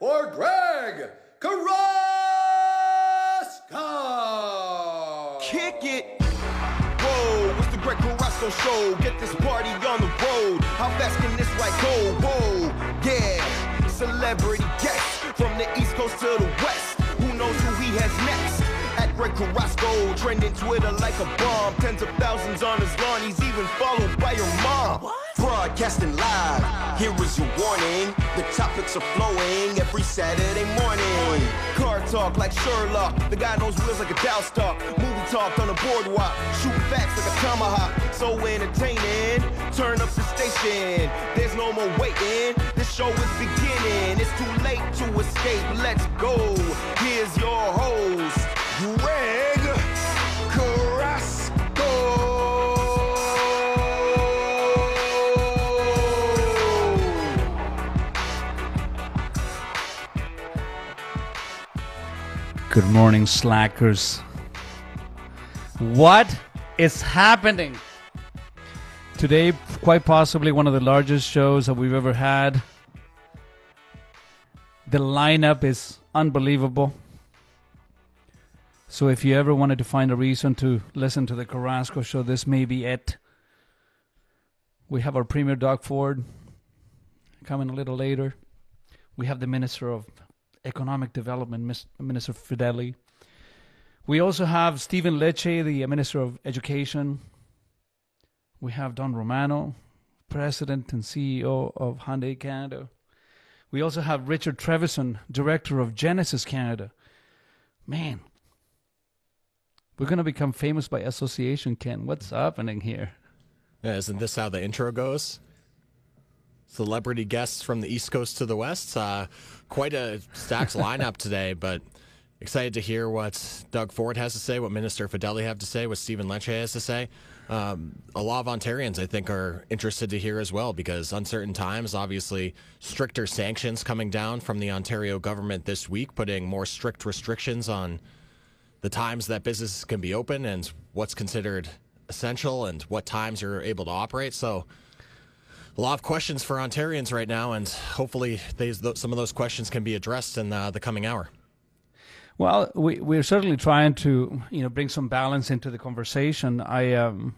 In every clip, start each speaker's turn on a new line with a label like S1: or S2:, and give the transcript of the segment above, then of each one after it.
S1: or Greg Carrasco.
S2: Kick it. Whoa, it's the Greg Carrasco show. Get this party on the road. How fast can this ride go? Whoa, yeah. Celebrity guests from the East Coast to the West. Who knows who he has next? At Greg Carrasco, trending Twitter like a bomb. Tens of thousands on his lawn. He's even followed by your mom. Broadcasting live. Here is your warning. The topics are flowing every Saturday morning. Car talk like Sherlock. The guy knows wheels like a Dow stock. Movie talk on the boardwalk. Shoot facts like a tomahawk. So entertaining. Turn up the station. There's no more waiting. This show is beginning. It's too late to escape. Let's go. Here's your host, Greg.
S3: Good morning, slackers. What is happening? Today, quite possibly one of the largest shows that we've ever had. The lineup is unbelievable. So, if you ever wanted to find a reason to listen to the Carrasco show, this may be it. We have our Premier Doug Ford coming a little later. We have the Minister of Economic Development, Minister Fedeli. We also have Stephen Lecce, the Minister of Education. We have Don Romano, President and CEO of Hyundai Canada. We also have Richard Trevisan, Director of Genesis Canada. Man, we're going to become famous by association, Ken. What's happening here?
S4: Yeah, isn't this how the intro goes? Celebrity guests from the East Coast to the West. Uh, quite a stacked lineup today, but excited to hear what Doug Ford has to say, what Minister Fedeli have to say, what Stephen Lecce has to say. Um, a lot of Ontarians, I think, are interested to hear as well because uncertain times, obviously, stricter sanctions coming down from the Ontario government this week, putting more strict restrictions on the times that businesses can be open and what's considered essential and what times you're able to operate. So, a lot of questions for Ontarians right now, and hopefully, some of those questions can be addressed in uh, the coming hour.
S3: Well, we, we're certainly trying to, you know, bring some balance into the conversation. I, um,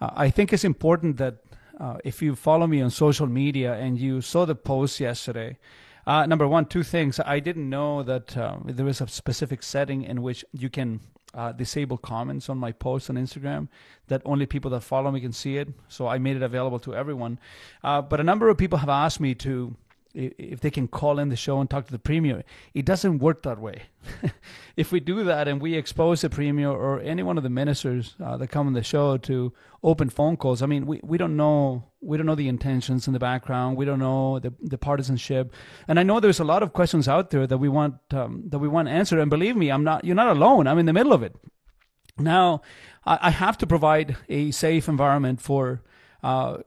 S3: I think it's important that uh, if you follow me on social media and you saw the post yesterday, uh, number one, two things. I didn't know that um, there is a specific setting in which you can uh, disable comments on my posts on Instagram, that only people that follow me can see it. So I made it available to everyone. Uh, but a number of people have asked me to if they can call in the show and talk to the premier. It doesn't work that way. if we do that and we expose the premier or any one of the ministers uh, that come on the show to open phone calls, I mean, we, we don't know we don't know the intentions in the background. We don't know the, the partisanship, and I know there's a lot of questions out there that we want um, that we want answered. And believe me, I'm not you're not alone. I'm in the middle of it. Now, I, I have to provide a safe environment for uh,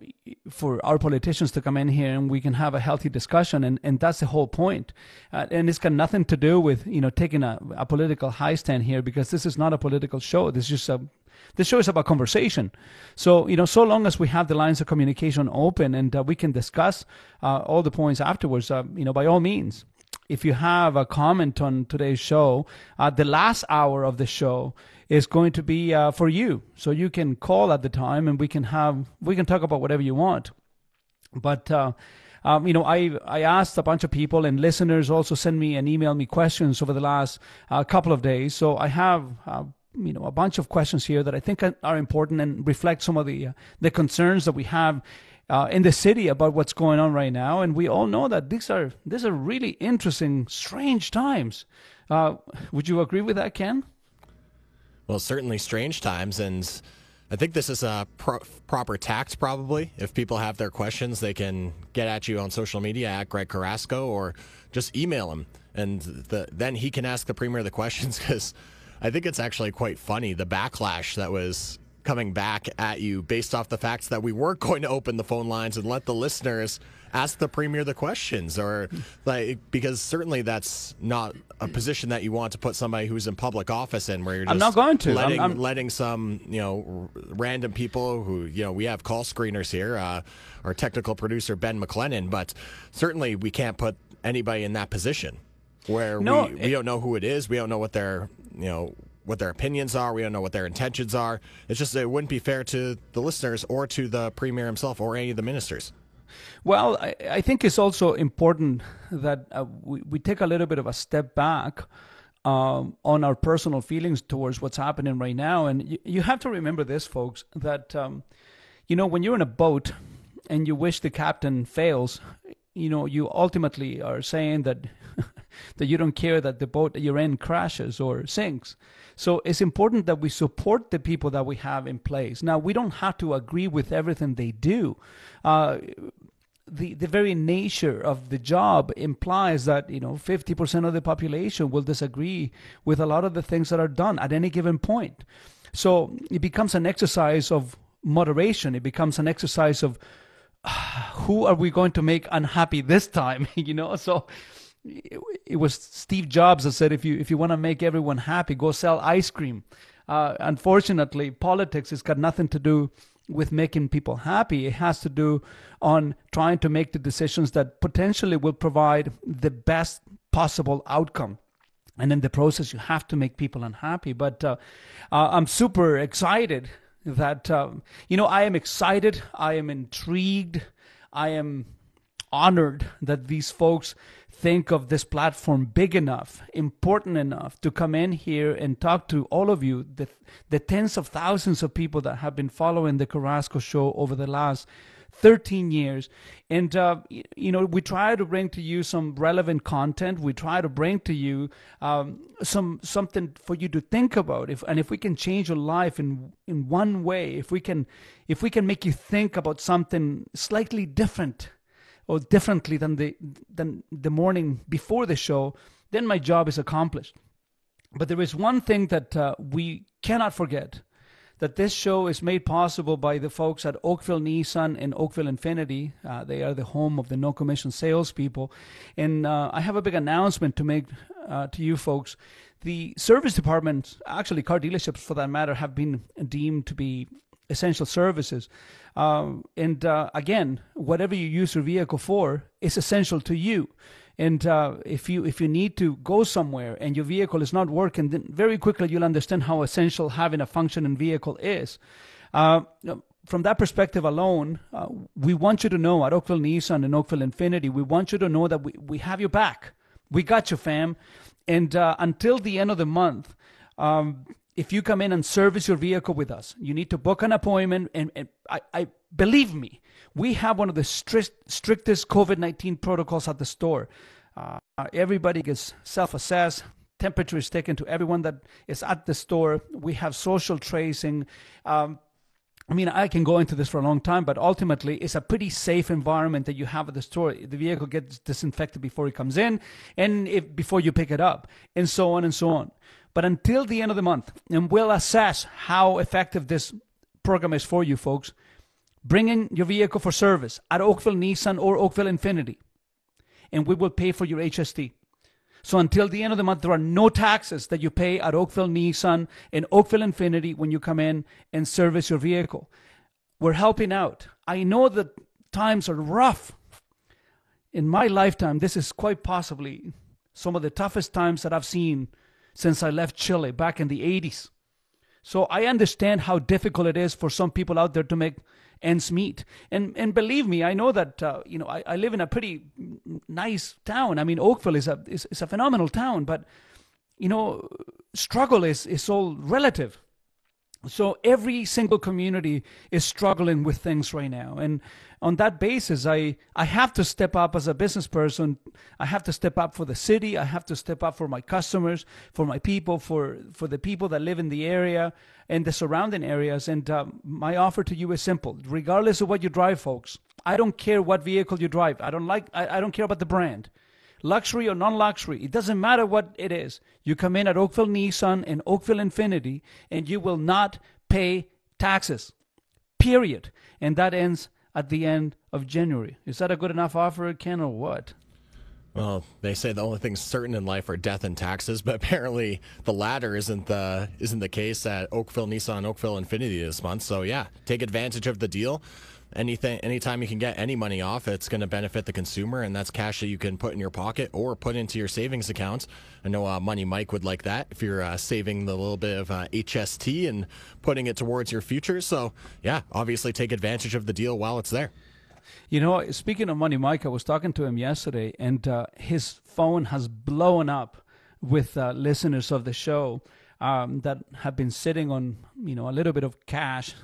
S3: for our politicians to come in here and we can have a healthy discussion, and, and that's the whole point. Uh, and it's got nothing to do with you know taking a, a political high stand here because this is not a political show. This is just a this show is about conversation. So, you know, so long as we have the lines of communication open and uh, we can discuss uh, all the points afterwards, uh, you know, by all means. If you have a comment on today's show, uh, the last hour of the show is going to be uh, for you. So you can call at the time and we can have, we can talk about whatever you want. But, uh, um, you know, I I asked a bunch of people and listeners also send me and email me questions over the last uh, couple of days. So I have uh, you know a bunch of questions here that I think are- important and reflect some of the uh, the concerns that we have uh, in the city about what's going on right now. And we all know that these are these are really interesting, strange times. Uh, would you agree with that, Ken?
S4: Well, certainly strange times, and I think this is a pro- proper tact. Probably, if people have their questions, they can get at you on social media at Greg Carrasco or just email him, and the, then he can ask the premier the questions. Because I think it's actually quite funny the backlash that was coming back at you based off the facts that we weren't going to open the phone lines and let the listeners ask the premier the questions, or like because certainly that's not a position that you want to put somebody who's in public office in, where you're just
S3: I'm not going to.
S4: letting
S3: I'm- I'm-
S4: letting some you know r- random people who you know we have call screeners here, uh, our technical producer Ben McLennan, but certainly we can't put anybody in that position where
S3: No,
S4: we, we
S3: it-
S4: don't know who it is, we don't know what their you know what their opinions are, we don't know what their intentions are. It's just it wouldn't be fair to the listeners or to the premier himself or any of the ministers.
S3: Well, I, I think it's also important that uh, we, we take a little bit of a step back um, on our personal feelings towards what's happening right now. And you, you have to remember this, folks, that, um, you know, when you're in a boat and you wish the captain fails, you know, you ultimately are saying that that you don't care that the boat that you're in crashes or sinks. So it's important that we support the people that we have in place. Now, we don't have to agree with everything they do. Uh, the the very nature of the job implies that you know 50% of the population will disagree with a lot of the things that are done at any given point. So it becomes an exercise of moderation. It becomes an exercise of who are we going to make unhappy this time you know? So it, it was Steve Jobs that said if you if you want to make everyone happy go sell ice cream. Uh, unfortunately politics has got nothing to do with making people happy. It has to do on trying to make the decisions that potentially will provide the best possible outcome. And in the process, you have to make people unhappy. But uh, uh, I'm super excited that, um, you know, I am excited. I am intrigued. I am honored that these folks think of this platform big enough, important enough to come in here and talk to all of you, the, the tens of thousands of people that have been following the Carrasco show over the last 13 years. And, uh, you know, we try to bring to you some relevant content. We try to bring to you um, some something for you to think about. If, and if we can change your life in, in one way, if we can, if we can make you think about something slightly different, or differently than the than the morning before the show, then my job is accomplished. But there is one thing that uh, we cannot forget that this show is made possible by the folks at Oakville Nissan and Oakville Infiniti. Uh, they are the home of the no commission salespeople. And uh, I have a big announcement to make uh, to you folks. The service departments, actually car dealerships for that matter, have been deemed to be essential services. Um, and uh, again, whatever you use your vehicle for is essential to you. And uh, if you if you need to go somewhere and your vehicle is not working, then very quickly you'll understand how essential having a functioning vehicle is. Uh, from that perspective alone, uh, we want you to know at Oakville Nissan and Oakville Infiniti, we want you to know that we, we have your back. We got you, fam. And uh, until the end of the month, um, if you come in and service your vehicle with us, you need to book an appointment. And, and I, I, believe me, we have one of the strict, strictest COVID 19 protocols at the store. Uh, everybody gets self assessed. Temperature is taken to everyone that is at the store. We have social tracing. Um, I mean, I can go into this for a long time, but ultimately, it's a pretty safe environment that you have at the store. The vehicle gets disinfected before it comes in, and if, before you pick it up, and so on and so on. But until the end of the month, and we'll assess how effective this program is for you, folks. Bring in your vehicle for service at Oakville Nissan or Oakville Infiniti, and we will pay for your HST. So until the end of the month, there are no taxes that you pay at Oakville Nissan and Oakville Infiniti when you come in and service your vehicle. We're helping out. I know that times are rough. In my lifetime, this is quite possibly some of the toughest times that I've seen since I left Chile back in the 80s. So I understand how difficult it is for some people out there to make ends meet. And and believe me, I know that uh, you know I, I live in a pretty nice town. I mean, Oakville is a is, is a phenomenal town, but you know, struggle is is all relative. So every single community is struggling with things right now. And on that basis, I, I have to step up as a business person. I have to step up for the city. I have to step up for my customers, for my people, for, for the people that live in the area and the surrounding areas. And um, my offer to you is simple. Regardless of what you drive, folks, I don't care what vehicle you drive. I don't like, I, I don't care about the brand luxury or non-luxury. It doesn't matter what it is. You come in at Oakville Nissan and Oakville Infiniti, and you will not pay taxes. Period. And that ends at the end of January. Is that a good enough offer, Ken, or what?
S4: Well, they say the only things certain in life are death and taxes, but apparently the latter isn't the isn't the case at Oakville Nissan Oakville Infiniti this month. So yeah, take advantage of the deal. Anything, anytime you can get any money off, it's going to benefit the consumer, and that's cash that you can put in your pocket or put into your savings account. I know uh, Money Mike would like that if you're uh, saving the little bit of uh, HST and putting it towards your future. So yeah, obviously take advantage of the deal while it's there.
S3: You know, speaking of Money Mike, I was talking to him yesterday, and uh, his phone has blown up with uh, listeners of the show um, that have been sitting on, you know, a little bit of cash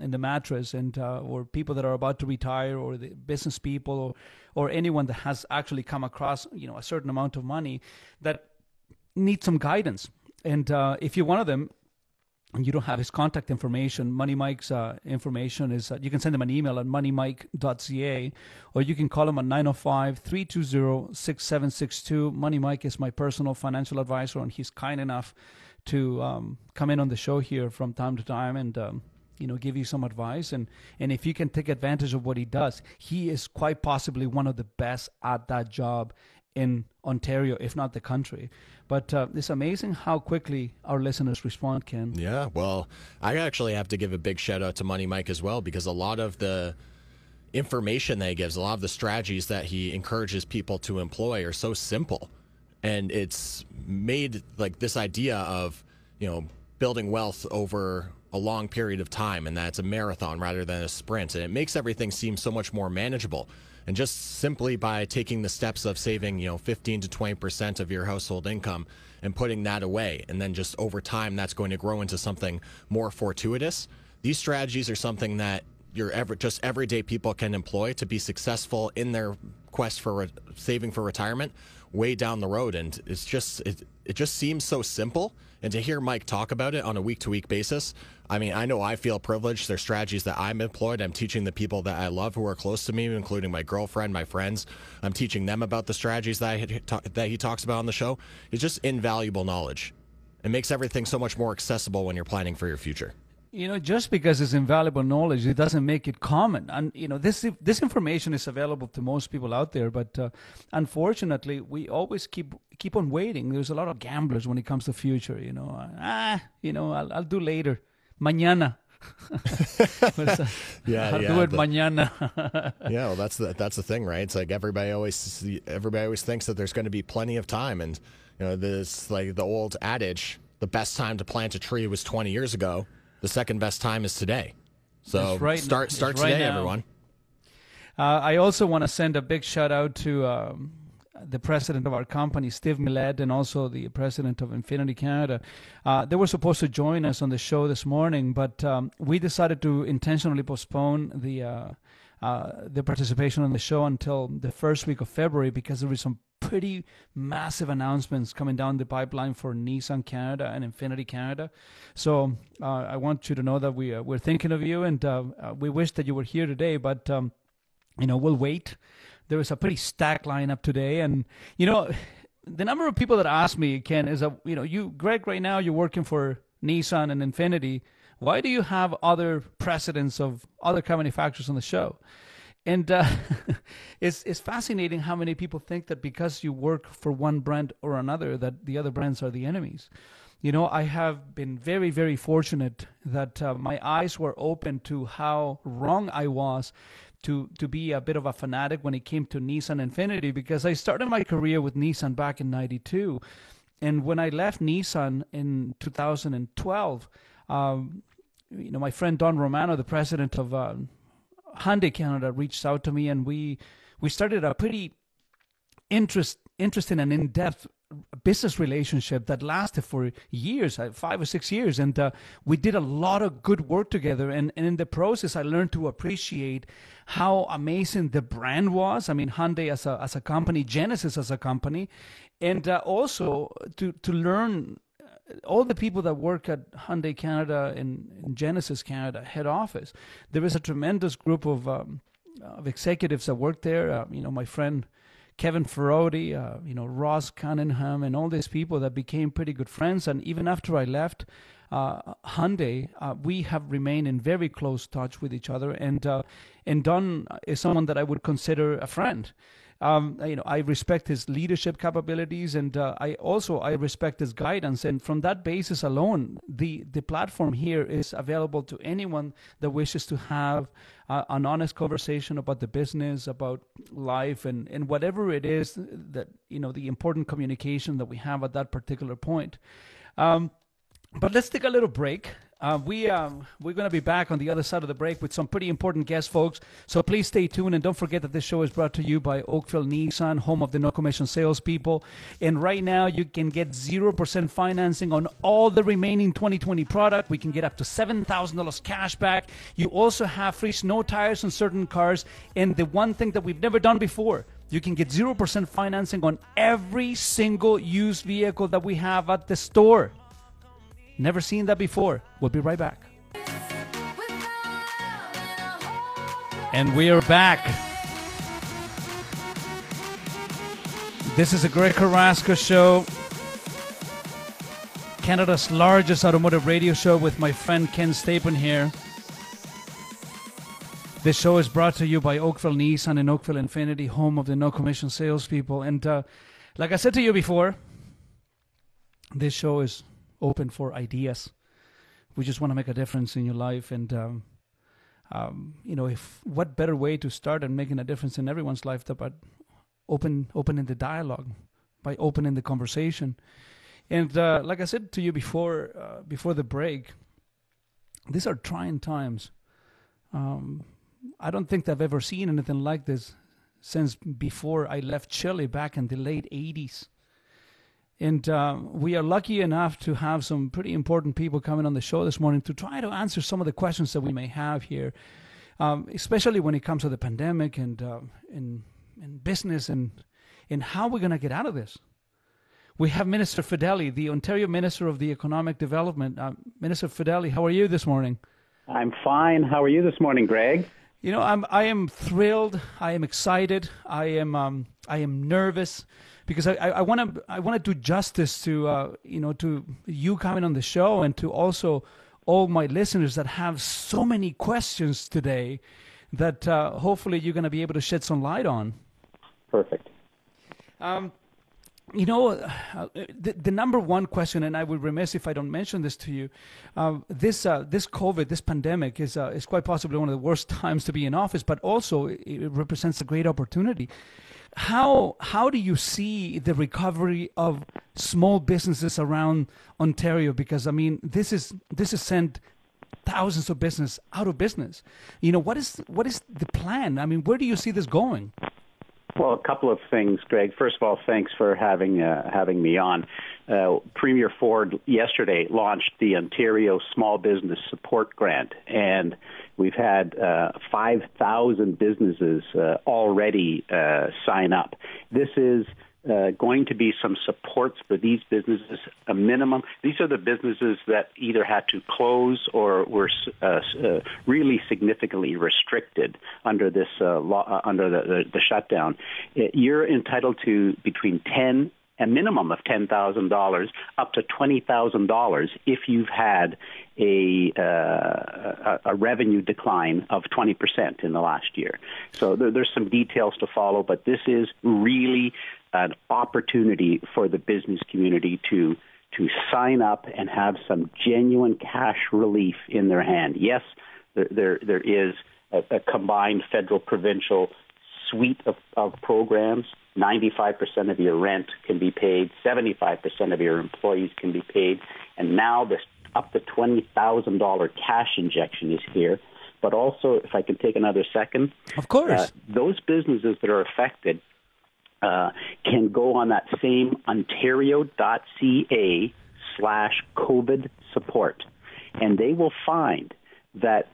S3: in the mattress, and uh, or people that are about to retire, or the business people, or or anyone that has actually come across, you know, a certain amount of money that need some guidance. And uh, if you're one of them, and you don't have his contact information, Money Mike's uh, information is uh, you can send him an email at moneymike.ca or you can call him at 905 320 6762. Money Mike is my personal financial advisor, and he's kind enough to um, come in on the show here from time to time and. Um, you know, give you some advice, and and if you can take advantage of what he does, he is quite possibly one of the best at that job in Ontario, if not the country. But uh, it's amazing how quickly our listeners respond, Ken.
S4: Yeah, well, I actually have to give a big shout out to Money Mike as well because a lot of the information that he gives, a lot of the strategies that he encourages people to employ are so simple. And it's made like this idea of, you know, building wealth over a long period of time and that's a marathon rather than a sprint. And it makes everything seem so much more manageable. And just simply by taking the steps of saving, you know, 15 to 20% of your household income and putting that away, and then just over time, that's going to grow into something more fortuitous. These strategies are something that your ever just everyday people can employ to be successful in their quest for re- saving for retirement way down the road. And it's just it, it just seems so simple. And to hear mike talk about it on a week to week basis i mean i know i feel privileged. There's strategies that i'm employed. I'm teaching the people that i love who are close to me including my girlfriend my friends. I'm teaching them about the strategies that, I, that he talks about on the show. It's just invaluable knowledge. It makes everything so much more accessible when you're planning for your future
S3: you know just because it's invaluable knowledge it doesn't make it common and you know this this information is available to most people out there but uh, unfortunately we always keep keep on waiting there's a lot of gamblers when it comes to future you know ah you know i'll, I'll do later mañana
S4: yeah,
S3: I'll
S4: yeah,
S3: do it
S4: the-
S3: mañana.
S4: Yeah, well, that's the that's the thing, right? It's like everybody always everybody always thinks that there's going to be plenty of time, and you know, this like the old adage: the best time to plant a tree was 20 years ago. The second best time is today. So
S3: right.
S4: start start today,
S3: now.
S4: everyone.
S3: Uh, I also want to send a big shout out to um, the president of our company, Steve Milette, and also the president of Infiniti Canada. Uh, they were supposed to join us on the show this morning, but um, we decided to intentionally postpone the uh, uh, the participation on the show until the first week of February because there were some pretty massive announcements coming down the pipeline for Nissan Canada and Infiniti Canada. So uh, I want you to know that we uh, we're thinking of you, and uh, uh, we wish that you were here today, but. Um, you know, we'll wait. There was a pretty stacked lineup today, and you know, the number of people that ask me, Ken, is, a, you know, you, Greg, right now you're working for Nissan and Infiniti. Why do you have other presidents of other car manufacturers on the show? And uh, it's it's fascinating how many people think that because you work for one brand or another, that the other brands are the enemies. You know, I have been very, very fortunate that uh, my eyes were open to how wrong I was to to be a bit of a fanatic when it came to Nissan Infiniti because I started my career with Nissan back in '92, and when I left Nissan in 2012, um, you know, my friend Don Romano, the president of uh, Hyundai Canada, reached out to me, and we we started a pretty interest interesting and in-depth business relationship that lasted for years uh, five or six years. And uh, we did a lot of good work together. And, and in the process i learned to appreciate how amazing the brand was. I mean hyundai as a, as a company genesis as a company. And uh, also to, to learn all the people that work at Hyundai Canada and, Genesis Canada head office, there is a tremendous group of um, of executives that work there. Uh, you know, my friend Kevin Ferrodi, uh, you know, Ross Cunningham, and all these people that became pretty good friends. And even after I left, uh, Hyundai, uh, we have remained in very close touch with each other, and uh, and Don is someone that I would consider a friend. Um, you know, I respect his leadership capabilities, and uh, I also I respect his guidance. And from that basis alone, the the platform here is available to anyone that wishes to have uh, an honest conversation about the business, about life, and and whatever it is that you know the important communication that we have at that particular point. Um, but let's take a little break. Uh, we um, we're going to be back on the other side of the break with some pretty important guests, folks. So please stay tuned and don't forget that this show is brought to you by Oakville Nissan, home of the no commission salespeople. And right now, you can get zero percent financing on all the remaining 2020 product. We can get up to seven thousand dollars cash back. You also have free snow tires on certain cars. And the one thing that we've never done before. You can get 0% financing on every single used vehicle that we have at the store. Never seen that before. We'll be right back. And we are back. This is a Greg Carrasco show, Canada's largest automotive radio show with my friend Ken Stapon here. This show is brought to you by Oakville Nissan and Oakville Infiniti, home of the no commission salespeople. And uh, like I said to you before, this show is open for ideas. We just want to make a difference in your life, and um, um, you know, if what better way to start and making a difference in everyone's life than but open opening the dialogue by opening the conversation. And uh, like I said to you before uh, before the break, these are trying times. Um, I don't think I've ever seen anything like this since before I left Chile back in the late 80s. And uh, we are lucky enough to have some pretty important people coming on the show this morning to try to answer some of the questions that we may have here, um, especially when it comes to the pandemic and uh, in, in business and in how we're going to get out of this. We have Minister Fedeli, the Ontario Minister of the Economic Development. Uh, Minister Fedeli, how are you this morning?
S5: I'm fine. How are you this morning, Greg?
S3: You know, I'm I am thrilled. I am excited. I am um, I am nervous because I want to I want to do justice to uh, you know to you coming on the show and to also all my listeners that have so many questions today that uh, hopefully you're going to be able to shed some light on.
S5: Perfect.
S3: Um, you know, uh, the, the, number one question, and I would remiss if I don't mention this to you. Uh, this uh, this COVID, this pandemic, is uh, is quite possibly one of the worst times to be in office, but also it represents a great opportunity how how do you see the recovery of small businesses around Ontario? Because I mean, this is this is sent thousands of business out of business. You know, what is what is the plan? I mean, where do you see this going?
S5: Well, a couple of things, Greg. First of all, thanks for having uh, having me on. Uh, Premier Ford yesterday launched the Ontario Small Business Support Grant, and we've had uh, 5,000 businesses uh, already uh, sign up. This is uh, going to be some supports for these businesses, a minimum. These are the businesses that either had to close or were uh, uh, really significantly restricted under this uh, law, uh, under the, the, the shutdown. You're entitled to between 10 a minimum of $10,000 up to $20,000 if you've had a, uh, a, revenue decline of 20% in the last year. So there, there's some details to follow, but this is really an opportunity for the business community to to sign up and have some genuine cash relief in their hand. Yes, there there, there is a, a combined federal provincial suite of, of programs. 95% of your rent can be paid, 75% of your employees can be paid, and now this up to $20,000 cash injection is here. But also, if I can take another second,
S3: of course, uh,
S5: those businesses that are affected uh, can go on that same ontario.ca slash COVID support, and they will find that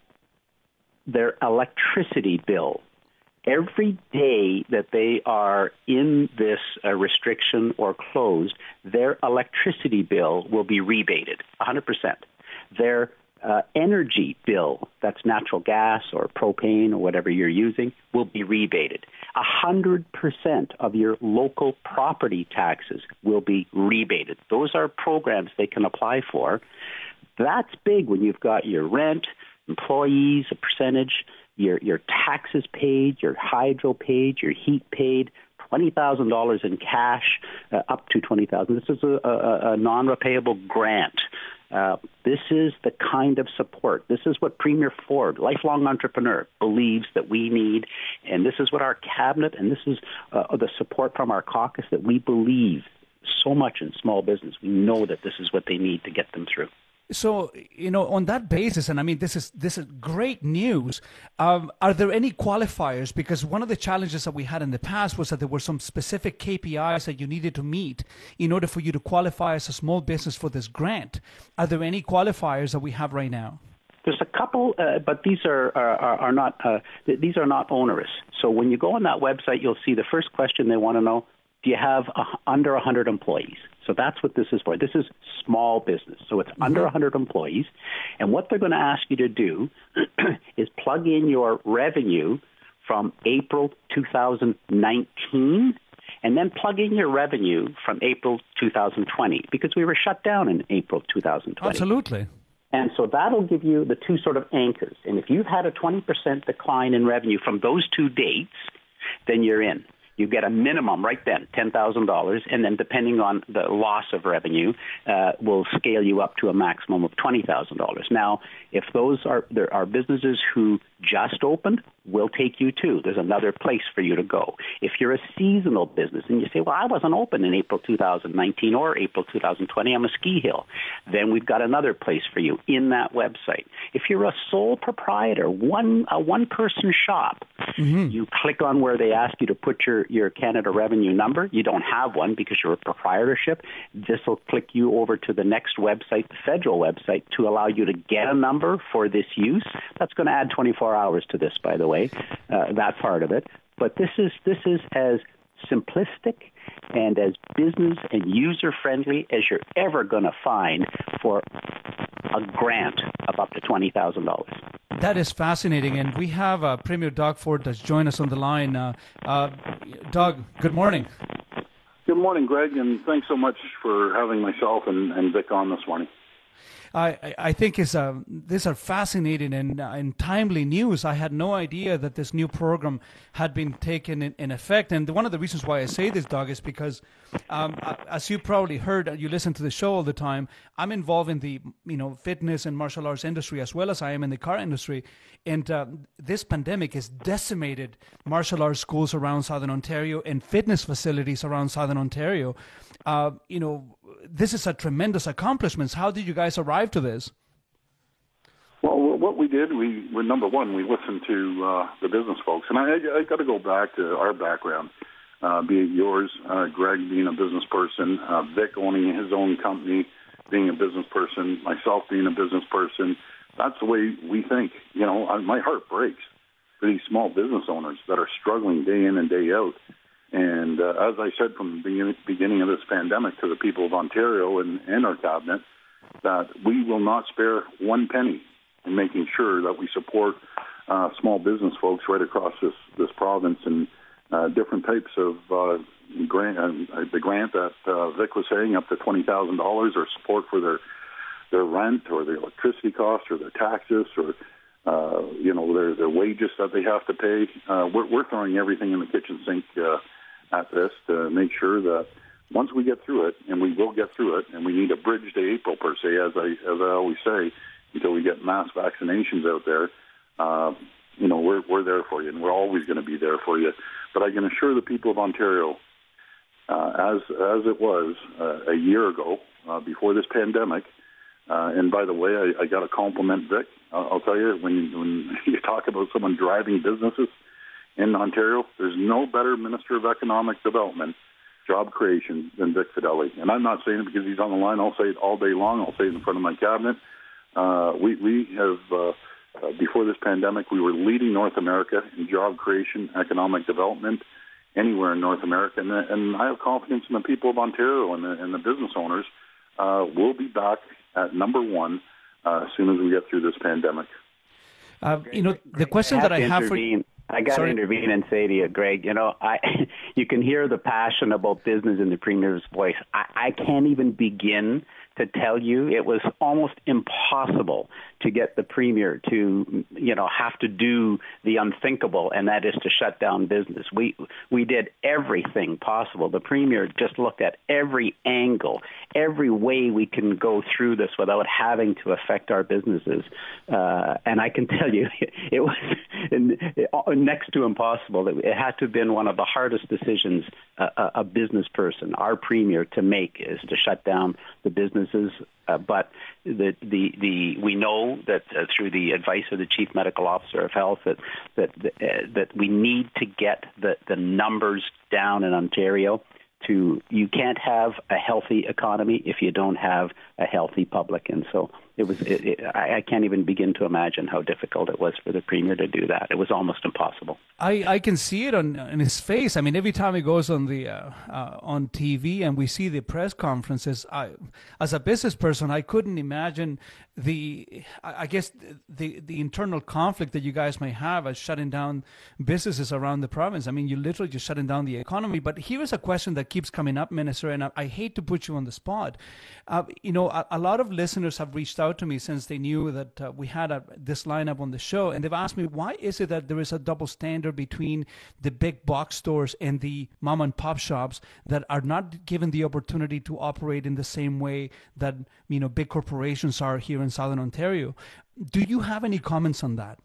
S5: their electricity bill every day that they are in this uh, restriction or closed, their electricity bill will be rebated 100%. Their uh, energy bill, that's natural gas or propane or whatever you're using, will be rebated. 100% of your local property taxes will be rebated. Those are programs they can apply for. That's big when you've got your rent, employees, a percentage, your your taxes paid, your hydro paid, your heat paid, twenty thousand dollars in cash, uh, up to 20,000. This is a, a, a non-repayable grant. Uh, this is the kind of support. This is what Premier Ford, lifelong entrepreneur, believes that we need, and this is what our cabinet and this is uh, the support from our caucus that we believe so much in small business. We know that this is what they need to get them through.
S3: So you know, on that basis, and I mean, this is this is great news. Um, are there any qualifiers? Because one of the challenges that we had in the past was that there were some specific KPIs that you needed to meet in order for you to qualify as a small business for this grant. Are there any qualifiers that we have right now?
S5: There's a couple, uh, but these are are, are not uh, these are not onerous. So when you go on that website, you'll see the first question they want to know: Do you have a, under 100 employees? So that's what this is for. This is small business. So it's mm-hmm. under 100 employees. And what they're going to ask you to do is plug in your revenue from April 2019 and then plug in your revenue from April 2020 because we were shut down in April 2020.
S3: Absolutely.
S5: And so that'll give you the two sort of anchors. And if you've had a 20% decline in revenue from those two dates, then you're in you get a minimum right then, $10,000, and then depending on the loss of revenue, uh, will scale you up to a maximum of $20,000. Now, if those are, there are businesses who just opened, we'll take you too. There's another place for you to go. If you're a seasonal business and you say, well, I wasn't open in April 2019 or April 2020, I'm a ski hill, then we've got another place for you in that website. If you're a sole proprietor, one, a one person shop, mm-hmm. you click on where they ask you to put your, your Canada revenue number. You don't have one because you're a proprietorship. This will click you over to the next website, the federal website, to allow you to get a number for this use. That's going to add 24 hours to this, by the way, uh, that part of it. But this is this is as simplistic and as business and user friendly as you're ever going to find for a grant of up to twenty thousand dollars.
S3: That is fascinating, and we have uh, Premier Doug Ford that's joined us on the line. Uh, uh, Doug, good morning.
S6: Good morning, Greg, and thanks so much for having myself and, and Vic on this morning.
S3: I, I think is uh, these are fascinating and, uh, and timely news. I had no idea that this new program had been taken in, in effect. And one of the reasons why I say this, Doug, is because, um, as you probably heard, you listen to the show all the time. I'm involved in the you know fitness and martial arts industry as well as I am in the car industry. And uh, this pandemic has decimated martial arts schools around Southern Ontario and fitness facilities around Southern Ontario. Uh, you know, this is a tremendous accomplishment. How did you guys arrive to this?
S6: Well, what we did, we were number one, we listened to uh, the business folks, and I, I got to go back to our background, uh, be it yours, uh, Greg being a business person, uh, Vic owning his own company, being a business person, myself being a business person. That's the way we think. You know, my heart breaks for these small business owners that are struggling day in and day out. And uh, as I said from the beginning, of this pandemic to the people of Ontario and, and our cabinet, that we will not spare one penny in making sure that we support uh, small business folks right across this, this province and uh, different types of uh, grant. Uh, the grant that uh, Vic was saying, up to twenty thousand dollars, or support for their their rent or their electricity costs or their taxes or uh, you know their their wages that they have to pay. Uh, we're, we're throwing everything in the kitchen sink. Uh, at this to make sure that once we get through it, and we will get through it, and we need a bridge to April per se, as I as I always say, until we get mass vaccinations out there. Uh, you know, we're we're there for you, and we're always going to be there for you. But I can assure the people of Ontario, uh, as as it was uh, a year ago, uh, before this pandemic. Uh, and by the way, I, I got to compliment Vic. I'll, I'll tell you when when you talk about someone driving businesses in Ontario. There's no better Minister of Economic Development, job creation than Vic Fedeli. And I'm not saying it because he's on the line. I'll say it all day long. I'll say it in front of my cabinet. Uh, we, we have, uh, uh, before this pandemic, we were leading North America in job creation, economic development, anywhere in North America. And, and I have confidence in the people of Ontario and the, and the business owners. Uh, we'll be back at number one uh, as soon as we get through this pandemic.
S3: Uh, you know, the question that I have for you
S5: I got to intervene and say to you, Greg, you know, I, you can hear the passion about business in the Premier's voice. I, I can't even begin to tell you it was almost impossible to get the premier to, you know, have to do the unthinkable, and that is to shut down business. We we did everything possible. The premier just looked at every angle, every way we can go through this without having to affect our businesses. Uh, and I can tell you, it was next to impossible. It had to have been one of the hardest decisions a, a business person, our premier, to make is to shut down the businesses. Uh, but the, the, the, we know that uh, through the advice of the chief medical officer of health that that uh, that we need to get the, the numbers down in Ontario to you can't have a healthy economy if you don't have a healthy public and so it was it, it, I, I can't even begin to imagine how difficult it was for the premier to do that it was almost impossible
S3: i i can see it on in his face i mean every time he goes on the uh, uh, on tv and we see the press conferences i as a business person i couldn't imagine the I guess the the internal conflict that you guys may have as shutting down businesses around the province. I mean, you're literally just shutting down the economy. But here is a question that keeps coming up, Minister, and I, I hate to put you on the spot. Uh, you know, a, a, lot of listeners have reached out to me since they knew that uh, we had a, this lineup on the show, and they've asked me why is it that there is a double standard between the big box stores and the mom and pop shops that are not given the opportunity to operate in the same way that you know big corporations are here in Southern Ontario. Do you have any comments on that?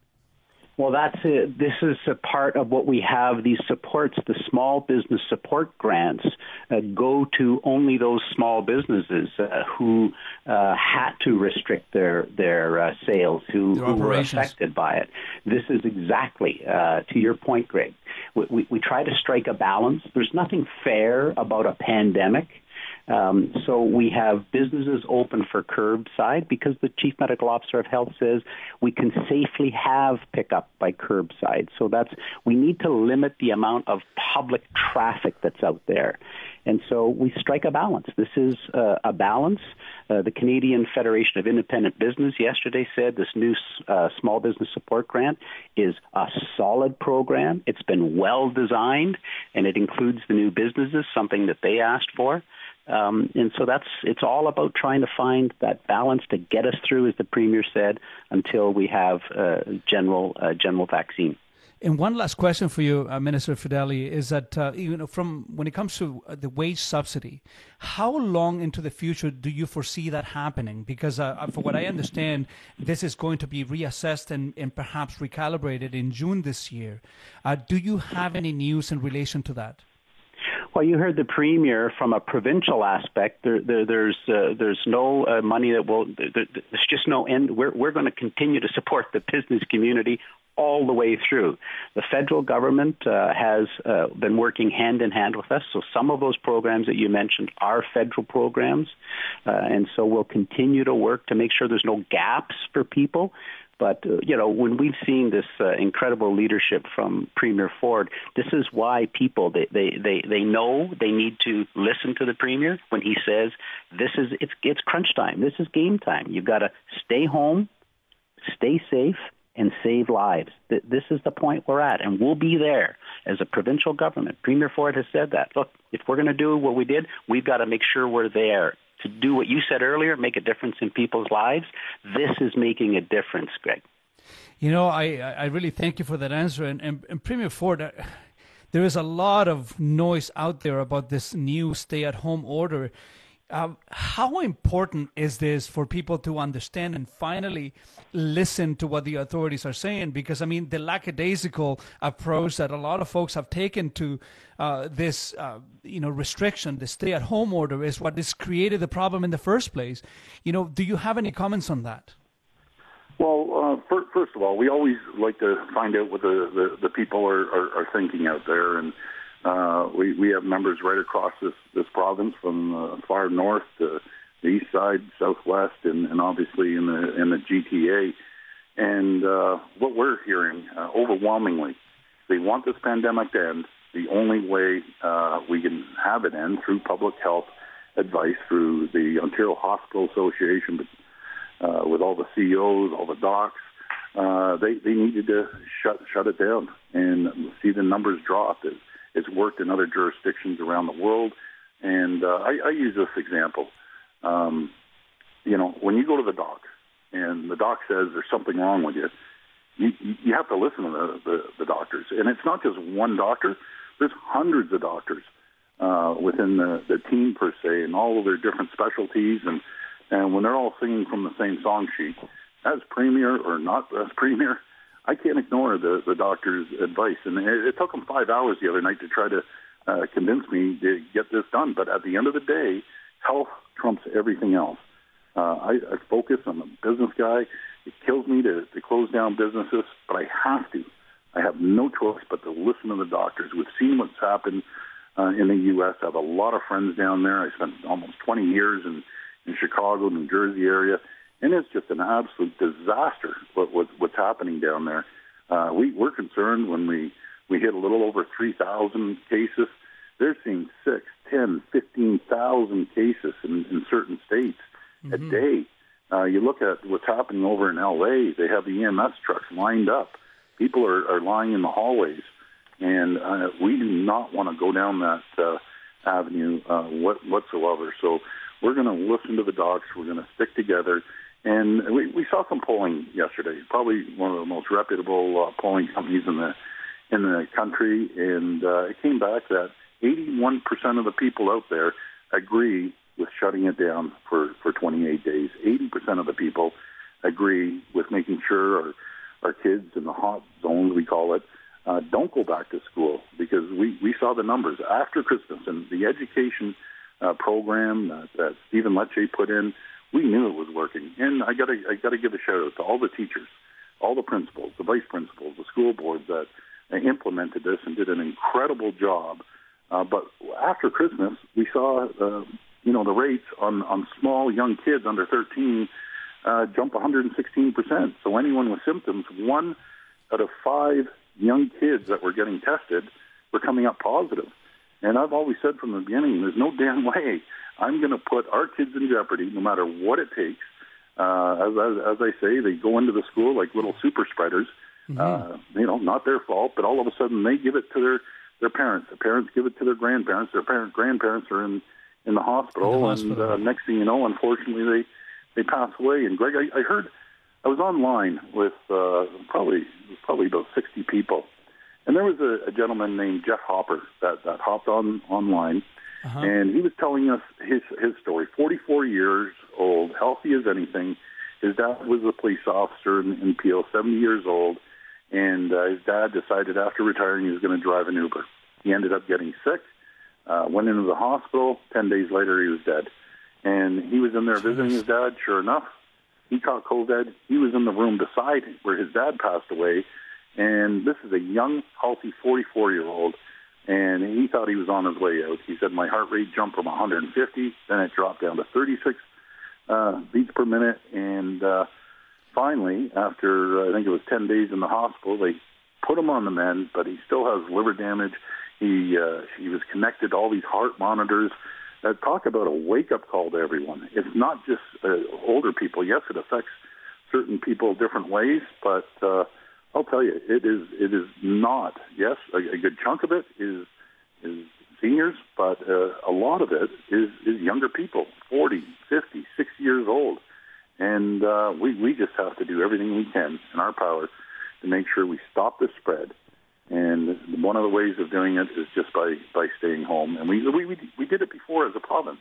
S5: Well, that's it. This is a part of what we have. These supports, the small business support grants, uh, go to only those small businesses uh, who uh, had to restrict their their uh, sales, who, who were affected by it. This is exactly uh, to your point, Greg. We, we, we try to strike a balance. There's nothing fair about a pandemic. Um, so we have businesses open for curbside because the chief medical officer of health says we can safely have pickup by curbside. So that's we need to limit the amount of public traffic that's out there. And so we strike a balance. This is uh, a balance. Uh, the Canadian Federation of Independent Business yesterday said this new uh, small business support grant is a solid program. It's been well designed, and it includes the new businesses, something that they asked for. Um, and so that's it's all about trying to find that balance to get us through, as the premier said, until we have uh, general uh, general vaccine.
S3: And one last question for you, uh, Minister Fedeli, is that uh, you know from when it comes to uh, the wage subsidy, how long into the future do you foresee that happening? Because uh, for what I understand, this is going to be reassessed and, and perhaps recalibrated in June this year. do you have any news in relation to that?
S5: Well, you heard the premier from a provincial aspect. There, there, there's uh, there's no uh, money that will. There, there's just no end. We're we're going to continue to support the business community all the way through. The federal government uh, has uh, been working hand in hand with us. So some of those programs that you mentioned are federal programs, uh, and so we'll continue to work to make sure there's no gaps for people. But uh, you know, when we've seen this uh, incredible leadership from Premier Ford, this is why people they, they they they know they need to listen to the Premier when he says this is it's it's crunch time. This is game time. You've got to stay home, stay safe, and save lives. This is the point we're at, and we'll be there as a provincial government. Premier Ford has said that. Look, if we're going to do what we did, we've got to make sure we're there to do what you said earlier, make a difference in people's lives. This is making a difference, Greg.
S3: You know, I, I really thank you for that answer. And, and, and Premier Ford, uh, there is a lot of noise out there about this new stay at home order. Um, how important is this for people to understand and finally listen to what the authorities are saying? Because I mean, the lackadaisical approach that a lot of folks have taken to uh, this, uh, you know, restriction, the stay-at-home order, is what has created the problem in the first place. You know, do you have any comments on that?
S6: Well, uh, first of all, we always like to find out what the, the, the people are, are, are thinking out there, and uh, we we have members right across this this province, from uh, far north to the east side, southwest, and, and obviously in the in the GTA. And uh, what we're hearing uh, overwhelmingly, they want this pandemic to end. The only way uh, we can have it end through public health advice through the Ontario Hospital Association, but uh, with all the CEOs, all the docs, uh, they they needed to shut shut it down and see the numbers drop. It's worked in other jurisdictions around the world. And uh, I, I use this example. Um, you know, when you go to the doc and the doc says there's something wrong with you, you, you have to listen to the, the, the doctors. And it's not just one doctor. There's hundreds of doctors uh, within the, the team per se and all of their different specialties. And, and when they're all singing from the same song sheet, as premier or not as premier, I can't ignore the, the doctor's advice. And it, it took him five hours the other night to try to uh, convince me to get this done. But at the end of the day, health trumps everything else. Uh, I, I focus. I'm a business guy. It kills me to, to close down businesses, but I have to. I have no choice but to listen to the doctors. We've seen what's happened uh, in the U.S. I have a lot of friends down there. I spent almost 20 years in, in Chicago, New Jersey area, and it's just an absolute disaster what, what, what's happening down there. Uh, we, we're concerned when we, we hit a little over 3,000 cases. They're seeing six, ten, fifteen thousand cases in, in certain states mm-hmm. a day. Uh, you look at what's happening over in L.A. They have the EMS trucks lined up. People are, are lying in the hallways, and uh, we do not want to go down that uh, avenue uh, what, whatsoever. So we're going to listen to the docs. We're going to stick together. And we, we saw some polling yesterday. Probably one of the most reputable uh, polling companies in the in the country, and uh, it came back that 81% of the people out there agree with shutting it down for, for 28 days. 80% of the people agree with making sure our, our kids in the hot zones, we call it, uh, don't go back to school because we, we saw the numbers after Christmas and the education uh, program that, that Stephen Lecce put in. We knew it was working, and I got to I got to give a shout out to all the teachers, all the principals, the vice principals, the school boards that implemented this and did an incredible job. Uh, but after Christmas, we saw uh, you know, the rates on, on small young kids under 13 uh, jump 116%. So anyone with symptoms, one out of five young kids that were getting tested were coming up positive. And I've always said from the beginning, there's no damn way I'm going to put our kids in jeopardy, no matter what it takes. Uh, as, as, as I say, they go into the school like little super spreaders. Mm-hmm. Uh, you know, not their fault, but all of a sudden they give it to their their parents. The parents give it to their grandparents. Their parent grandparents are in in the hospital, in the hospital. and uh, next thing you know, unfortunately, they they pass away. And Greg, I, I heard I was online with uh, probably probably about sixty people, and there was a, a gentleman named Jeff Hopper that that hopped on online, uh-huh. and he was telling us his his story. Forty four years old, healthy as anything. His dad was a police officer in, in Peel, seventy years old, and uh, his dad decided after retiring he was going to drive an Uber. He ended up getting sick uh, went into the hospital. Ten days later, he was dead. And he was in there visiting his dad. Sure enough, he caught COVID. He was in the room beside where his dad passed away. And this is a young, healthy 44 year old. And he thought he was on his way out. He said, My heart rate jumped from 150, then it dropped down to 36 uh, beats per minute. And uh, finally, after I think it was 10 days in the hospital, they put him on the mend, but he still has liver damage. He uh, he was connected to all these heart monitors. Uh, talk about a wake up call to everyone. It's not just uh, older people. Yes, it affects certain people different ways, but uh, I'll tell you, it is it is not. Yes, a, a good chunk of it is is seniors, but uh, a lot of it is is younger people, 40, 50, 60 years old, and uh, we we just have to do everything we can in our power to make sure we stop the spread and one of the ways of doing it is just by, by staying home. And we, we, we did it before as a province.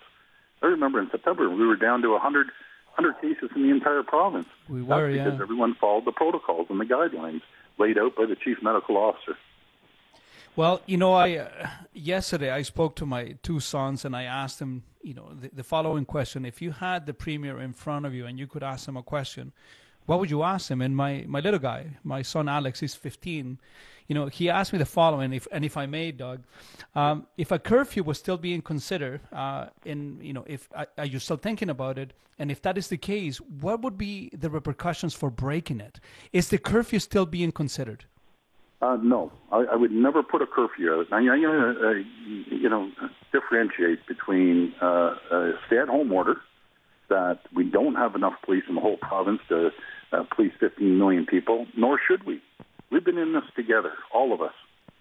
S6: I remember in September we were down to 100, 100 cases in the entire province.
S3: We were,
S6: That's because
S3: yeah.
S6: everyone followed the protocols and the guidelines laid out by the chief medical officer.
S3: Well, you know, I uh, yesterday I spoke to my two sons and I asked them, you know, the, the following question: If you had the premier in front of you and you could ask him a question, what would you ask him? And my my little guy, my son Alex, he's 15 you know, he asked me the following, if, and if I may, Doug, um, if a curfew was still being considered, uh, in you know, if uh, are you still thinking about it, and if that is the case, what would be the repercussions for breaking it? Is the curfew still being considered?
S6: Uh, no, I, I would never put a curfew out. I'm going to, you know, differentiate between uh, a stay-at-home order that we don't have enough police in the whole province to uh, police 15 million people, nor should we. We've been in this together, all of us.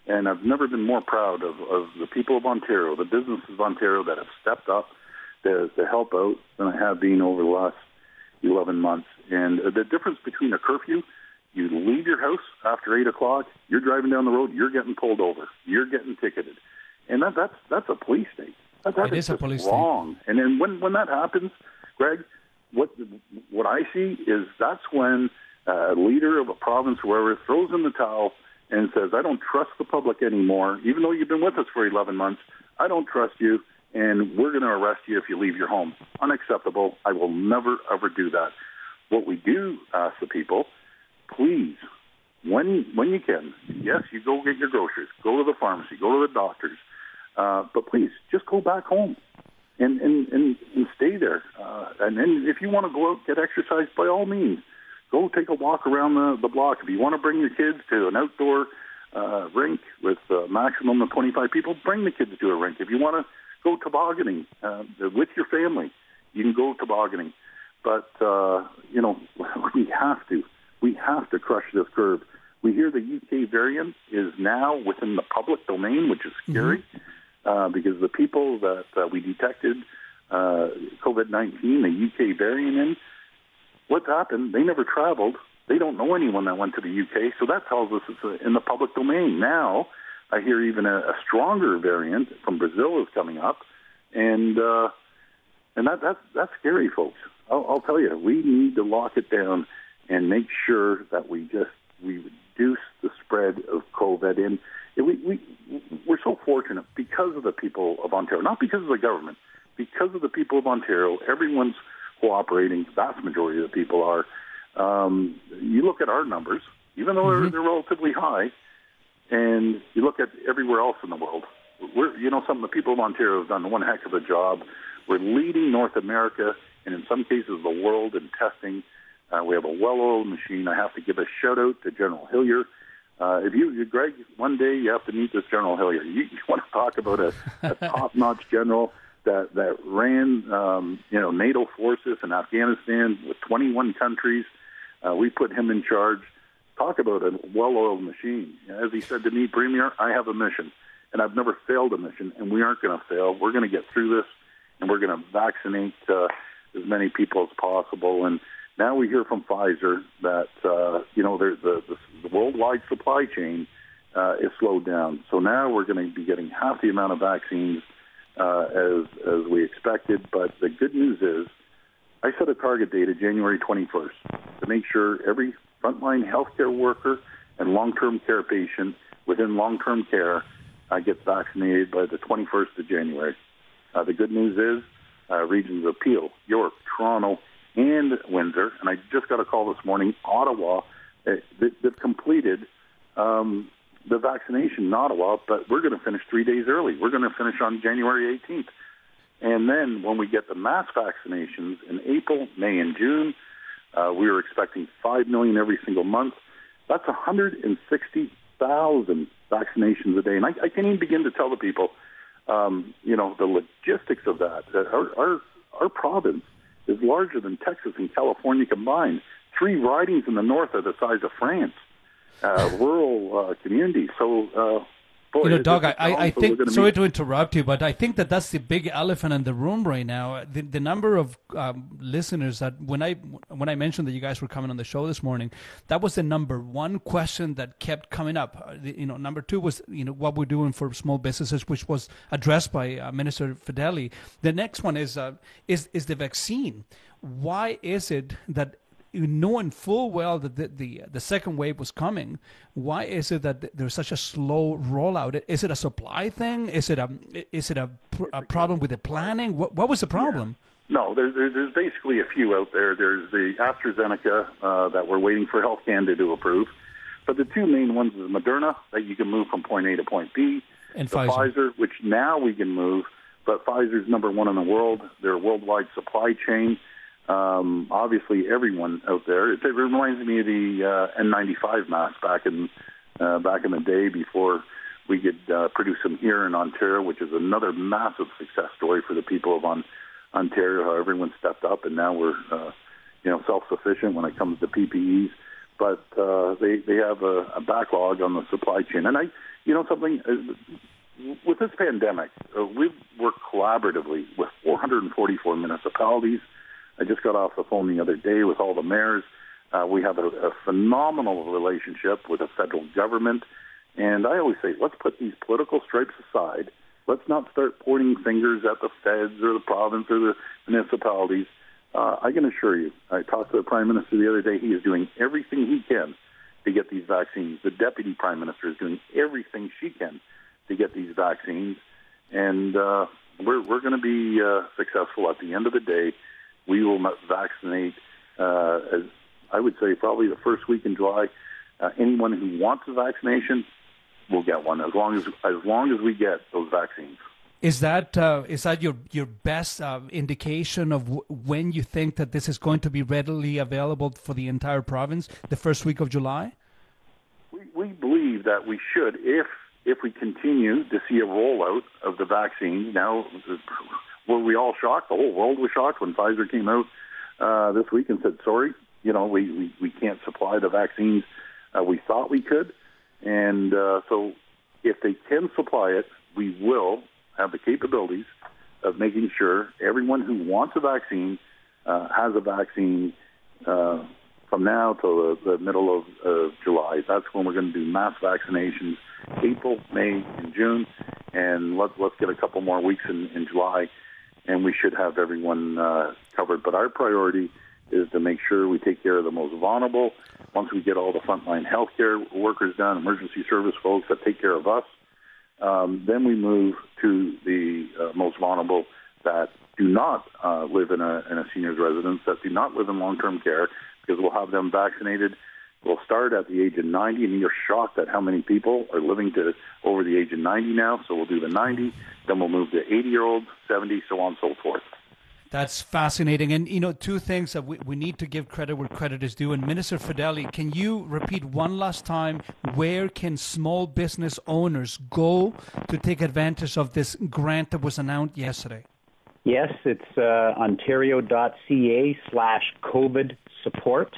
S6: And I've never been more proud of, of the people of Ontario, the businesses of Ontario that have stepped up to, to help out than I have been over the last 11 months. And the difference between a curfew, you leave your house after 8 o'clock, you're driving down the road, you're getting pulled over, you're getting ticketed. And that, that's, that's a police state. That, that
S3: is, is a police
S6: wrong.
S3: State.
S6: And then when, when that happens, Greg, what, what I see is that's when a leader of a province, whoever, throws in the towel and says, I don't trust the public anymore, even though you've been with us for 11 months. I don't trust you and we're going to arrest you if you leave your home. Unacceptable. I will never, ever do that. What we do ask the people, please, when when you can, yes, you go get your groceries, go to the pharmacy, go to the doctors, uh, but please just go back home and and and, and stay there. Uh, and then if you want to go out get exercise, by all means, go take a walk around the the block. If you want to bring your kids to an outdoor uh, rink with a maximum of 25 people, bring the kids to a rink. If you want to go tobogganing uh, with your family. You can go tobogganing, but uh, you know we have to. We have to crush this curve. We hear the UK variant is now within the public domain, which is scary mm-hmm. Uh, because the people that uh, we detected uh, COVID-19, the UK variant in, what's happened? They never traveled. They don't know anyone that went to the UK, so that tells us it's uh, in the public domain now I hear even a, a stronger variant from Brazil is coming up, and uh, and that that's that's scary, folks. I'll, I'll tell you, we need to lock it down and make sure that we just we reduce the spread of COVID. And we we we're so fortunate because of the people of Ontario, not because of the government, because of the people of Ontario. Everyone's cooperating. The vast majority of the people are. Um, you look at our numbers, even though mm-hmm. they're, they're relatively high and you look at everywhere else in the world. We're, you know, some of the people of Ontario have done one heck of a job. We're leading North America and in some cases the world in testing. Uh, we have a well-oiled machine. I have to give a shout out to General Hillier. Uh, if you, Greg, one day you have to meet this General Hillier. You, you want to talk about a, a top-notch general that that ran, um, you know, NATO forces in Afghanistan with 21 countries. Uh, we put him in charge talk about a well-oiled machine. As he said to me, Premier, I have a mission, and I've never failed a mission, and we aren't going to fail. We're going to get through this, and we're going to vaccinate uh, as many people as possible. And now we hear from Pfizer that uh, you know the, the, the worldwide supply chain uh, is slowed down. So now we're going to be getting half the amount of vaccines uh, as as we expected. But the good news is, I set a target date of January 21st to make sure every frontline healthcare worker and long-term care patient within long-term care uh, gets vaccinated by the 21st of January. Uh, the good news is uh, regions of Peel, York, Toronto, and Windsor, and I just got a call this morning, Ottawa, uh, they've completed um, the vaccination in Ottawa, but we're going to finish three days early. We're going to finish on January 18th. And then when we get the mass vaccinations in April, May, and June, uh, we were expecting 5 million every single month. That's 160,000 vaccinations a day. And I, I can't even begin to tell the people, um, you know, the logistics of that. Our, our, our province is larger than Texas and California combined. Three ridings in the north are the size of France. Uh, rural uh, communities. So
S3: you know, Doug, I, I think, sorry to interrupt you, but I think that that's the big elephant in the room right now. The, the number of um, listeners that when I when I mentioned that you guys were coming on the show this morning, that was the number one question that kept coming up. Uh, you know, number two was you know what we're doing for small businesses, which was addressed by uh, Minister Fedeli. The next one is uh, is is the vaccine. Why is it that knowing full well that the, the, the second wave was coming, why is it that there's such a slow rollout? Is it a supply thing? Is it a is it a, a problem with the planning? What what was the problem?
S6: Yeah. No, there's there's basically a few out there. There's the AstraZeneca uh, that we're waiting for Health Canada to approve, but the two main ones is Moderna that you can move from point A to point B,
S3: and Pfizer.
S6: Pfizer, which now we can move, but Pfizer's number one in the world. They're worldwide supply chain. Um, obviously, everyone out there. It, it reminds me of the uh, N95 mask back in uh, back in the day before we could uh, produce them here in Ontario, which is another massive success story for the people of on, Ontario. How everyone stepped up, and now we're uh, you know self-sufficient when it comes to PPEs. But uh, they they have a, a backlog on the supply chain, and I you know something. Uh, with this pandemic, uh, we've worked collaboratively with 444 municipalities, I just got off the phone the other day with all the mayors. Uh, we have a, a phenomenal relationship with the federal government. And I always say, let's put these political stripes aside. Let's not start pointing fingers at the feds or the province or the municipalities. Uh, I can assure you, I talked to the Prime Minister the other day. He is doing everything he can to get these vaccines. The Deputy Prime Minister is doing everything she can to get these vaccines. And uh, we're, we're going to be uh, successful at the end of the day. We will vaccinate, uh, as I would say, probably the first week in July. Uh, anyone who wants a vaccination will get one as long as as long as we get those vaccines.
S3: Is that uh, is that your your best uh, indication of w- when you think that this is going to be readily available for the entire province? The first week of July.
S6: We we believe that we should if if we continue to see a rollout of the vaccine. Now, were we all shocked? The whole world was shocked when Pfizer came out uh, this week and said, "Sorry, you know, we we, we can't supply the vaccines uh, we thought we could." And uh, so, if they can supply it, we will have the capabilities of making sure everyone who wants a vaccine uh, has a vaccine uh, from now till the, the middle of July. That's when we're going to do mass vaccinations, April, May, and June, and let, let's get a couple more weeks in, in July, and we should have everyone uh, covered. But our priority is to make sure we take care of the most vulnerable. Once we get all the frontline healthcare workers done, emergency service folks that take care of us, um, then we move to the uh, most vulnerable that do not uh, live in a, in a senior's residence, that do not live in long-term care, because we'll have them vaccinated. We'll start at the age of 90, and you're shocked at how many people are living to over the age of 90 now. So we'll do the 90, then we'll move to 80-year-olds, 70, so on and so forth.
S3: That's fascinating. And, you know, two things that we, we need to give credit where credit is due. And Minister Fedeli, can you repeat one last time where can small business owners go to take advantage of this grant that was announced yesterday?
S5: Yes, it's uh, ontario.ca slash COVID support.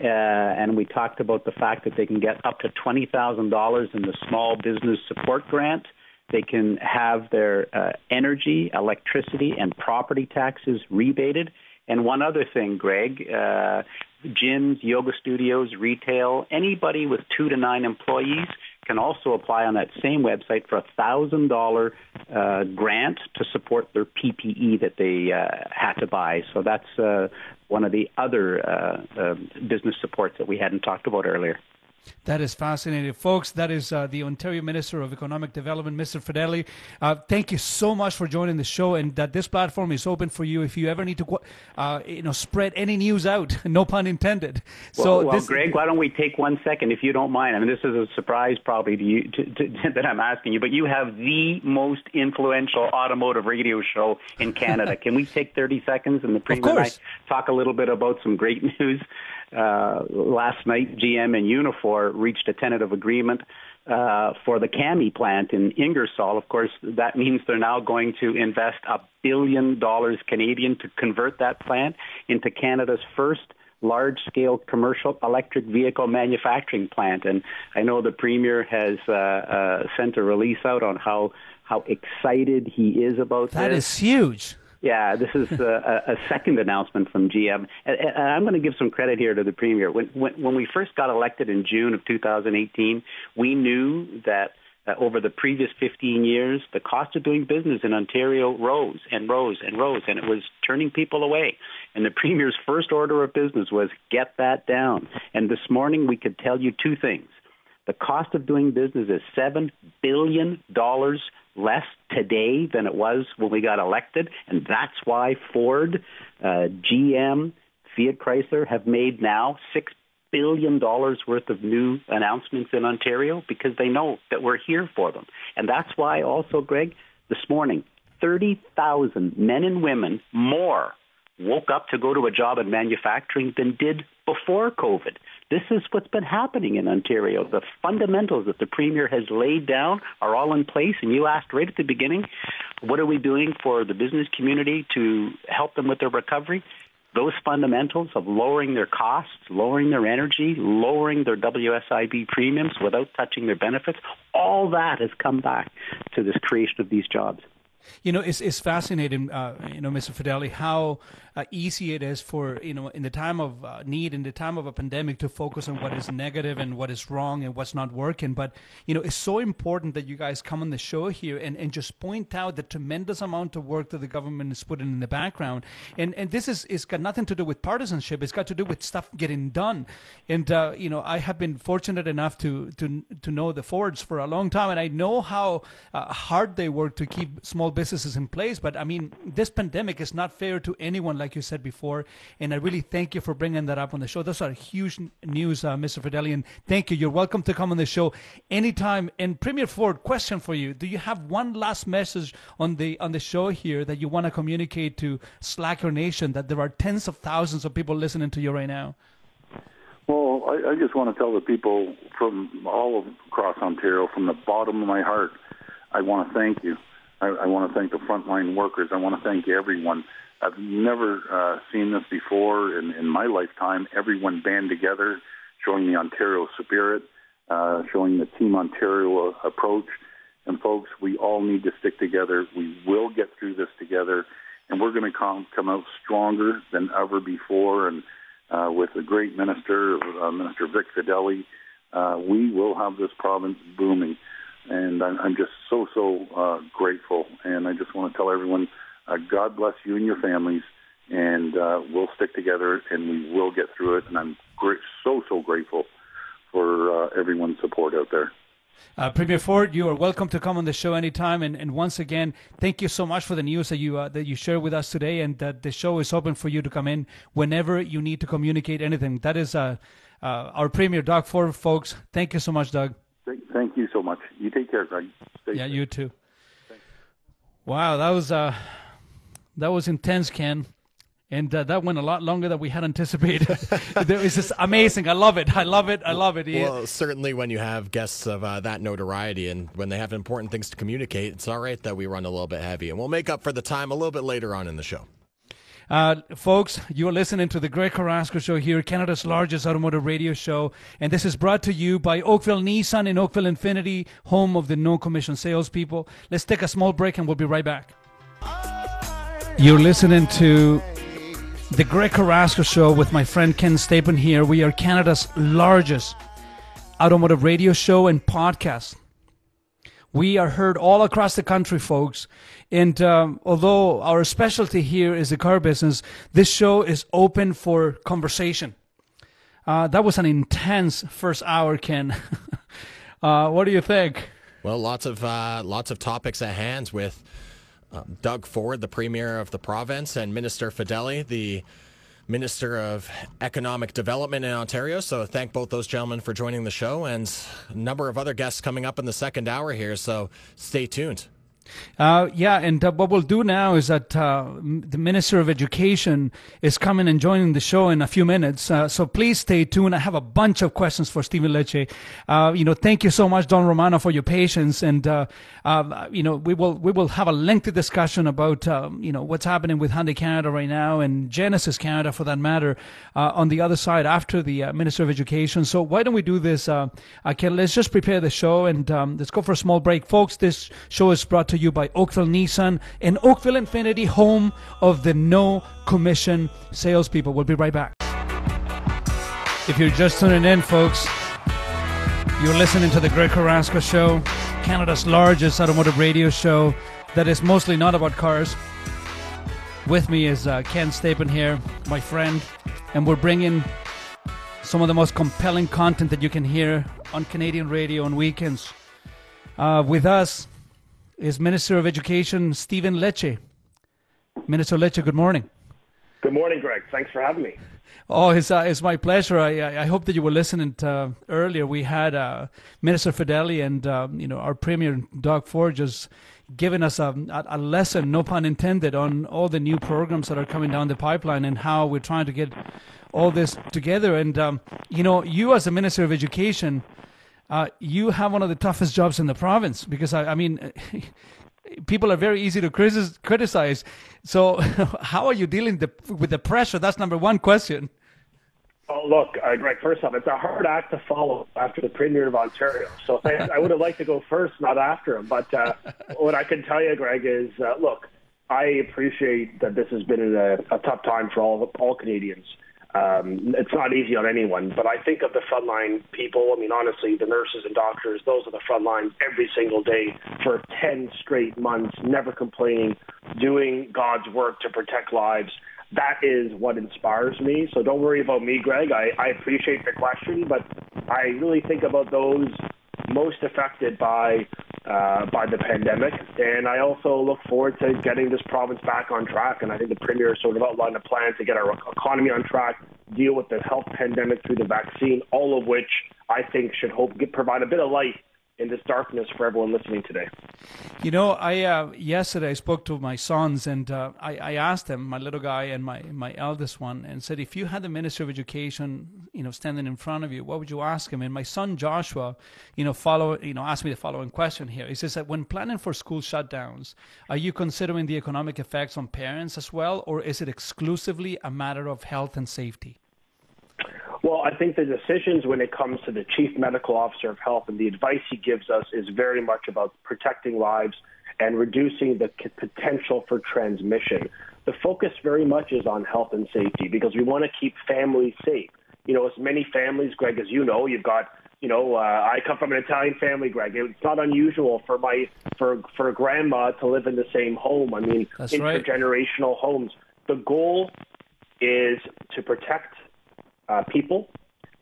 S5: Uh, and we talked about the fact that they can get up to $20,000 in the small business support grant. They can have their uh, energy, electricity, and property taxes rebated. And one other thing, Greg, uh, gyms, yoga studios, retail, anybody with two to nine employees can also apply on that same website for a thousand dollar uh, grant to support their PPE that they uh, had to buy. So that's uh, one of the other uh, uh, business supports that we hadn't talked about earlier.
S3: That is fascinating, folks. That is uh, the Ontario Minister of Economic Development, Mr. Fedeli. Uh, thank you so much for joining the show, and that this platform is open for you if you ever need to, uh, you know, spread any news out. No pun intended.
S5: So, well, well this, Greg, why don't we take one second, if you don't mind? I mean, this is a surprise, probably to you to, to, that I'm asking you, but you have the most influential automotive radio show in Canada. Can we take 30 seconds and the premier and I talk a little bit about some great news? Uh, last night, GM and Unifor reached a tentative agreement uh, for the CAMI plant in Ingersoll. Of course, that means they're now going to invest a billion dollars Canadian to convert that plant into Canada's first large-scale commercial electric vehicle manufacturing plant. And I know the premier has uh, uh, sent a release out on how how excited he is about
S3: that.
S5: That
S3: is huge.
S5: Yeah, this is a, a second announcement from GM. And, and I'm going to give some credit here to the Premier. When, when, when we first got elected in June of 2018, we knew that uh, over the previous 15 years, the cost of doing business in Ontario rose and rose and rose, and it was turning people away. And the Premier's first order of business was get that down. And this morning, we could tell you two things. The cost of doing business is $7 billion less today than it was when we got elected, and that's why Ford, uh, GM, Fiat Chrysler have made now six billion dollars worth of new announcements in Ontario because they know that we're here for them. And that's why also, Greg, this morning, 30,000 men and women more woke up to go to a job in manufacturing than did before COVID. This is what's been happening in Ontario. The fundamentals that the Premier has laid down are all in place. And you asked right at the beginning, what are we doing for the business community to help them with their recovery? Those fundamentals of lowering their costs, lowering their energy, lowering their WSIB premiums without touching their benefits, all that has come back to this creation of these jobs.
S3: You know, it's, it's fascinating, uh, you know, Mr. Fedeli, how uh, easy it is for, you know, in the time of uh, need, in the time of a pandemic, to focus on what is negative and what is wrong and what's not working. But, you know, it's so important that you guys come on the show here and, and just point out the tremendous amount of work that the government is putting in the background. And and this is it's got nothing to do with partisanship. It's got to do with stuff getting done. And, uh, you know, I have been fortunate enough to, to, to know the Fords for a long time, and I know how uh, hard they work to keep small businesses in place. But I mean, this pandemic is not fair to anyone, like you said before. And I really thank you for bringing that up on the show. Those are huge news, uh, Mr. Fedeli. And thank you. You're welcome to come on the show anytime. And Premier Ford, question for you: Do you have one last message on the on the show here that you want to communicate to Slacker Nation that there are tens of thousands of people listening to you right now?
S6: Well, I, I just want to tell the people from all across Ontario, from the bottom of my heart, I want to thank you. I, I want to thank the frontline workers. I want to thank everyone. I've never uh, seen this before in, in my lifetime. Everyone band together, showing the Ontario spirit, uh, showing the Team Ontario uh, approach. And folks, we all need to stick together. We will get through this together, and we're going to come come out stronger than ever before. And uh, with the great minister, uh, Minister Vic Fedeli, uh, we will have this province booming. And I'm, I'm just so, so uh, grateful. And I just want to tell everyone, uh, God bless you and your families. And uh, we'll stick together and we will get through it. And I'm so, so grateful for uh, everyone's support out there.
S3: Uh, Premier Ford, you are welcome to come on the show anytime. And, and once again, thank you so much for the news that you uh, that you shared with us today, and that the show is open for you to come in whenever you need to communicate anything. That is uh, uh our Premier, Doug Ford, folks. Thank you so much, Doug.
S6: Thank, thank you so much. You take care, Greg.
S3: Stay yeah, safe. you too. Wow, that was uh, that was intense, Ken and uh, that went a lot longer than we had anticipated. it's just amazing. I love it. I love it. I love it.
S4: Yeah. Well, certainly when you have guests of uh, that notoriety and when they have important things to communicate, it's all right that we run a little bit heavy, and we'll make up for the time a little bit later on in the show.
S3: Uh, folks, you are listening to the Greg Carrasco Show here, Canada's largest automotive radio show. And this is brought to you by Oakville Nissan and Oakville Infiniti, home of the no commission salespeople. Let's take a small break and we'll be right back. You're listening to the Greg Carrasco Show with my friend Ken Stapon here. We are Canada's largest automotive radio show and podcast. We are heard all across the country, folks. And um, although our specialty here is the car business, this show is open for conversation. Uh, that was an intense first hour, Ken. uh, what do you think?
S4: Well, lots of uh, lots of topics at hand with um, Doug Ford, the Premier of the province, and Minister Fedeli, the Minister of Economic Development in Ontario. So thank both those gentlemen for joining the show and a number of other guests coming up in the second hour here. So stay tuned.
S3: Uh, yeah, and uh, what we'll do now is that uh, the Minister of Education is coming and joining the show in a few minutes. Uh, so please stay tuned. I have a bunch of questions for Stephen Lecce. Uh, you know, thank you so much, Don Romano, for your patience. And uh, you know, we will we will have a lengthy discussion about um, you know what's happening with Hyundai Canada right now and Genesis Canada, for that matter, on the other side after the Minister of Education. So why don't we do this? okay, let's just prepare the show and um, let's go for a small break, folks. This show is brought to you by Oakville Nissan and Oakville Infiniti, home of the no commission salespeople. We'll be right back. If you're just tuning in, folks, you're listening to the Greg Carrasco Show, Canada's largest automotive radio show that is mostly not about cars. With me is uh, Ken Stapon here, my friend, and we're bringing some of the most compelling content that you can hear on Canadian radio on weekends. Uh, with us is Minister of Education Stephen Lecce. Minister Lecce, good morning.
S7: Good morning, Greg. Thanks for having me.
S3: Oh, it's, uh, it's my pleasure. I, I hope that you were listening to, uh, earlier. We had uh, Minister Fedeli and um, you know our Premier Doug Ford just giving us a, a lesson, no pun intended, on all the new programs that are coming down the pipeline and how we're trying to get all this together. And um, you know, you as a Minister of Education, uh, you have one of the toughest jobs in the province because I, I mean, people are very easy to criticize. So, how are you dealing the, with the pressure? That's number one question.
S7: Oh, look, uh, Greg, first off, it's a hard act to follow after the Premier of Ontario. So I, I would have liked to go first, not after him. But uh, what I can tell you, Greg, is uh, look, I appreciate that this has been a, a tough time for all all Canadians. Um, it's not easy on anyone, but I think of the frontline people. I mean, honestly, the nurses and doctors, those are the front lines every single day for 10 straight months, never complaining, doing God's work to protect lives that is what inspires me. So don't worry about me, Greg. I, I appreciate the question, but I really think about those most affected by uh, by the pandemic, and I also look forward to getting this province back on track. And I think the premier sort of outlined a plan to get our economy on track, deal with the health pandemic through the vaccine, all of which I think should hope provide a bit of light in this darkness for everyone listening today.
S3: You know, I uh, yesterday I spoke to my sons and uh, I, I, asked them, my little guy and my, my eldest one, and said, if you had the Minister of Education, you know, standing in front of you, what would you ask him? And my son Joshua, you know, follow, you know, asked me the following question here. He says that when planning for school shutdowns, are you considering the economic effects on parents as well, or is it exclusively a matter of health and safety?
S7: Well, I think the decisions when it comes to the chief medical officer of health and the advice he gives us is very much about protecting lives and reducing the potential for transmission. The focus very much is on health and safety because we want to keep families safe. You know, as many families, Greg, as you know, you've got you know, uh, I come from an Italian family, Greg. It's not unusual for my for for a grandma to live in the same home. I mean,
S3: That's
S7: intergenerational
S3: right.
S7: homes. The goal is to protect uh, people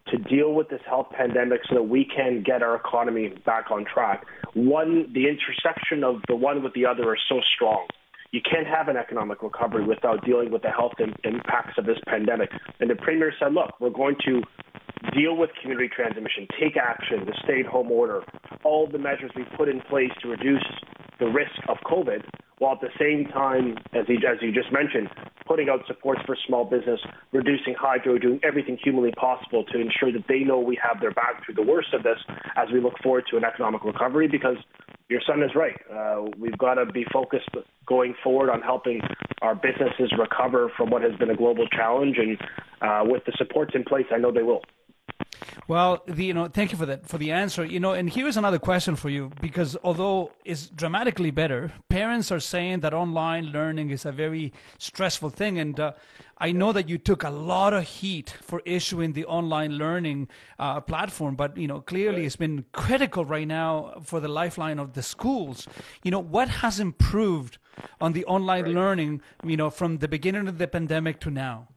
S7: to deal with this health pandemic so that we can get our economy back on track. One, the intersection of the one with the other are so strong. You can't have an economic recovery without dealing with the health impacts of this pandemic. And the Premier said, look, we're going to deal with community transmission, take action, the stay-at-home order, all the measures we've put in place to reduce the risk of COVID, while at the same time, as, he, as you just mentioned, putting out supports for small business, reducing hydro, doing everything humanly possible to ensure that they know we have their back through the worst of this as we look forward to an economic recovery because your son is right. Uh, we've got to be focused going forward on helping our businesses recover from what has been a global challenge. And uh, with the supports in place, I know they will.
S3: Well, the, you know, thank you for that for the answer. You know, and here's another question for you because although it's dramatically better, parents are saying that online learning is a very stressful thing, and uh, I know that you took a lot of heat for issuing the online learning uh, platform, but you know, clearly it's been critical right now for the lifeline of the schools. You know, what has improved on the online right. learning? You know, from the beginning of the pandemic to now.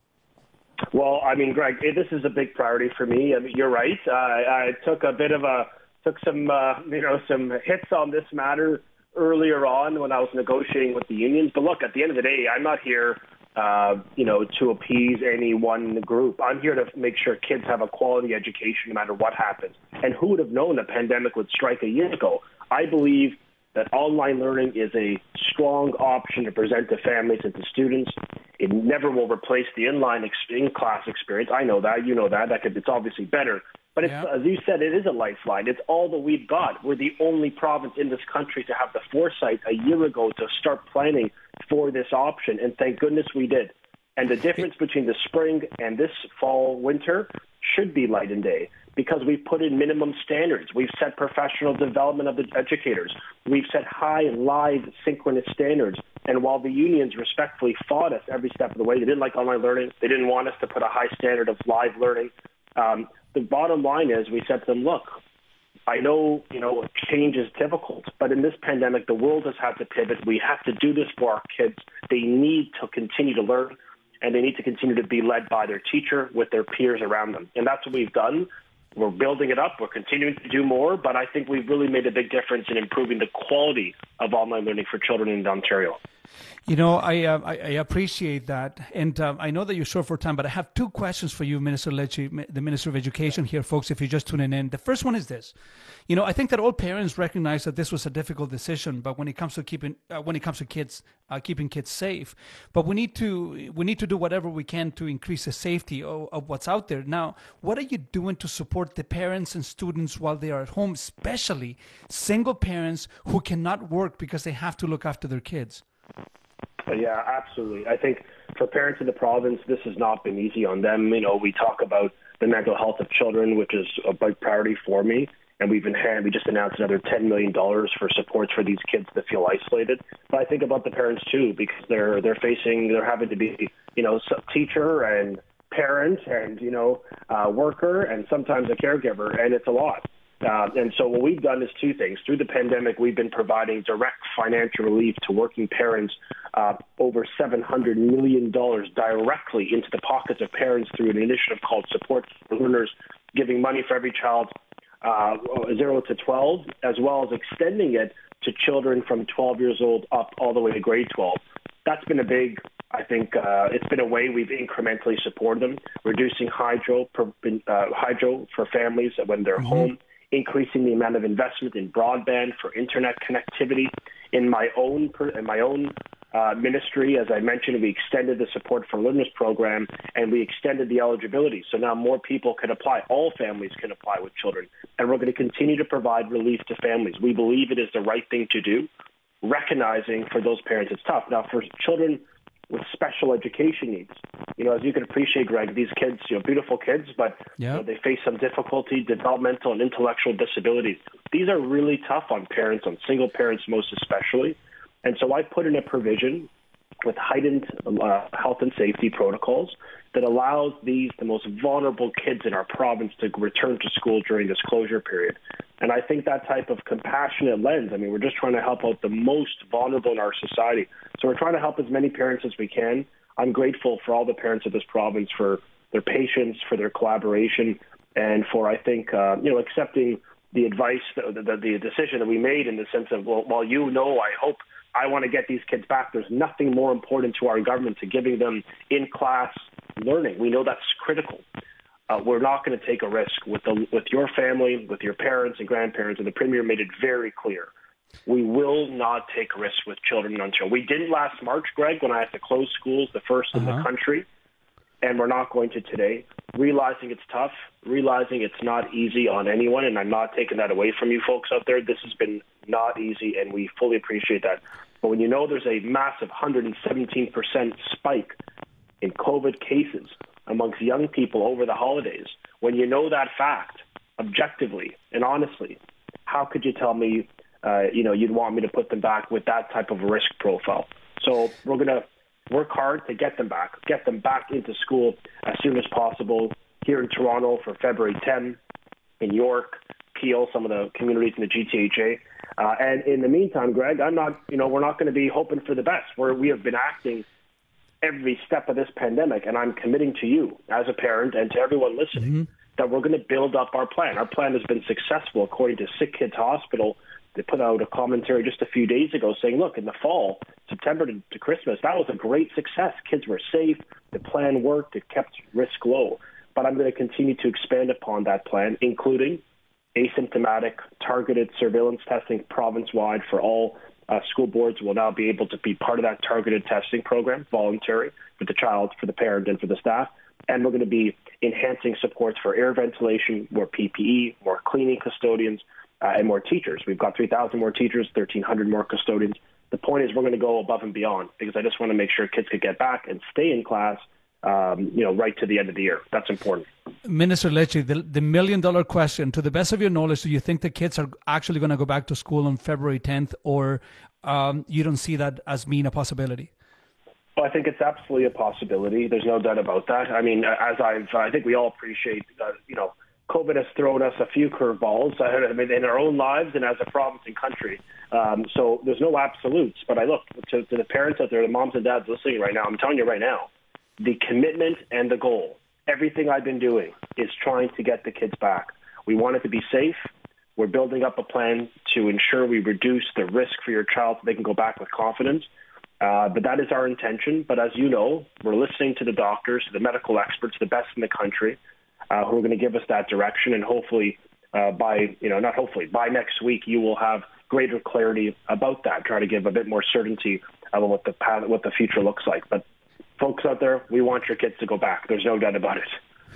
S7: Well, I mean, Greg, this is a big priority for me. I mean, you're right. Uh, I took a bit of a took some uh, you know some hits on this matter earlier on when I was negotiating with the unions. But look, at the end of the day, I'm not here, uh, you know, to appease any one group. I'm here to make sure kids have a quality education no matter what happens. And who would have known the pandemic would strike a year ago? I believe that online learning is a strong option to present to families and to students. It never will replace the inline ex- in-class experience. I know that. You know that. That could, it's obviously better. But it's, yeah. as you said, it is a lifeline. It's all that we've got. We're the only province in this country to have the foresight a year ago to start planning for this option. And thank goodness we did. And the difference between the spring and this fall, winter should be light and day because we've put in minimum standards. We've set professional development of the educators. We've set high live synchronous standards. And while the unions respectfully fought us every step of the way, they didn't like online learning. They didn't want us to put a high standard of live learning. Um, the bottom line is we said to them, look, I know, you know, change is difficult, but in this pandemic, the world has had to pivot. We have to do this for our kids. They need to continue to learn and they need to continue to be led by their teacher with their peers around them. And that's what we've done. We're building it up. We're continuing to do more, but I think we've really made a big difference in improving the quality of online learning for children in Ontario.
S3: You know, I, uh, I, I appreciate that, and uh, I know that you're short for time, but I have two questions for you, Minister Lecce, the Minister of Education here, folks. If you're just tuning in, the first one is this: you know, I think that all parents recognize that this was a difficult decision, but when it comes to keeping uh, when it comes to kids uh, keeping kids safe, but we need to we need to do whatever we can to increase the safety of, of what's out there. Now, what are you doing to support the parents and students while they are at home, especially single parents who cannot work because they have to look after their kids?
S7: Yeah, absolutely. I think for parents in the province, this has not been easy on them. You know, we talk about the mental health of children, which is a big priority for me. And we've enhanced, we just announced another $10 million for supports for these kids that feel isolated. But I think about the parents too, because they're, they're facing, they're having to be, you know, teacher and parent and, you know, uh, worker and sometimes a caregiver. And it's a lot. Uh, and so what we've done is two things. Through the pandemic, we've been providing direct financial relief to working parents, uh, over $700 million directly into the pockets of parents through an initiative called Support for Learners, giving money for every child uh, 0 to 12, as well as extending it to children from 12 years old up all the way to grade 12. That's been a big, I think, uh, it's been a way we've incrementally supported them, reducing hydro, per, uh, hydro for families when they're mm-hmm. home increasing the amount of investment in broadband for internet connectivity. In my own in my own uh, ministry, as I mentioned, we extended the support for learners program and we extended the eligibility. So now more people can apply. All families can apply with children, and we're going to continue to provide relief to families. We believe it is the right thing to do, recognizing for those parents it's tough. Now for children with special education needs. You know, as you can appreciate, Greg, these kids, you know, beautiful kids, but yeah. you know, they face some difficulty, developmental and intellectual disabilities. These are really tough on parents, on single parents most especially. And so I put in a provision with heightened uh, health and safety protocols that allows these, the most vulnerable kids in our province, to return to school during this closure period. And I think that type of compassionate lens, I mean, we're just trying to help out the most vulnerable in our society. So we're trying to help as many parents as we can. I'm grateful for all the parents of this province for their patience, for their collaboration, and for, I think, uh, you know, accepting the advice, the, the, the decision that we made in the sense of, well, while you know, I hope I want to get these kids back. There's nothing more important to our government to giving them in-class learning. We know that's critical. Uh, we're not going to take a risk with the with your family, with your parents and grandparents, and the premier made it very clear. We will not take risks with children until we didn't last March, Greg, when I had to close schools, the 1st uh-huh. in the uh-huh. country, and we're not going to today. Realizing it's tough, realizing it's not easy on anyone, and I'm not taking that away from you folks out there. This has been not easy, and we fully appreciate that. But when you know there's a massive 117% spike in COVID cases amongst young people over the holidays, when you know that fact objectively and honestly, how could you tell me, uh, you know, you'd want me to put them back with that type of risk profile? So we're going to work hard to get them back, get them back into school as soon as possible here in Toronto for February 10, in York, Peel, some of the communities in the GTHA. Uh, and in the meantime, Greg, I'm not, you know, we're not going to be hoping for the best. Where we have been acting every step of this pandemic, and I'm committing to you as a parent and to everyone listening mm-hmm. that we're going to build up our plan. Our plan has been successful, according to Sick Kids Hospital. They put out a commentary just a few days ago saying, look, in the fall, September to, to Christmas, that was a great success. Kids were safe. The plan worked. It kept risk low. But I'm going to continue to expand upon that plan, including asymptomatic targeted surveillance testing province-wide for all uh, school boards will now be able to be part of that targeted testing program, voluntary for the child, for the parent, and for the staff. And we're going to be enhancing supports for air ventilation, more PPE, more cleaning custodians, uh, and more teachers. We've got 3,000 more teachers, 1,300 more custodians. The point is we're going to go above and beyond because I just want to make sure kids could get back and stay in class um, you know, right to the end of the year. That's important.
S3: Minister Lecce, the, the million dollar question, to the best of your knowledge, do you think the kids are actually going to go back to school on February 10th or um, you don't see that as being a possibility?
S7: Well, I think it's absolutely a possibility. There's no doubt about that. I mean, as I've, I think we all appreciate, uh, you know, COVID has thrown us a few curveballs I mean, in our own lives and as a province and country. Um, so there's no absolutes. But I look to, to the parents out there, the moms and dads listening right now. I'm telling you right now, the commitment and the goal. Everything I've been doing is trying to get the kids back. We want it to be safe. We're building up a plan to ensure we reduce the risk for your child so they can go back with confidence. Uh, but that is our intention. But as you know, we're listening to the doctors, the medical experts, the best in the country, uh, who are going to give us that direction. And hopefully, uh, by you know, not hopefully, by next week, you will have greater clarity about that. Try to give a bit more certainty about what the path, what the future looks like. But folks out there, we want your kids to go back. There's no doubt about it.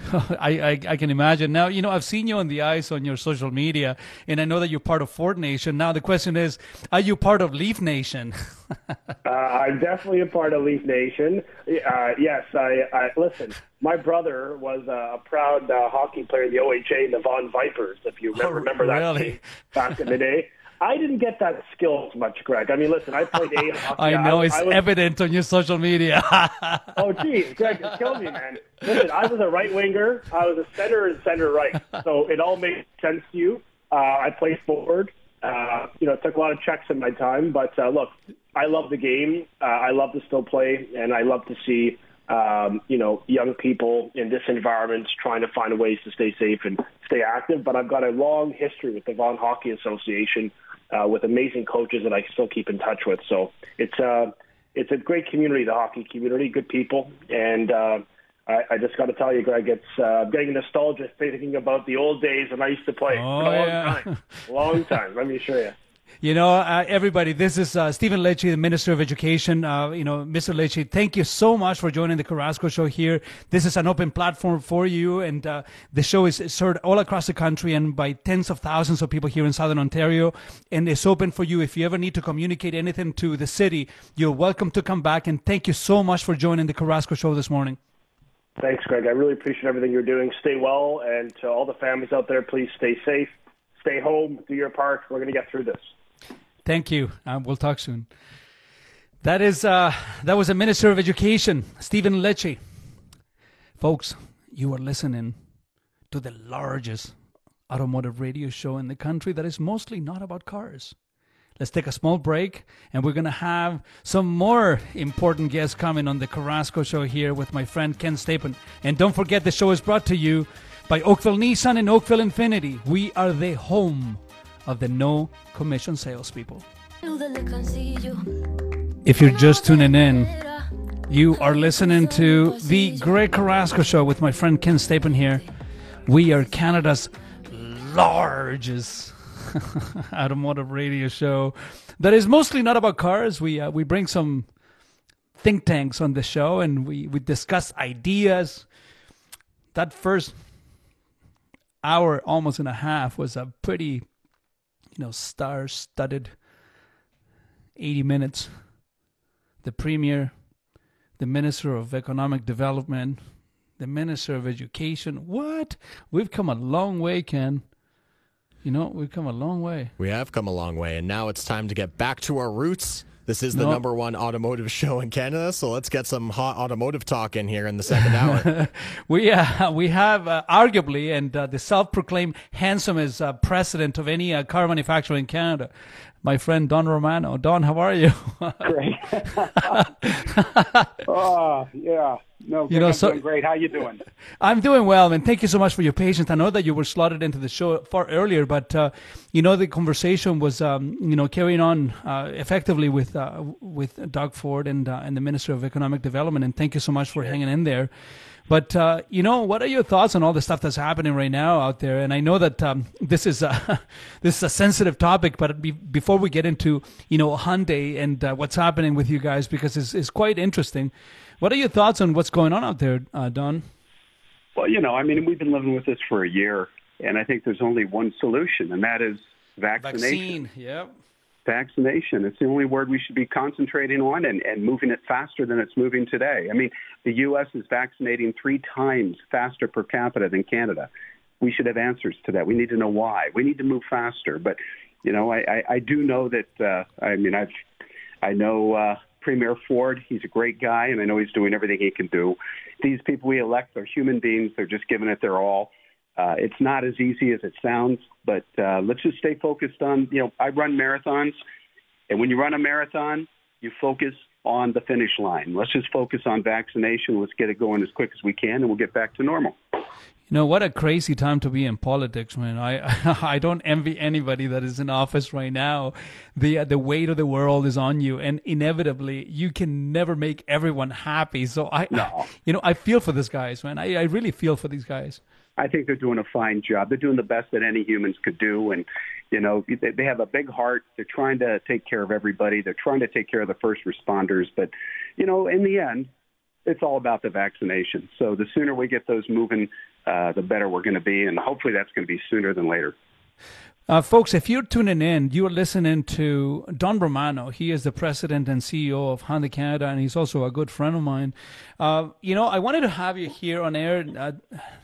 S3: I, I, I can imagine. Now, you know, I've seen you on the ice on your social media, and I know that you're part of Ford Nation. Now, the question is, are you part of Leaf Nation?
S7: uh, I'm definitely a part of Leaf Nation. Uh, yes, I, I listen. My brother was a proud uh, hockey player in the OHA, the Vaughan Vipers. If you remember,
S3: oh,
S7: remember that
S3: really?
S7: back in the day. I didn't get that skill as much, Greg. I mean, listen, I played A hockey.
S3: I know
S7: I,
S3: it's
S7: I was,
S3: evident on your social media.
S7: oh, geez, Greg, you killed me, man. Listen, I was a right winger. I was a center and center right, so it all made sense to you. Uh, I played forward. Uh, you know, it took a lot of checks in my time, but uh, look, I love the game. Uh, I love to still play, and I love to see um, you know young people in this environment trying to find ways to stay safe and stay active. But I've got a long history with the Vaughan Hockey Association uh, with amazing coaches that I still keep in touch with. So it's uh, it's a great community, the hockey community, good people, and uh, I, I just got to tell you, Greg, it's uh, getting nostalgic thinking about the old days when I used to play
S3: oh,
S7: for a long
S3: yeah.
S7: time, long time. Let me assure you.
S3: You know, uh, everybody, this is uh, Stephen Lecce, the Minister of Education. Uh, you know, Mr. Lecce, thank you so much for joining the Carrasco Show here. This is an open platform for you, and uh, the show is heard all across the country and by tens of thousands of people here in Southern Ontario. And it's open for you. If you ever need to communicate anything to the city, you're welcome to come back. And thank you so much for joining the Carrasco Show this morning.
S7: Thanks, Greg. I really appreciate everything you're doing. Stay well, and to all the families out there, please stay safe, stay home, do your part. We're going to get through this.
S3: Thank you. Uh, we'll talk soon. That is uh, that was a Minister of Education, Stephen Lecce. Folks, you are listening to the largest automotive radio show in the country that is mostly not about cars. Let's take a small break, and we're going to have some more important guests coming on the Carrasco show here with my friend Ken Stapon. And don't forget, the show is brought to you by Oakville Nissan and Oakville Infiniti. We are the home of the no commission salespeople. If you're just tuning in, you are listening to the Greg Carrasco Show with my friend Ken Stapon here. We are Canada's largest automotive radio show that is mostly not about cars. We uh, we bring some think tanks on the show and we, we discuss ideas. That first hour, almost and a half, was a pretty, you know, star-studded 80 minutes. The premier, the minister of economic development, the minister of education. What? We've come a long way, Ken. You know, we've come a long way.
S4: We have come a long way, and now it's time to get back to our roots. This is the
S3: No.
S4: number one automotive show in Canada, so let's get some hot automotive talk in here in the second hour.
S3: We uh, we have uh, arguably and uh, the self-proclaimed handsomest uh, president of any uh, car manufacturer in Canada, my friend Don Romano. Don, how are you?
S8: Great. oh, yeah. No,
S3: You know, so-
S8: doing great. How you doing?
S3: I'm doing well, and thank you so much for your patience. I know that you were slotted into the show far earlier, but uh, you know the conversation was um, you know carrying on uh, effectively with uh, with Doug Ford and uh, and the Minister of Economic Development. And thank you so much for hanging in there. But uh, you know, what are your thoughts on all the stuff that's happening right now out there? And I know that um, this is a this is a sensitive topic, but be, before we get into you know Hyundai and uh, what's happening with you guys, because it's, it's quite interesting. What are your thoughts on what's going on out there, uh, Don?
S8: Well, you know, I mean, we've been living with this for a year, and I think there's only one solution, and that is vaccination.
S3: Vaccine. Yep.
S8: Vaccination. It's the only word we should be concentrating on and, and moving it faster than it's moving today. I mean, the U.S. is vaccinating three times faster per capita than Canada. We should have answers to that. We need to know why. We need to move faster. But, you know, I, I, I do know that, uh, I mean, I've, I know uh, Premier Ford. He's a great guy, and I know he's doing everything he can do. These people we elect are human beings. They're just giving it their all. Uh, it's not as easy as it sounds, but uh, let's just stay focused on, you know, I run marathons, and when you run a marathon, you focus on the finish line. Let's just focus on vaccination. Let's get it going as quick as we can, and we'll get back to normal.
S3: You know what a crazy time to be in politics, man. I I don't envy anybody that is in office right now. The the weight of the world is on you, and inevitably you can never make everyone happy. So I,
S8: No.
S3: you know, I feel for these guys, man. I I really feel for these guys.
S8: I think they're doing a fine job. They're doing the best that any humans could do, and you know they, they have a big heart. They're trying to take care of everybody. They're trying to take care of the first responders, but you know, in the end, it's all about the vaccination. So the sooner we get those moving uh, the better we're going to be, and hopefully that's going to be sooner than later.
S3: Uh, folks, if you're tuning in, you're listening to Don Romano. He is the president and CEO of Hyundai Canada, and he's also a good friend of mine. Uh, you know, I wanted to have you here on air uh,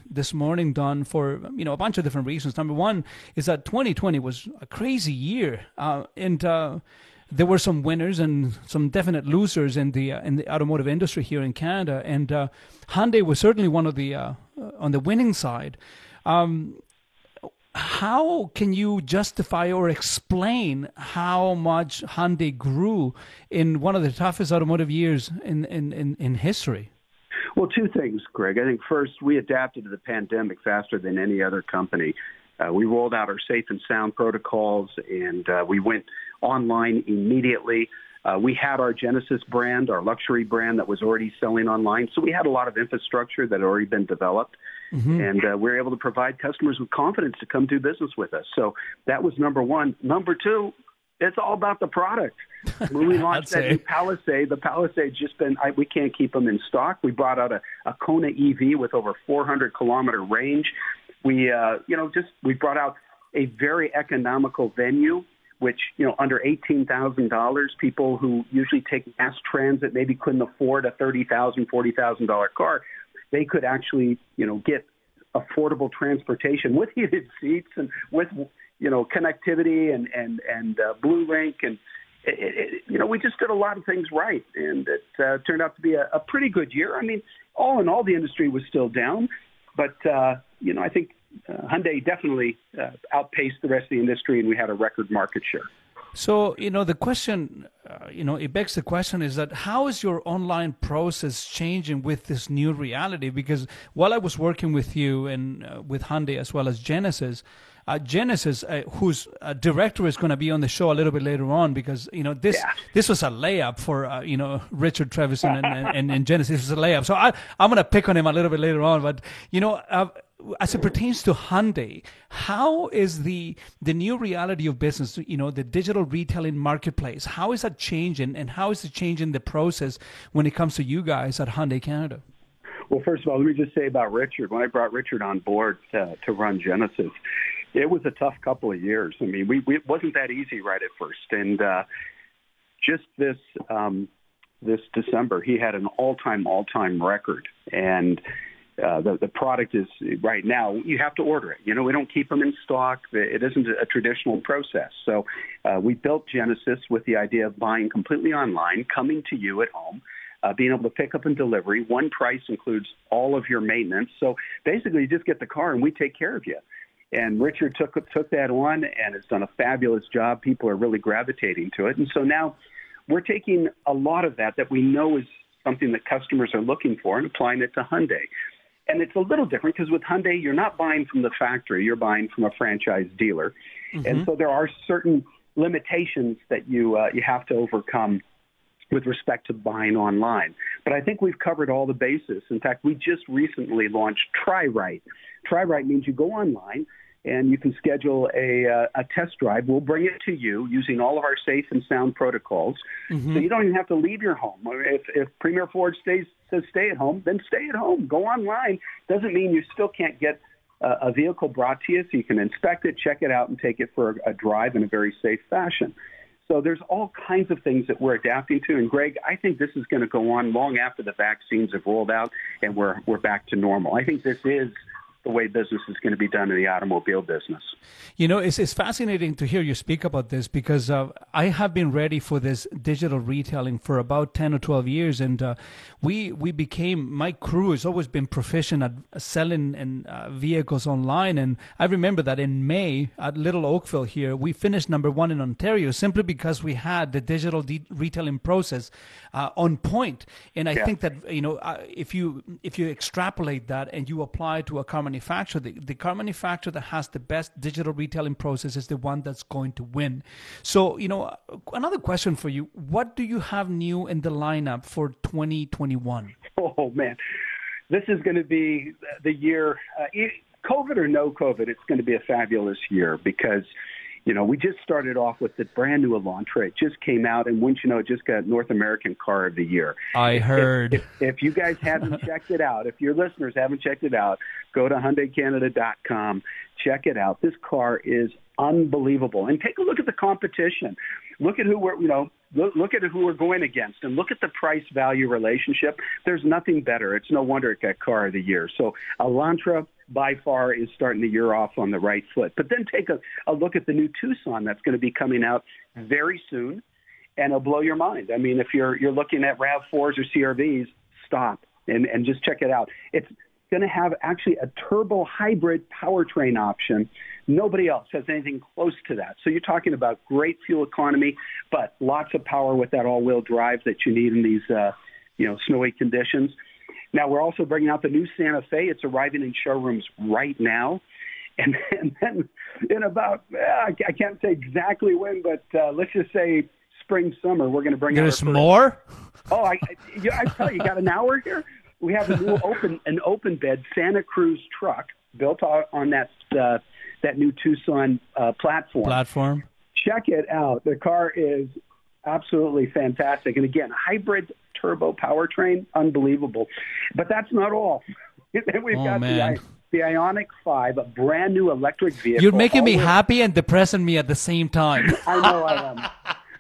S3: this morning, Don, for you know a bunch of different reasons. Number one is that 2020 was a crazy year, uh, and uh, there were some winners and some definite losers in the uh, in the automotive industry here in Canada, and Hyundai was certainly one of the on the winning side. Um, how can you justify or explain how much Hyundai grew in one of the toughest automotive years in, in, in, in history?
S8: Well, two things, Greg. I think first, we adapted to the pandemic faster than any other company. Uh, we rolled out our safe and sound protocols and uh, we went online immediately. Uh, we had our Genesis brand, our luxury brand that was already selling online. So we had a lot of infrastructure that had already been developed. Mm-hmm. And uh, we are able to provide customers with confidence to come do business with us. So that was number one. Number two, it's all about the product. When we launched that new Palisade, the Palisade just been, I, we can't keep them in stock. We brought out a, a Kona EV with over 400 kilometer range. We, uh, you know, just, we brought out a very economical venue which you know under eighteen thousand dollars, people who usually take mass transit maybe couldn't afford a thirty thousand, forty thousand dollar car, they could actually you know get affordable transportation with heated seats and with you know connectivity and and and uh, Blue Link and it, it, you know we just did a lot of things right and it uh, turned out to be a, a pretty good year. I mean, all in all, the industry was still down, but uh, you know I think uh, Hyundai definitely uh, outpaced the rest of the industry, and we had a record market share.
S3: So, you know, the question, uh, you know, it begs the question is that how is your online process changing with this new reality? Because while I was working with you and uh, with Hyundai as well as Genesis, uh, Genesis, uh, whose uh, director is going to be on the show a little bit later on, because you know this yeah. this was a layup for uh, you know Richard Trevisan and, and, and, and, Genesis was a layup. So I I'm going to pick on him a little bit later on, but you know as it pertains to Hyundai, how is the the new reality of business, you know, the digital retailing marketplace, how is that changing and how is it changing the process when it comes to you guys at Hyundai Canada?
S8: Well, first of all, let me just say about Richard. When I brought Richard on board to, to run Genesis, it was a tough couple of years. I mean, we, we it wasn't that easy right at first, and uh, just this um, this December, he had an all time all time record, and uh, the, the product is right now, you have to order it. You know, we don't keep them in stock. It isn't a traditional process. So uh, we built Genesis with the idea of buying completely online, coming to you at home. Uh, being able to pick up and delivery. One price includes all of your maintenance. So basically, you just get the car and we take care of you. And Richard took took that on and has done a fabulous job. People are really gravitating to it. And so now we're taking a lot of that that we know is something that customers are looking for and applying it to Hyundai. And it's a little different because with Hyundai, you're not buying from the factory, you're buying from a franchise dealer. Mm-hmm. And so there are certain limitations that you, uh, you have to overcome with respect to buying online. But I think we've covered all the bases. In fact, we just recently launched TryRight. TryRight means you go online and you can schedule a, uh, a test drive. We'll bring it to you using all of our safe and sound protocols. Mm-hmm. So you don't even have to leave your home. If, if Premier Ford stays, says stay at home, then stay at home. Go online. Doesn't mean you still can't get uh, a vehicle brought to you so you can inspect it, check it out, and take it for a, a drive in a very safe fashion. So there's all kinds of things that we're adapting to. And Greg, I think this is going to go on long after the vaccines have rolled out and we're, we're back to normal. I think this is the way business is going to be done in the automobile business.
S3: You know, it's, it's fascinating to hear you speak about this because uh, I have been ready for this digital retailing for about 10 or 12 years. And uh, we, we became, my crew has always been proficient at selling and uh, vehicles online. And I remember that in May at Little Oakville here, we finished number one in Ontario simply because we had the digital de- retailing process uh, on point. And I yeah. think that, you know, uh, if you, if you extrapolate that and you apply to a common manufacturer, the, the car manufacturer that has the best digital retailing process is the one that's going to win. So, you know, another question for you what do you have new in the lineup for 2021?
S8: Oh, man. This is going to be the year, uh, COVID or no COVID, it's going to be a fabulous year because You know, we just started off with the brand new Elantra. It just came out, and wouldn't you know, it just got North American Car of the Year.
S3: I heard.
S8: If, if, if you guys haven't checked it out, if your listeners haven't checked it out, go to HyundaiCanada.com. Check it out. This car is unbelievable, and take a look at the competition. Look at who we're, you know, look, look at who we're going against, and look at the price value relationship. There's nothing better. It's no wonder it got Car of the Year. So Elantra by far is starting the year off on the right foot. But then take a, a look at the new Tucson that's going to be coming out very soon, and it'll blow your mind. I mean, if you're you're looking at Rav4s or CRVs, stop and and just check it out. It's going to have actually a turbo hybrid powertrain option. Nobody else has anything close to that. So you're talking about great fuel economy, but lots of power with that all-wheel drive that you need in these, uh, you know, snowy conditions. Now we're also bringing out the new Santa Fe. It's arriving in showrooms right now. And, and then in about, uh, I can't say exactly when, but uh, let's just say spring, summer, we're going to bring
S3: There's
S8: out. There's
S3: more?
S8: Oh, I, I, I tell you, you got an hour here? We have a new open, an open bed Santa Cruz truck built on that, uh, that new Tucson uh, platform.
S3: Platform.
S8: Check it out. The car is absolutely fantastic. And again, hybrid turbo powertrain, unbelievable. But that's not all. We've
S3: oh,
S8: got
S3: man.
S8: the, the Ioniq 5, a brand new electric vehicle.
S3: You're making me happy and depressing me at the same time.
S8: I know I am.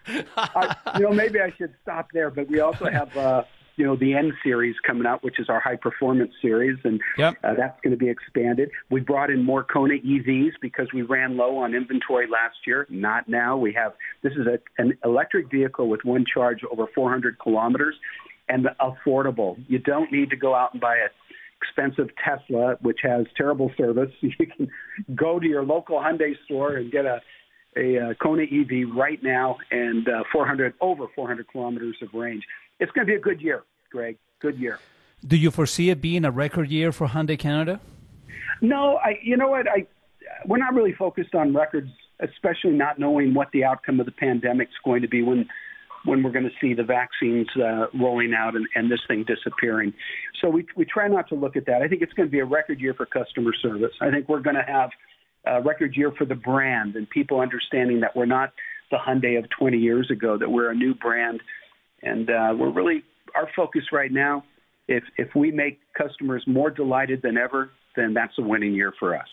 S8: I, you know, maybe I should stop there, but we also have uh, you know, the N series coming out, which is our high performance series, and
S3: yep.
S8: uh, that's going to be expanded. We brought in more Kona EVs because we ran low on inventory last year. Not now. We have this is a, an electric vehicle with one charge over 400 kilometers and affordable. You don't need to go out and buy a expensive Tesla, which has terrible service. You can go to your local Hyundai store and get a a uh, Kona EV right now and uh, 400 over 400 kilometers of range it's going to be a good year, Greg. Good year.
S3: Do you foresee it being a record year for Hyundai Canada?
S8: No, I. You know what? I we're not really focused on records, especially not knowing what the outcome of the pandemic is going to be when when we're going to see the vaccines uh, rolling out and, and this thing disappearing. So we we try not to look at that. I think it's going to be a record year for customer service. I think we're going to have a record year for the brand and people understanding that we're not the Hyundai of 20 years ago, that we're a new brand and uh, we're really our focus right now. If if we make customers more delighted than ever, then that's a winning year for us.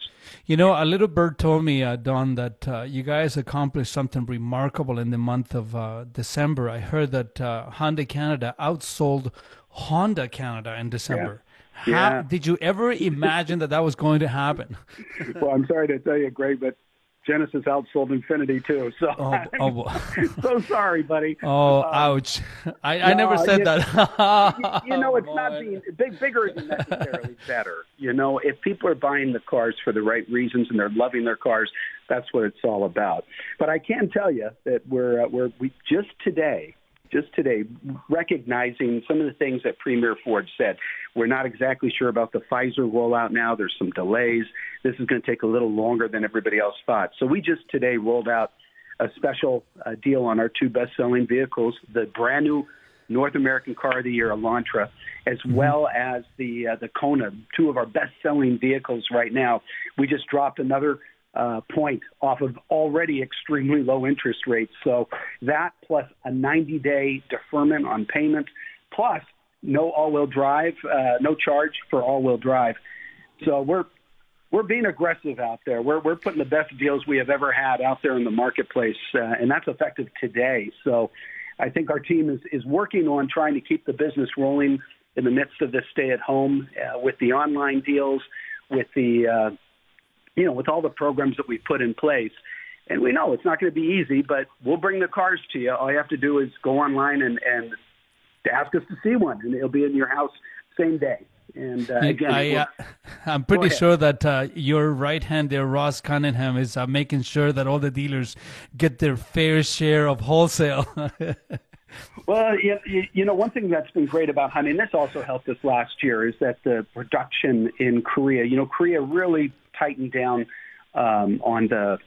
S3: You know, a little bird told me, uh, Don, that uh, you guys accomplished something remarkable in the month of uh, December. I heard that uh, Hyundai Canada outsold Honda Canada in December.
S8: Yeah. How, yeah.
S3: Did you ever imagine that that was going to happen?
S8: well, I'm sorry to tell you, Greg, but Genesis outsold Infiniti too. So
S3: oh, oh.
S8: so sorry, buddy.
S3: Oh, um, ouch! I, I no, never said
S8: you,
S3: that.
S8: you, you, know, it's oh, not being big. Bigger isn't necessarily better. You know, if people are buying the cars for the right reasons and they're loving their cars, that's what it's all about. But I can tell you that we're uh, we're we just today just today recognizing some of the things that Premier Ford said. We're not exactly sure about the Pfizer rollout now. There's some delays. This is going to take a little longer than everybody else thought. So we just today rolled out a special uh, deal on our two best-selling vehicles, the brand new North American Car of the Year, Elantra, as mm-hmm. well as the uh, the Kona, two of our best-selling vehicles right now. We just dropped another uh, point off of already extremely low interest rates. So that plus a 90-day deferment on payment, plus no all-wheel drive, uh, no charge for all-wheel drive. So we're we're being aggressive out there. We're we're putting the best deals we have ever had out there in the marketplace, uh, and that's effective today. So I think our team is is working on trying to keep the business rolling in the midst of this stay at home uh, with the online deals, with the uh, you know, with all the programs that we've put in place. And we know it's not going to be easy, but we'll bring the cars to you. All you have to do is go online and, and ask us to see one, and it'll be in your house same day. And uh, again,
S3: I, uh, I'm pretty sure that uh, your right hand there, Ross Cunningham, is uh, making sure that all the dealers get their fair share of wholesale.
S8: well, you, you know, one thing that's been great about Hyundai, and this also helped us last year, is that the production in Korea. You know, Korea really tightened down um, on the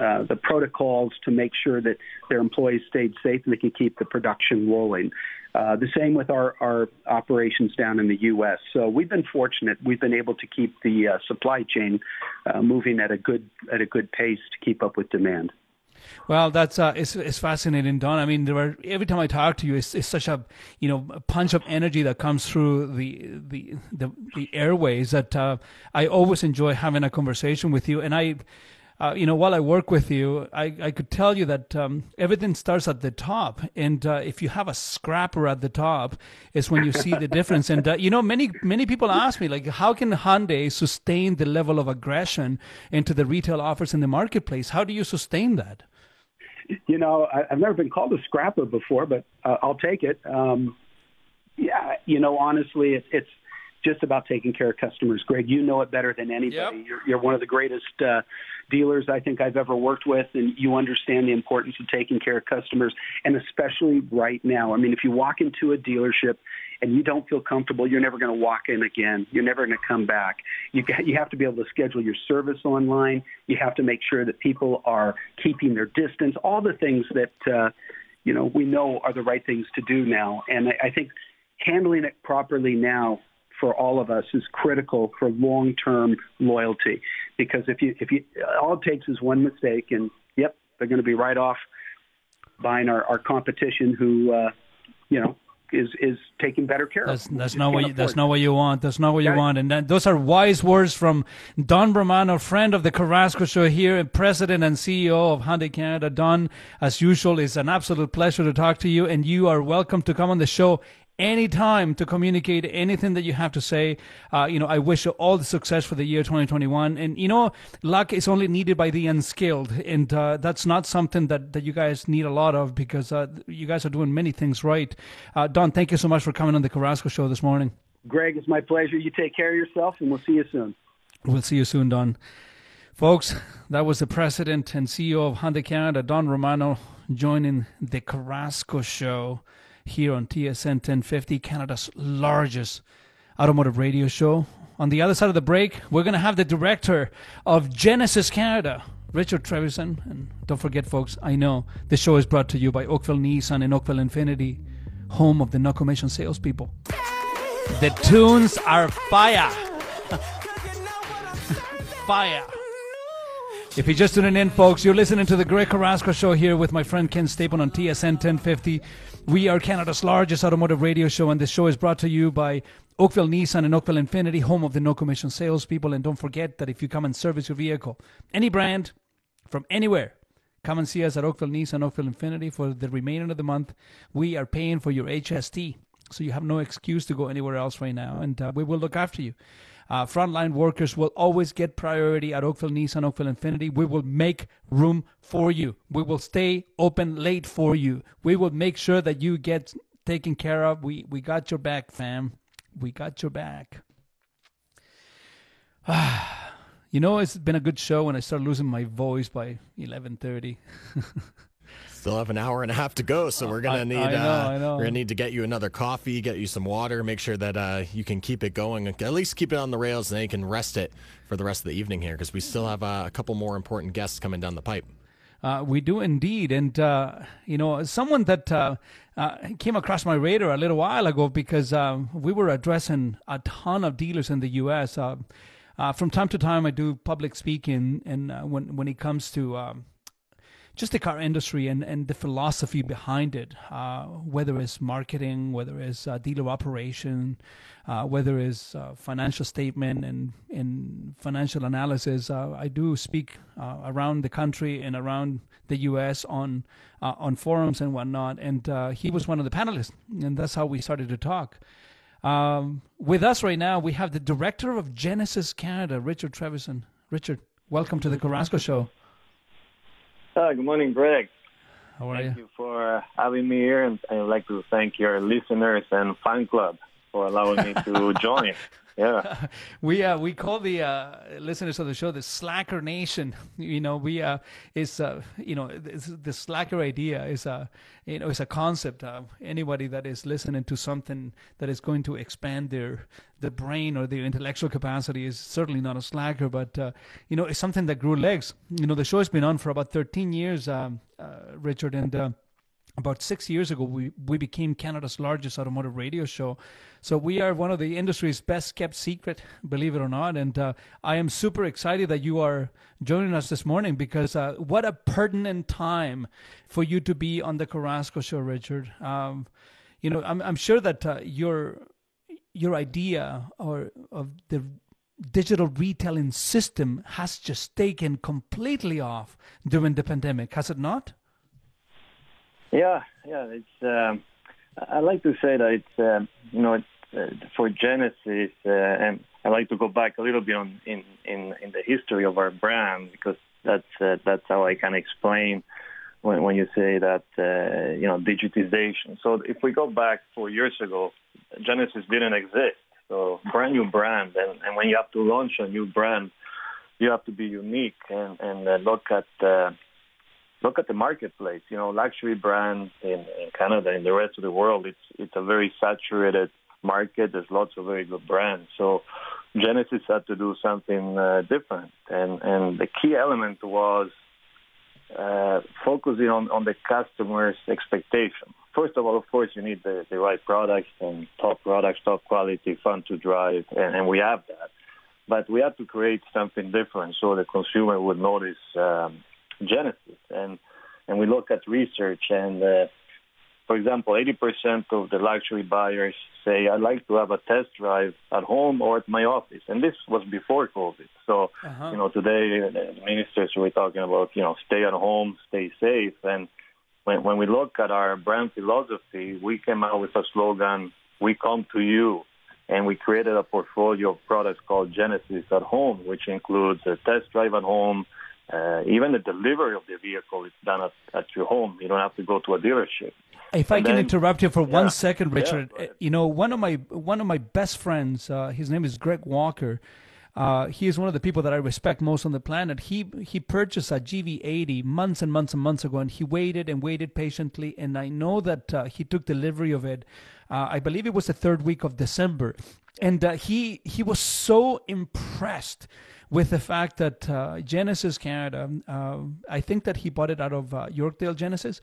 S8: uh, the protocols to make sure that their employees stayed safe and they could keep the production rolling. Uh, the same with our, our operations down in the U.S. So we've been fortunate. We've been able to keep the uh, supply chain uh, moving at a good at a good pace to keep up with demand.
S3: Well, that's uh, it's, it's fascinating, Don. I mean, there are, every time I talk to you, it's, it's such a you know a punch of energy that comes through the the the, the airways that uh, I always enjoy having a conversation with you. And I, uh, you know, while I work with you, I, I could tell you that um, everything starts at the top, and uh, if you have a scrapper at the top, is when you see the difference. And uh, you know, many many people ask me like, how can Hyundai sustain the level of aggression into the retail offers in the marketplace? How do you sustain that?
S8: You know, I, I've never been called a scrapper before, but uh, I'll take it. Um, yeah, you know, honestly, it's it's just about taking care of customers. Greg, you know it better than anybody.
S3: Yep.
S8: You're, you're one of the greatest uh, dealers I think I've ever worked with, and you understand the importance of taking care of customers, and especially right now. I mean, if you walk into a dealership and you don't feel comfortable, you're never going to walk in again. You're never going to come back. You you have to be able to schedule your service online. You have to make sure that people are keeping their distance. All the things that uh, you know we know are the right things to do now, and I, I think handling it properly now for all of us is critical for long-term loyalty. Because if you if you all it takes is one mistake, and yep, they're going to be right off buying our, our competition, who uh, you know is is taking better care
S3: that's,
S8: of.
S3: That's not what you, that's not what you want. That's not what you want. And that, those are wise words from Don Romano, friend of the Carrasco Show here, president and CEO of Hyundai Canada. Don, as usual, it's an absolute pleasure to talk to you, and you are welcome to come on the show anytime to communicate anything that you have to say. Uh, you know, I wish you all the success for the year 2021. And, you know, luck is only needed by the unskilled. And uh, that's not something that, that you guys need a lot of because uh, you guys are doing many things right. Uh, Don, thank you so much for coming on the Carrasco Show this morning.
S8: Greg, it's my pleasure. You take care of yourself, and we'll see you soon.
S3: We'll see you soon, Don. Folks, that was the president and CEO of Hyundai Canada, Don Romano, joining the Carrasco Show here on TSN 1050, Canada's largest automotive radio show. On the other side of the break, we're going to have the director of Genesis Canada, Richard Trevisan. And don't forget, folks, I know the show is brought to you by Oakville Nissan and Oakville Infiniti, home of the no commission salespeople. The tunes are fire. fire. If you're just tuning in, folks, you're listening to the Greg Carrasco Show here with my friend Ken Stapon on TSN 1050. We are Canada's largest automotive radio show, and this show is brought to you by Oakville Nissan and Oakville Infiniti, home of the no commission salespeople. And don't forget that if you come and service your vehicle, any brand from anywhere, come and see us at Oakville Nissan, Oakville Infiniti for the remainder of the month. We are paying for your HST, so you have no excuse to go anywhere else right now, and uh, we will look after you. Uh, frontline workers will always get priority at Oakville Nissan, Oakville Infiniti. We will make room for you. We will stay open late for you. We will make sure that you get taken care of. We we got your back, fam. We got your back. you know, it's been a good show, and I start losing my voice by eleven thirty.
S4: Still have an hour and a half to go, so we're gonna
S3: I-
S4: need
S3: I know,
S4: uh,
S3: know.
S4: we're gonna need to get you another coffee, get you some water, make sure that uh, you can keep it going, at least keep it on the rails, and then you can rest it for the rest of the evening here, because we still have uh, a couple more important guests coming down the pipe.
S3: Uh, we do indeed, and uh, you know, someone that uh, uh, came across my radar a little while ago because um, we were addressing a ton of dealers in the U.S. Uh, uh, from time to time, I do public speaking, and uh, when when it comes to um, just the car industry and, and the philosophy behind it, uh, whether it's marketing, whether it's uh, dealer operation, uh, whether it's uh, financial statement and, and financial analysis. Uh, I do speak uh, around the country and around the U.S. on uh, on forums and whatnot. And uh, he was one of the panelists, and that's how we started to talk. Um, with us right now, we have the director of Genesis Canada, Richard Trevisan. Richard, welcome to the Carrasco Show.
S9: Uh, good morning, Greg.
S3: How are you?
S9: Thank
S3: you?
S9: you for uh, having me here, and I'd like to thank your listeners and fan club. For allowing me to join. Yeah,
S3: we uh, we call the uh, listeners of the show the Slacker Nation. You know, we uh, is uh, you know the Slacker idea is a you know it's a concept. Uh, anybody that is listening to something that is going to expand their the brain or their intellectual capacity is certainly not a slacker, but uh, you know it's something that grew legs. You know, the show has been on for about 13 years, um, uh, Richard, and uh, about six years ago, we, we became Canada's largest automotive radio show. So we are one of the industry's best kept secret, believe it or not. And uh, I am super excited that you are joining us this morning because uh, what a pertinent time for you to be on the Carrasco show, Richard. Um, you know, I'm, I'm sure that uh, your your idea or of the digital retailing system has just taken completely off during the pandemic, has it not?
S9: Yeah, yeah. It's. Um, I like to say that it's. Uh, you know, uh, for Genesis, uh, and I like to go back a little bit on in in in the history of our brand because that's uh, that's how I can explain when when you say that uh, you know digitization. So if we go back four years ago, Genesis didn't exist. So brand new brand, and, and when you have to launch a new brand, you have to be unique and and uh, look at uh, look at the marketplace. You know, luxury brands in, in Canada and the rest of the world, it's it's a very saturated market. There's lots of very good brands. So Genesis had to do something uh, different, and and the key element was uh, focusing on on the customer's expectation. First of all, of course, you need the, the right products and top products, top quality, fun to drive, and, and we have that. But we had to create something different so the consumer would notice um, Genesis. And and we look at research, and uh, for example, 80% of the luxury buyers say, "I'd like to have a test drive at home or at my office," and this was before COVID. So uh-huh. you know, today the ministers were talking about you know, stay at home, stay safe, and when when we look at our brand philosophy, we came out with a slogan: "We come to you." and we created a portfolio of products called Genesis at Home, which includes a test drive at home, uh, even the delivery of the vehicle is done at, at your home. You don't have to go to a dealership.
S3: If and I can then, interrupt you for yeah, one second, Richard, yeah, you know one of my one of my best friends, uh, his name is Greg Walker. Uh, he is one of the people that I respect most on the planet. He he purchased a GV80 months and months and months ago, and he waited and waited patiently. And I know that uh, he took delivery of it. Uh, I believe it was the third week of December, and uh, he he was so impressed with the fact that uh, Genesis Canada, uh, I think that he bought it out of uh, Yorkdale Genesis.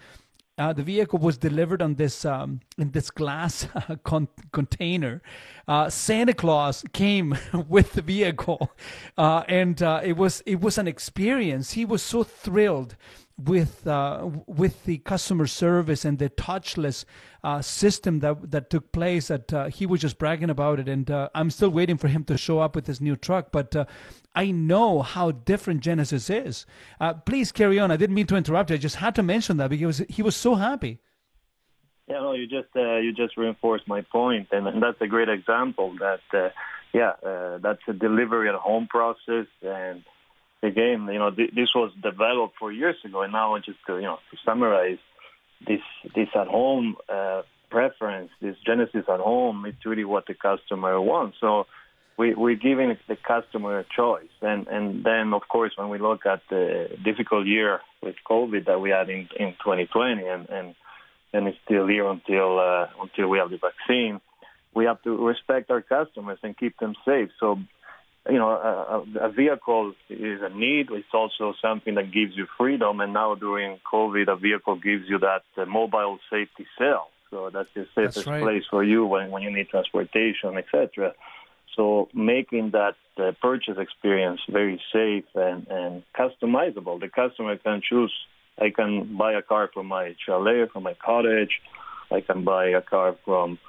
S3: Uh, the vehicle was delivered on this um, in this glass con- container. Uh, Santa Claus came with the vehicle, uh, and it was it was an experience. He was so thrilled with uh, with the customer service and the touchless uh, system that that took place that uh, he was just bragging about it. And uh, I'm still waiting for him to show up with his new truck. But uh, I know how different Genesis is. Uh, please carry on. I didn't mean to interrupt you. I just had to mention that because he was so happy.
S9: Yeah no you just you just reinforced my point. And, and that's a great example that yeah that's a delivery at home process. And again, you know, th- this was developed four years ago, and now just to, you know, to summarize, this this at home uh, preference, this Genesis at home, it's really what the customer wants. So we, we're giving the customer a choice, and and then of course when we look at the difficult year with COVID that we had in in 2020, and and and it's still here until uh, until we have the vaccine. We have to respect our customers and keep them safe. So you know, a, a vehicle is a need. It's also something that gives you freedom. And now during COVID, a vehicle gives you that uh, mobile safety cell. So that's the safest that's right. place for you when, when you need transportation, etc. So making that uh, purchase experience very safe and, and customizable. The customer can choose. I can buy a car from my chalet, from my cottage. I can buy a car from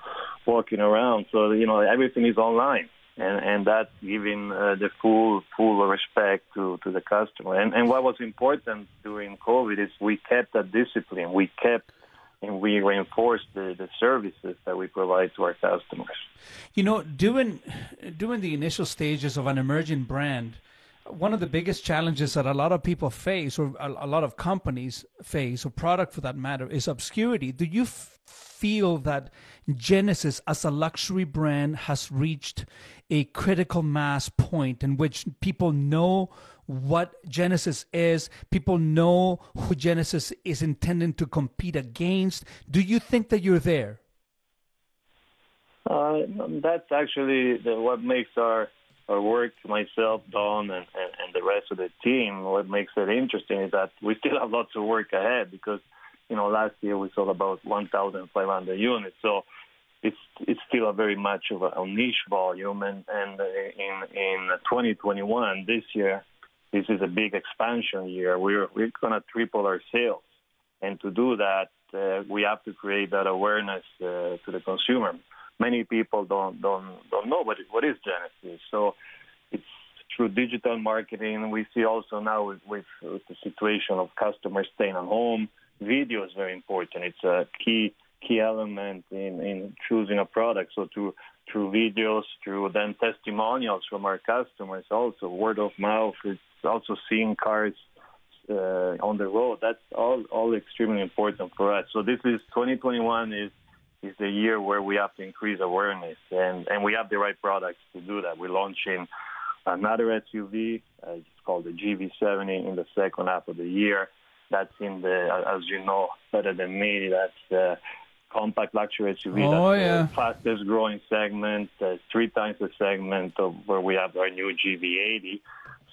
S9: walking around. So you know everything is online and and that's giving uh, the full full respect to to the customer. And and what was important during COVID is we kept that discipline. We kept and we reinforced the, the services that we provide to our customers.
S3: You know, during during the initial stages of an emerging brand, one of the biggest challenges that a lot of people face, or a, a lot of companies face, or product for that matter, is obscurity. Do you f- feel that Genesis, as a luxury brand, has reached a critical mass point in which people know what Genesis is, people know who Genesis is intending to compete against? Do you think that you're there?
S9: Uh, that's actually the, what makes our our work, myself, Don, and, and, and the rest of the team. What makes it interesting is that we still have lots of work ahead because, you know, last year we sold about 1,500 units. So it's it's still a very much of a, a niche volume, and and in in 2021 this year, this is a big expansion year. We're we're gonna triple our sales, and to do that, uh, we have to create that awareness uh, to the consumer many people don't don't don't know what what is Genesis. So it's through digital marketing. We see also now with, with, with the situation of customers staying at home, video is very important. It's a key key element in, in choosing a product. So through through videos, through then testimonials from our customers, also word of mouth. It's also seeing cars uh, on the road. That's all all extremely important for us. So this is 2021 is is the year where we have to increase awareness, and, and we have the right products to do that. We're launching another SUV, uh, it's called the GV70 in the second half of the year. That's in the, as you know better than me, that's the compact luxury SUV.
S3: Oh,
S9: that's
S3: yeah.
S9: the fastest growing segment, uh, three times the segment of where we have our new GV80.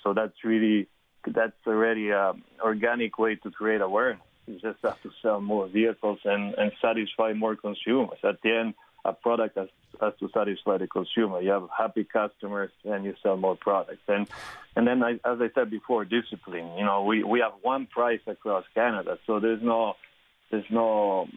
S9: So that's really, that's already an organic way to create awareness. You just have to sell more vehicles and, and satisfy more consumers. At the end, a product has, has to satisfy the consumer. You have happy customers and you sell more products. And and then, I, as I said before, discipline. You know, we, we have one price across Canada, so there's no there's no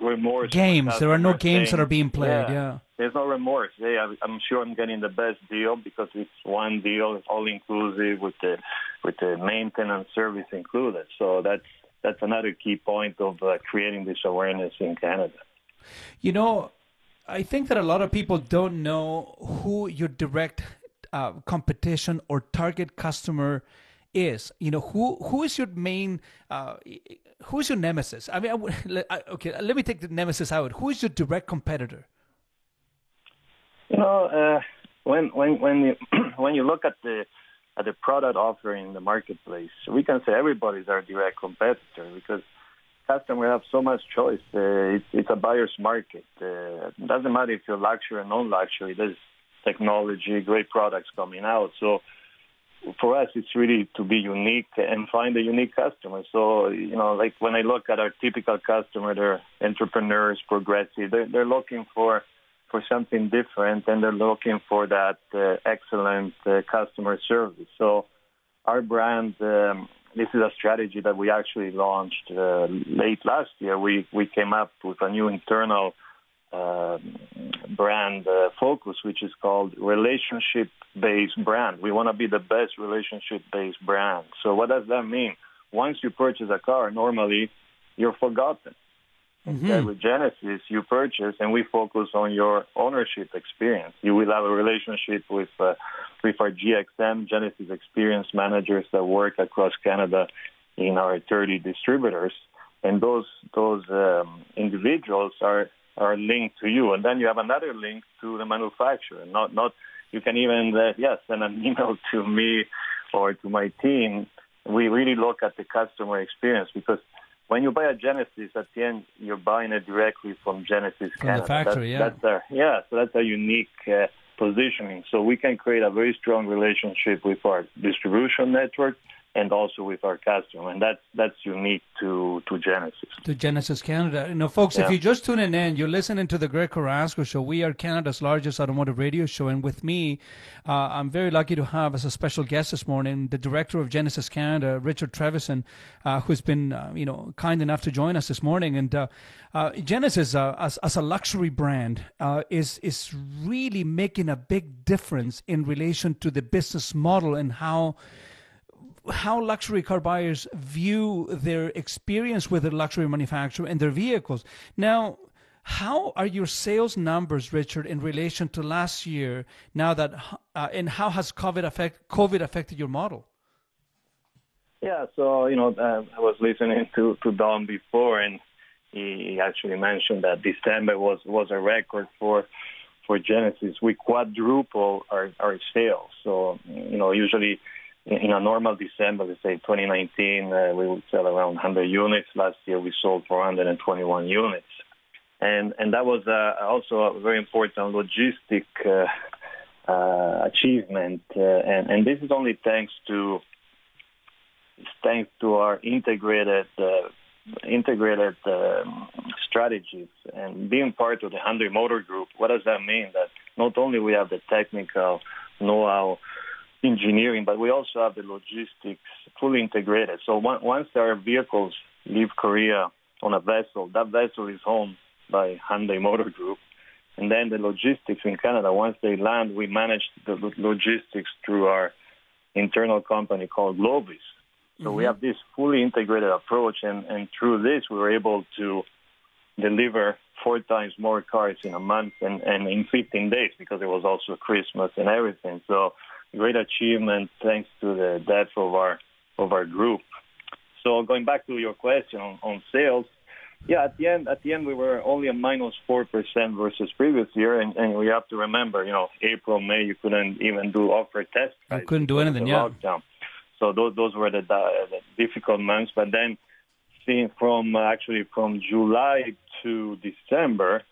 S9: remorse.
S3: Games. There are no games that are being played. Yeah.
S9: There's no remorse. Hey, I- I'm sure I'm getting the best deal because it's one deal, it's all inclusive with the with the maintenance service included. So that's that's another key point of uh, creating this awareness in Canada.
S3: You know, I think that a lot of people don't know who your direct uh, competition or target customer is. You know, who who is your main, uh, who is your nemesis? I mean, I would- I- okay, let me take the nemesis out. Who is your direct competitor?
S9: You know, uh, when when when you when you look at the at the product offering in the marketplace, we can say everybody's our direct competitor because customers have so much choice. Uh, it's, it's a buyer's market. Uh, it doesn't matter if you're luxury or non-luxury. There's technology, great products coming out. So for us, it's really to be unique and find a unique customer. So, you know, like when I look at our typical customer, they're entrepreneurs, progressive. They're, they're looking for for something different, and they're looking for that uh, excellent uh, customer service. So, our brand. Um, this is a strategy that we actually launched uh, late last year. We we came up with a new internal uh, brand uh, focus, which is called relationship-based brand. We want to be the best relationship-based brand. So what does that mean? Once you purchase a car, normally you're forgotten. Instead, with Genesis, you purchase, and we focus on your ownership experience. You will have a relationship with uh, with our GXM Genesis experience managers that work across Canada in our 30 distributors, and those those um, individuals are are linked to you, and then you have another link to the manufacturer. Not not you can even uh, yes send an email to me or to my team. We really look at the customer experience because when you buy a Genesis, at the end you're buying it directly from Genesis
S3: From the
S9: Canada.
S3: factory,
S9: that's,
S3: yeah.
S9: That's our, yeah, so that's a unique uh, positioning. So we can create a very strong relationship with our distribution network and also with our customer, and that's that's unique to to Genesis.
S3: to Genesis Canada. You know, folks, if you're just tuning in, you're listening to the Greg Carrasco Show. We are Canada's largest automotive radio show, and with me, uh, I'm very lucky to have as a special guest this morning the director of Genesis Canada, Richard Trevisan, uh, who's been, uh, you know, kind enough to join us this morning. And uh, uh, Genesis, uh, as, as a luxury brand, uh, is is really making a big difference in relation to the business model and how how luxury car buyers view their experience with a luxury manufacturer and their vehicles. Now, How are your sales numbers, Richard, in relation to last year? Now that uh, and how has COVID affect COVID affected your model?
S9: Yeah, so you know, uh, I was listening to to Don before, and he actually mentioned that December was was a record for for Genesis. We quadruple our our sales. So you know, usually in a normal December, let's say 2019, uh, we would sell around 100 units. Last year, we sold 421 units, and and that was uh, also a very important logistic uh, uh, achievement. Uh, and and this is only thanks to thanks to our integrated uh, integrated um, strategies and being part of the Hyundai Motor Group. What does that mean? That not only we have the technical know-how engineering, but we also have the logistics fully integrated. So once our vehicles leave Korea on a vessel, that vessel is home by Hyundai Motor Group. And then the logistics in Canada, once they land, we manage the logistics through our internal company called Glovis. So mm-hmm. we have this fully integrated approach, and, and through this, we were able to deliver four times more cars in a month and, and in 15 days because it was also Christmas and everything. So great achievement thanks to the depth of our of our group. So going back to your question on, on sales, yeah, at the end at the end we were only a minus four percent versus previous year, and, and we have to remember, you know, April May you couldn't even do offer test.
S3: You couldn't do anything, yeah.
S9: Lockdown. So those those were the, the difficult months. But then, seeing from uh, actually from July to December,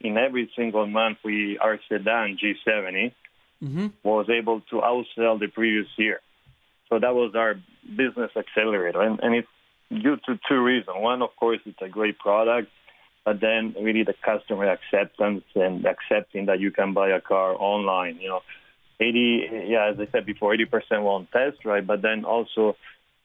S9: in every single month, we our sedan G70 mm-hmm. was able to outsell the previous year. So that was our business accelerator, and, and it's due to two reasons. One, of course, it's a great product, but then really the customer acceptance and accepting that you can buy a car online. You know, 80, yeah, as I said before, 80% won't test drive, but then also,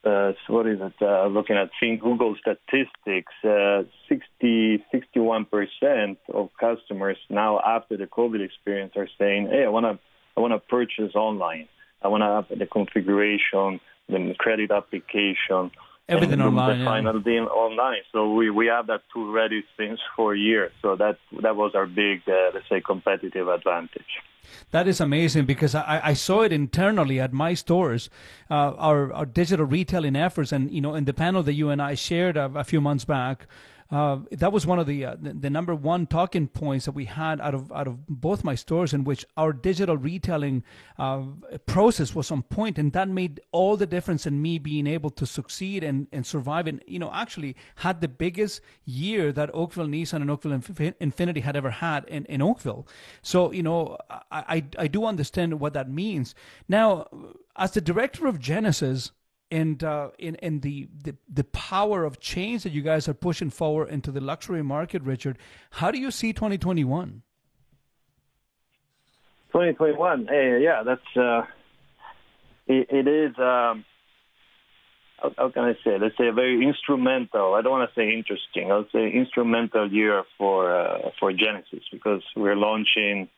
S9: uh, what is it, uh, looking at Google statistics, uh, 60, 61% of customers now after the COVID experience are saying, hey, I want to, I want to purchase online. I want to have the configuration, the credit application,
S3: Everything online.
S9: The final deal online. So we, we have that tool ready since four years. So that that was our big, uh, let's say, competitive advantage.
S3: That is amazing because I, I saw it internally at my stores, uh, our, our digital retailing efforts, and you know, in the panel that you and I shared a, a few months back, uh, that was one of the, uh, the, the number one talking points that we had out of out of both my stores, in which our digital retailing uh, process was on point, and that made all the difference in me being able to succeed and, and survive. And you know, actually had the biggest year that Oakville Nissan and Oakville Infiniti had ever had in, in Oakville. So you know, I, I I do understand what that means. Now, as the director of Genesis and uh, in in the, the the power of change that you guys are pushing forward into the luxury market, Richard. How do you see 2021?
S9: 2021. Hey, yeah, that's uh, it, it is. Um, how, how, can I say? Let's say a very instrumental. I don't want to say interesting. I'll say instrumental year for uh, for Genesis because we're launching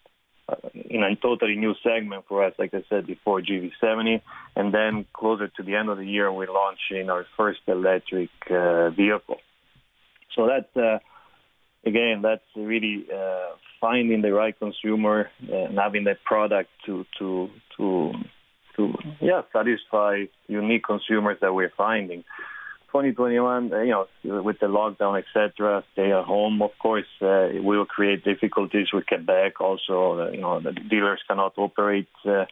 S9: in a totally new segment for us, like I said before, GV70. And then closer to the end of the year, we're launching our first electric uh, vehicle. So that's, uh, again, that's really uh, finding the right consumer and having that product to, to, to, to, yeah, satisfy unique consumers that we're finding. 2021, uh, you know, with the lockdown, etc., stay at home. Of course, uh, it will create difficulties with Quebec. Also, uh, you know, the dealers cannot operate uh,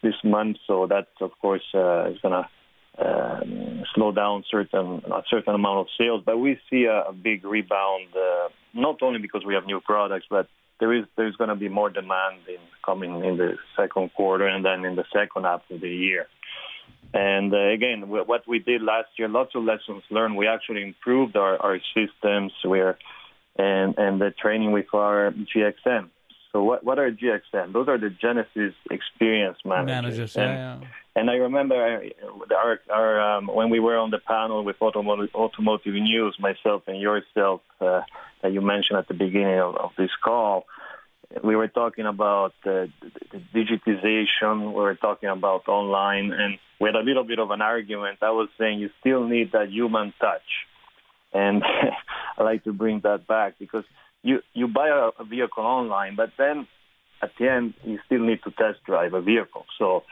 S9: this month, so that, of course, uh, is going to um, slow down certain a certain amount of sales. But we see a, a big rebound, uh, not only because we have new products, but there is there's going to be more demand in coming in the second quarter and then in the second half of the year. And uh, again, what we did last year, lots of lessons learned. We actually improved our, our systems where, and, and the training with our GXM. So what, what are GXM? Those are the Genesis Experience Managers.
S3: Managers, and, yeah, yeah.
S9: And I remember uh, our, our, um, when we were on the panel with Automotive, Automotive News, myself and yourself, uh, that you mentioned at the beginning of, of this call, we were talking about uh, digitization, we were talking about online, and we had a little bit of an argument. I was saying you still need that human touch. And I like to bring that back because you you buy a, a vehicle online, but then at the end you still need to test drive a vehicle. So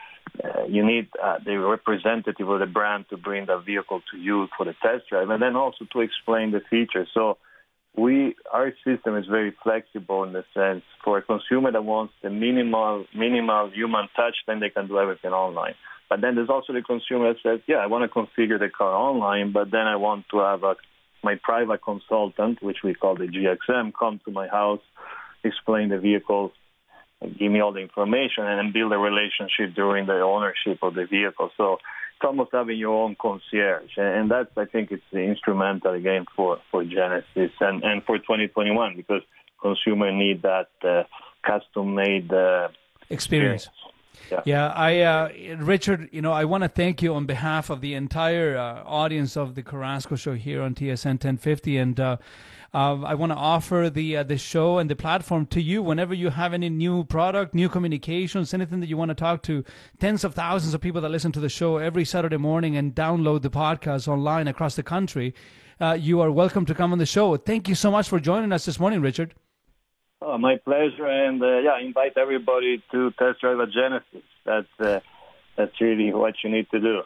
S9: uh, you need uh, the representative of the brand to bring the vehicle to you for the test drive, and then also to explain the features. So we our system is very flexible in the sense for a consumer that wants the minimal minimal human touch, then they can do everything online. But then there's also the consumer that says, yeah, I want to configure the car online, but then I want to have a, my private consultant, which we call the GXM, come to my house, explain the vehicle, give me all the information, and then build a relationship during the ownership of the vehicle. So it's almost having your own concierge, and that's I think it's instrumental again for for Genesis and and for 2021 because consumer need that uh, custom made uh,
S3: experience.
S9: experience.
S3: Yeah. yeah, I, uh, Richard, you know, I want to thank you on behalf of the entire uh, audience of the Carrasco Show here on TSN 1050, and uh, uh, I want to offer the uh, the show and the platform to you whenever you have any new product, new communications, anything that you want to talk to tens of thousands of people that listen to the show every Saturday morning and download the podcast online across the country. Uh, you are welcome to come on the show. Thank you so much for joining us this morning, Richard.
S9: Oh, my pleasure, and uh, yeah, invite everybody to test drive a Genesis. That's uh, that's really what you need to do.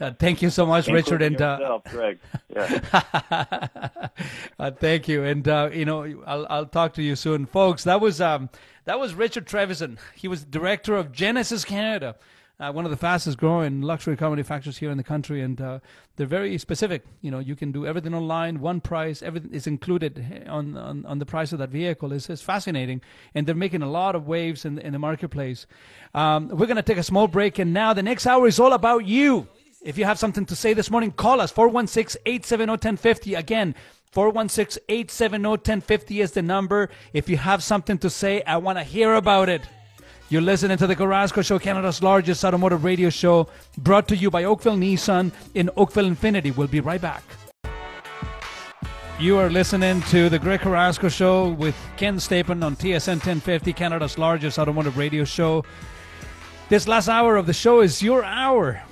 S3: Uh, thank you so much, Richard, and
S9: uh, yourself, Greg. Yeah.
S3: uh, thank you, and uh, you know, I'll I'll talk to you soon, folks. That was um that was Richard Trevisan. He was director of Genesis Canada uh, one of the fastest growing luxury car manufacturers here in the country, and uh, they're very specific. You know, you can do everything online, one price, everything is included on on, on the price of that vehicle. It's, it's fascinating, and they're making a lot of waves in in the marketplace. Um, we're going to take a small break, and now the next hour is all about you. If you have something to say this morning, call us 416 870 1050. Again, 416 870 1050 is the number. If you have something to say, I want to hear about it. You're listening to the Carrasco Show, Canada's largest automotive radio show, brought to you by Oakville Nissan in Oakville Infiniti. We'll be right back. You are listening to the Greg Carrasco Show with Ken Stapon on TSN 1050, Canada's largest automotive radio show. This last hour of the show is your hour.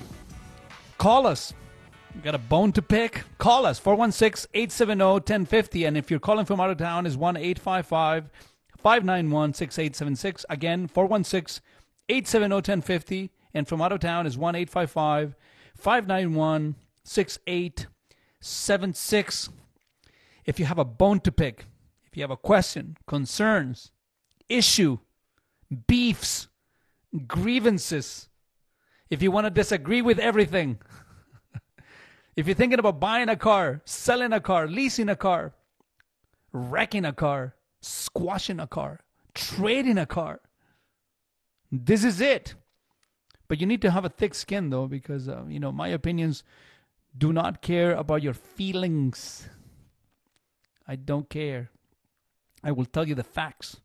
S3: Call us. You got a bone to pick? Call us 416 870 1050. And if you're calling from out of town, is 1 855 591 6876. Again, 416 870 1050. And from out of town is 1 855 591 6876. If you have a bone to pick, if you have a question, concerns, issue, beefs, grievances, if you want to disagree with everything, if you're thinking about buying a car, selling a car, leasing a car, wrecking a car, squashing a car, trading a car. This is it. But you need to have a thick skin, though, because, uh, you know, my opinions do not care about your feelings. I don't care. I will tell you the facts.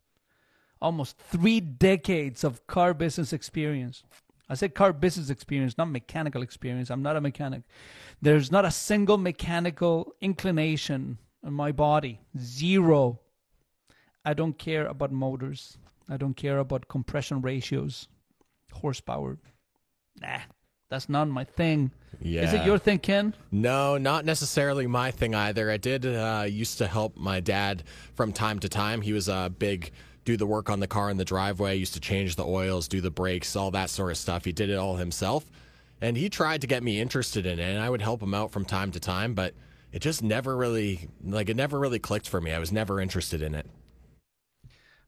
S3: Almost three decades of car business experience. I said car business experience, not mechanical experience. I'm not a mechanic. There's not a single mechanical inclination in my body. Zero. I don't care about motors. I don't care about compression ratios, horsepower. Nah, that's not my thing.
S4: Yeah.
S3: Is it your thing, Ken?
S4: No, not necessarily my thing either. I did uh, used to help my dad from time to time. He was a big do the work on the car in the driveway, used to change the oils, do the brakes, all that sort of stuff. He did it all himself. And he tried to get me interested in it, and I would help him out from time to time, but it just never really like it never really clicked for me. I was never interested in it.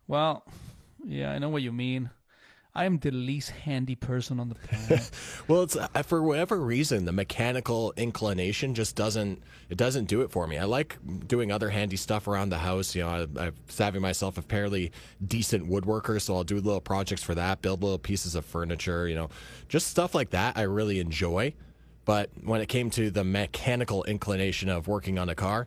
S3: Well, yeah, I know what you mean. I am the least handy person on the planet.
S4: well, it's uh, for whatever reason the mechanical inclination just doesn't it doesn't do it for me. I like doing other handy stuff around the house. You know, I, I'm savvy myself a fairly decent woodworker, so I'll do little projects for that, build little pieces of furniture. You know, just stuff like that. I really enjoy. But when it came to the mechanical inclination of working on a car,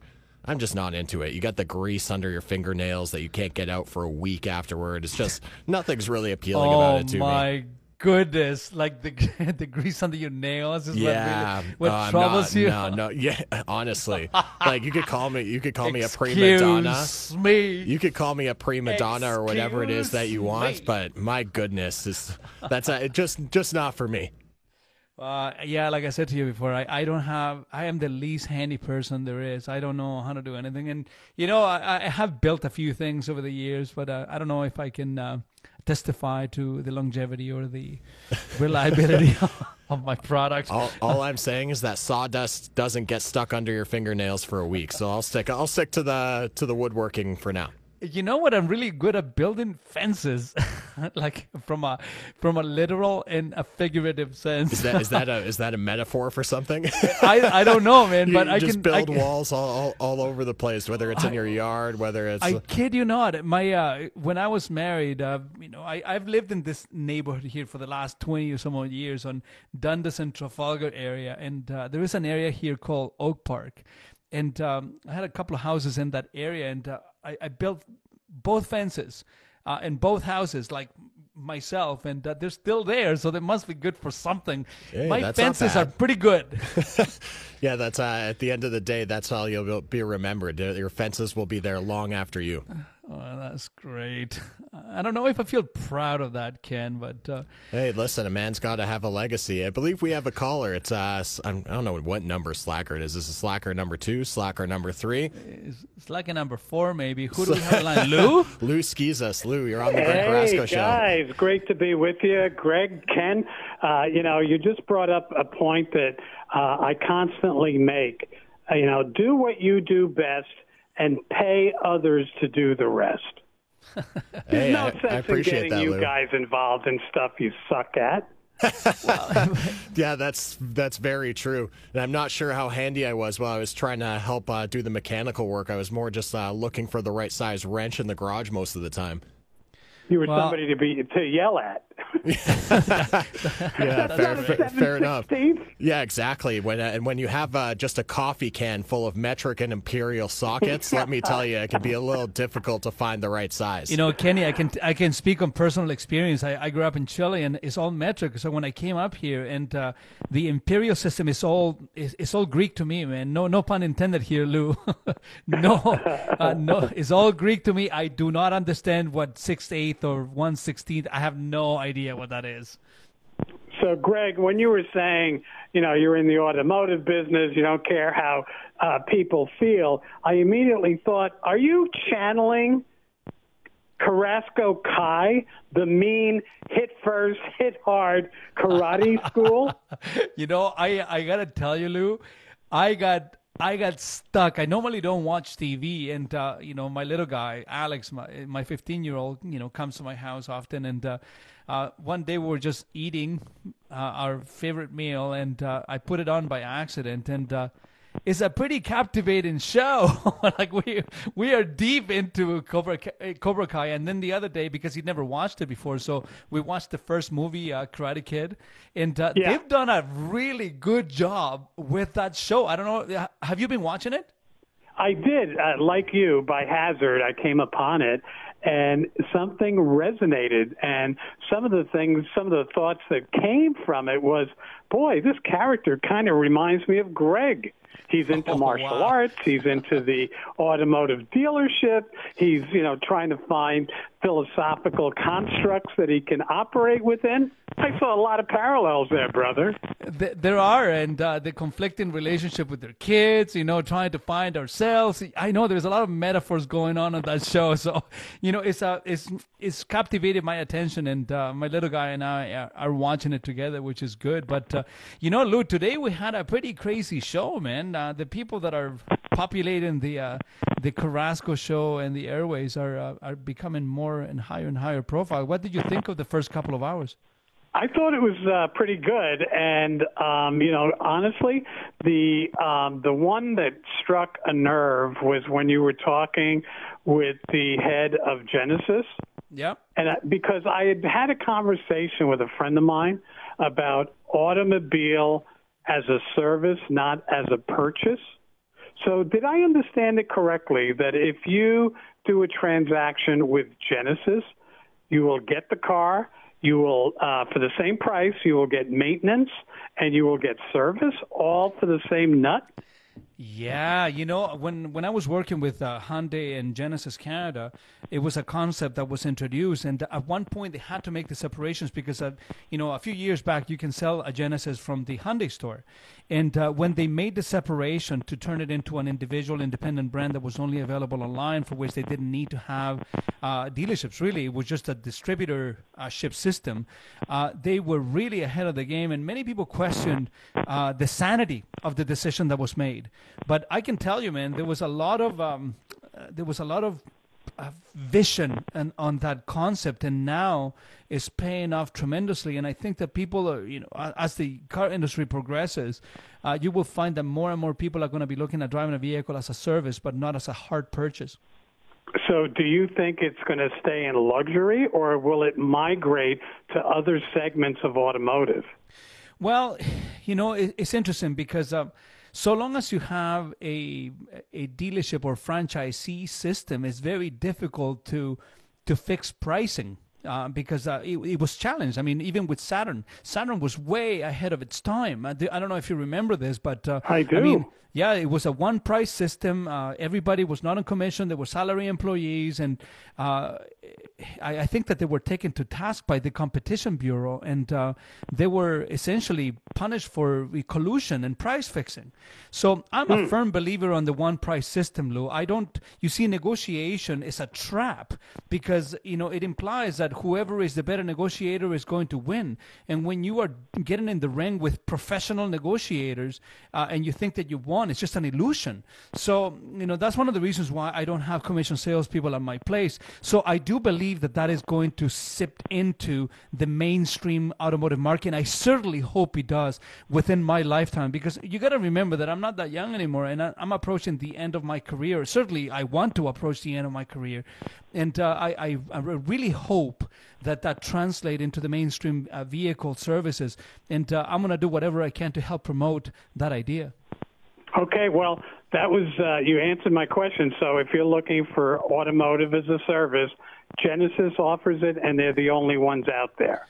S4: I'm just not into it. You got the grease under your fingernails that you can't get out for a week afterward. It's just nothing's really appealing
S3: oh
S4: about it to.
S3: Oh my
S4: me.
S3: goodness! Like the the grease under your nails is
S4: Yeah,
S3: what, really, what
S4: uh,
S3: troubles
S4: no,
S3: you.
S4: No, no, yeah. Honestly, like you could call me, you could call me a prima donna.
S3: me.
S4: You could call me a prima donna or whatever it is that you want,
S3: me.
S4: but my goodness, is that's uh, just just not for me.
S3: Uh, yeah, like I said to you before, I, I don't have, I am the least handy person there is. I don't know how to do anything. And, you know, I, I have built a few things over the years, but uh, I don't know if I can uh, testify to the longevity or the reliability of my product.
S4: All, all, I'm saying is that sawdust doesn't get stuck under your fingernails for a week. So I'll stick, I'll stick to the, to the woodworking for now
S3: you know what i'm really good at building fences? Like from a from a literal and a figurative sense.
S4: Is that is that a is that a metaphor for something?
S3: I i don't know man but
S4: you
S3: i
S4: just
S3: can
S4: build
S3: I,
S4: walls all, all, over the place whether it's in your yard whether it's
S3: i kid you not my uh when i was married uh you know i i've lived in this neighborhood here for the last 20 or so more years on dundas and trafalgar area and uh, there is an area here called oak park and um, I had a couple of houses in that area, and uh, I, I built both fences uh, in both houses, like myself, and uh, they're still there, so they must be good for something.
S4: Hey,
S3: My fences are pretty good.
S4: yeah, that's uh, at the end of the day, that's how you'll be remembered. Your fences will be there long after you.
S3: Oh, that's great. I don't know if I feel proud of that, Ken, but uh,
S4: hey, listen, a man's got to have a legacy. I believe we have a caller. It's uh, I don't know what number Slacker it is. Is this Slacker number two? Slacker number three?
S3: Slacker number four, maybe. Who do we have line? Lou?
S4: Lou Schizas. Lou, you're on the
S10: Greg
S4: hey,
S10: Carrasco
S4: show.
S10: guys, great to be with you, Greg, Ken. Uh, you know, you just brought up a point that uh, I constantly make. Uh, you know, do what you do best and pay others to do the rest. There's
S4: hey,
S10: no
S4: I,
S10: sense
S4: I
S10: in getting
S4: that,
S10: you
S4: Lou.
S10: guys involved in stuff you suck at.
S4: yeah, that's that's very true. And I'm not sure how handy I was while I was trying to help uh, do the mechanical work. I was more just uh, looking for the right size wrench in the garage most of the time.
S10: You were well, somebody to be to yell at.
S4: yeah, fair, fair, fair enough. Yeah, exactly. When uh, and when you have uh, just a coffee can full of metric and imperial sockets, let me tell you, it can be a little difficult to find the right size.
S3: You know, Kenny, I can I can speak on personal experience. I, I grew up in Chile, and it's all metric. So when I came up here, and uh, the imperial system is all is, it's all Greek to me, man. No no pun intended here, Lou. no, uh, no, it's all Greek to me. I do not understand what six eighth or one sixteenth. I have no idea what that is.
S10: So, Greg, when you were saying, you know, you're in the automotive business, you don't care how uh, people feel, I immediately thought, are you channeling Carrasco Kai, the mean hit first, hit hard karate school?
S3: you know, I I gotta tell you, Lou, I got I got stuck. I normally don't watch TV, and uh, you know, my little guy, Alex, my my 15 year old, you know, comes to my house often, and uh, uh, one day we were just eating uh, our favorite meal, and uh, I put it on by accident, and it's a pretty captivating show. like we we are deep into Cobra Cobra Kai, and then the other day because he'd never watched it before, so we watched the first movie, uh, Karate Kid, and uh, yeah. they've done a really good job with that show. I don't know, have you been watching it?
S10: I did, uh, like you, by hazard. I came upon it, and something resonated. And some of the things, some of the thoughts that came from it was, boy, this character kind of reminds me of Greg. He's into oh, martial wow. arts. He's into the automotive dealership. He's, you know, trying to find philosophical constructs that he can operate within. I saw a lot of parallels there, brother.
S3: There are, and uh, the conflicting relationship with their kids, you know, trying to find ourselves. I know there's a lot of metaphors going on on that show, so you know, it's uh, it's it's captivated my attention, and uh, my little guy and I are, are watching it together, which is good. But uh, you know, Lou, today we had a pretty crazy show, man. Uh, the people that are populating the uh, the Carrasco show and the airways are uh, are becoming more and higher and higher profile. What did you think of the first couple of hours?
S10: I thought it was uh, pretty good, and um, you know, honestly, the um, the one that struck a nerve was when you were talking with the head of Genesis.
S3: Yeah.
S10: And I, because I had had a conversation with a friend of mine about automobile as a service, not as a purchase. So, did I understand it correctly that if you do a transaction with Genesis, you will get the car, you will, uh, for the same price, you will get maintenance and you will get service, all for the same nut?
S3: Yeah, you know, when when I was working with uh, Hyundai and Genesis Canada, it was a concept that was introduced, and at one point they had to make the separations because, uh, you know, a few years back you can sell a Genesis from the Hyundai store, and uh, when they made the separation to turn it into an individual, independent brand that was only available online, for which they didn't need to have uh, dealerships. Really, it was just a distributor uh, system. Uh, they were really ahead of the game, and many people questioned the sanity of the decision that was made. But I can tell you, man, there was a lot of um, uh, there was a lot of uh, vision and on that concept, and now is paying off tremendously. And I think that people are, you know, as the car industry progresses, uh, you will find that more and more people are going to be looking at driving a vehicle as a service, but not as a hard purchase.
S10: So, do you think it's going to stay in luxury, or will it migrate to other segments of automotive?
S3: Well, you know, it, it's interesting because. Uh, so long as you have a a dealership or franchisee system, it's very difficult to to fix pricing. Uh, because uh, it, it, was challenged. I mean, even with Saturn, Saturn was way ahead of its time. I, I don't know if you remember this, but uh,
S10: I do.
S3: I mean, yeah, it was a one price system. Uh, everybody was not on commission. There were salary employees, and uh, I, I, think that they were taken to task by the competition bureau, and uh, they were essentially punished for collusion and price fixing. So I'm mm. a hmm. firm believer on the one price system, Lou. I don't. You see, negotiation is a trap because you know it implies that whoever is the better negotiator is going to win. And when you are getting in the ring with professional negotiators, uh, and you think that you won, it's just an illusion. So you know that's one of the reasons why I don't have commission salespeople at my place. So I do believe that that is going to sip into the mainstream automotive market. And I certainly hope it does within my lifetime because you got to remember that I'm not that young anymore and I'm approaching the end of my career. Certainly, I want to approach the end of my career. And uh, I, I, I, really hope that that translate into the mainstream uh, vehicle services. And uh, I'm going to do whatever I can to help promote that idea.
S10: Okay, well, that was uh, you answered my question. So if you're looking for automotive as a service, Genesis offers it, and they're the only ones out there.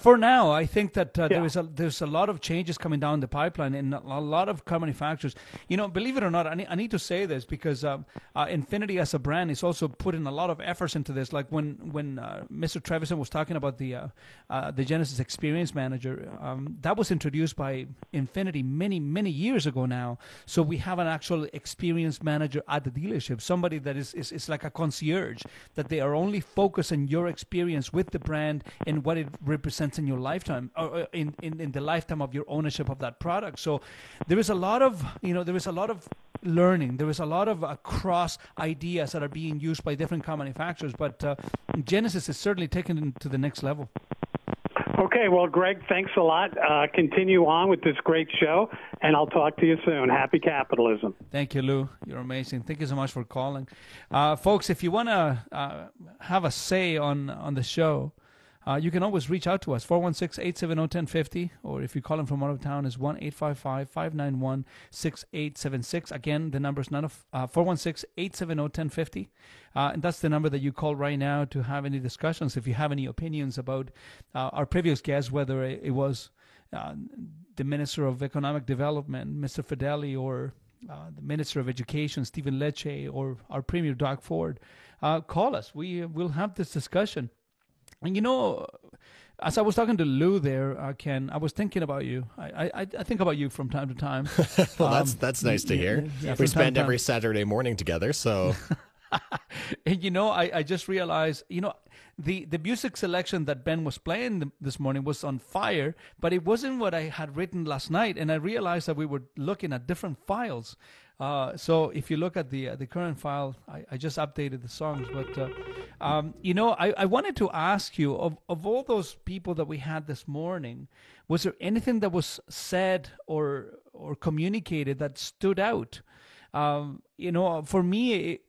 S3: For now, I think that uh, yeah. there is a there's a lot of changes coming down the pipeline, and a lot of car manufacturers. You know, believe it or not, I need, I need to say this because uh, uh, Infiniti as a brand is also putting a lot of efforts into this. Like when when uh, Mr. Trevisan was talking about the uh, uh, the Genesis Experience Manager, um, that was introduced by Infiniti many many years ago now. So we have an actual experience manager at the dealership, somebody that is is, is like a concierge that they are only only focus on your experience with the brand and what it represents in your lifetime or in, in, in the lifetime of your ownership of that product. So there is a lot of, you know, there is a lot of learning. There is a lot of uh, cross ideas that are being used by different car manufacturers, but uh, Genesis is certainly taken to the next level.
S10: Okay, well, Greg, thanks a lot. Uh, continue on with this great show, and I'll talk to you soon. Happy capitalism.
S3: Thank you, Lou. You're amazing. Thank you so much for calling, uh, folks. If you want to uh, have a say on on the show, uh, you can always reach out to us, 416-870-1050, or if you call them from out of town, is 1-855-591-6876. Again, the number is 416-870-1050, uh, uh, and that's the number that you call right now to have any discussions. If you have any opinions about uh, our previous guest, whether it, it was uh, the Minister of Economic Development, Mr. Fedeli, or uh, the Minister of Education, Stephen Lecce, or our Premier, Doug Ford, uh, call us. We will have this discussion. And you know, as I was talking to Lou there, uh, Ken, I was thinking about you. I, I, I think about you from time to time.
S4: well, um, that's that's nice to hear. Yeah, we spend every Saturday morning together, so.
S3: and you know, I, I just realized, you know, the the music selection that Ben was playing this morning was on fire, but it wasn't what I had written last night, and I realized that we were looking at different files. Uh, so if you look at the uh, the current file, I, I, just updated the songs. But uh, um, you know, I, I wanted to ask you of of all those people that we had this morning, was there anything that was said or or communicated that stood out? Um, you know, for me, it,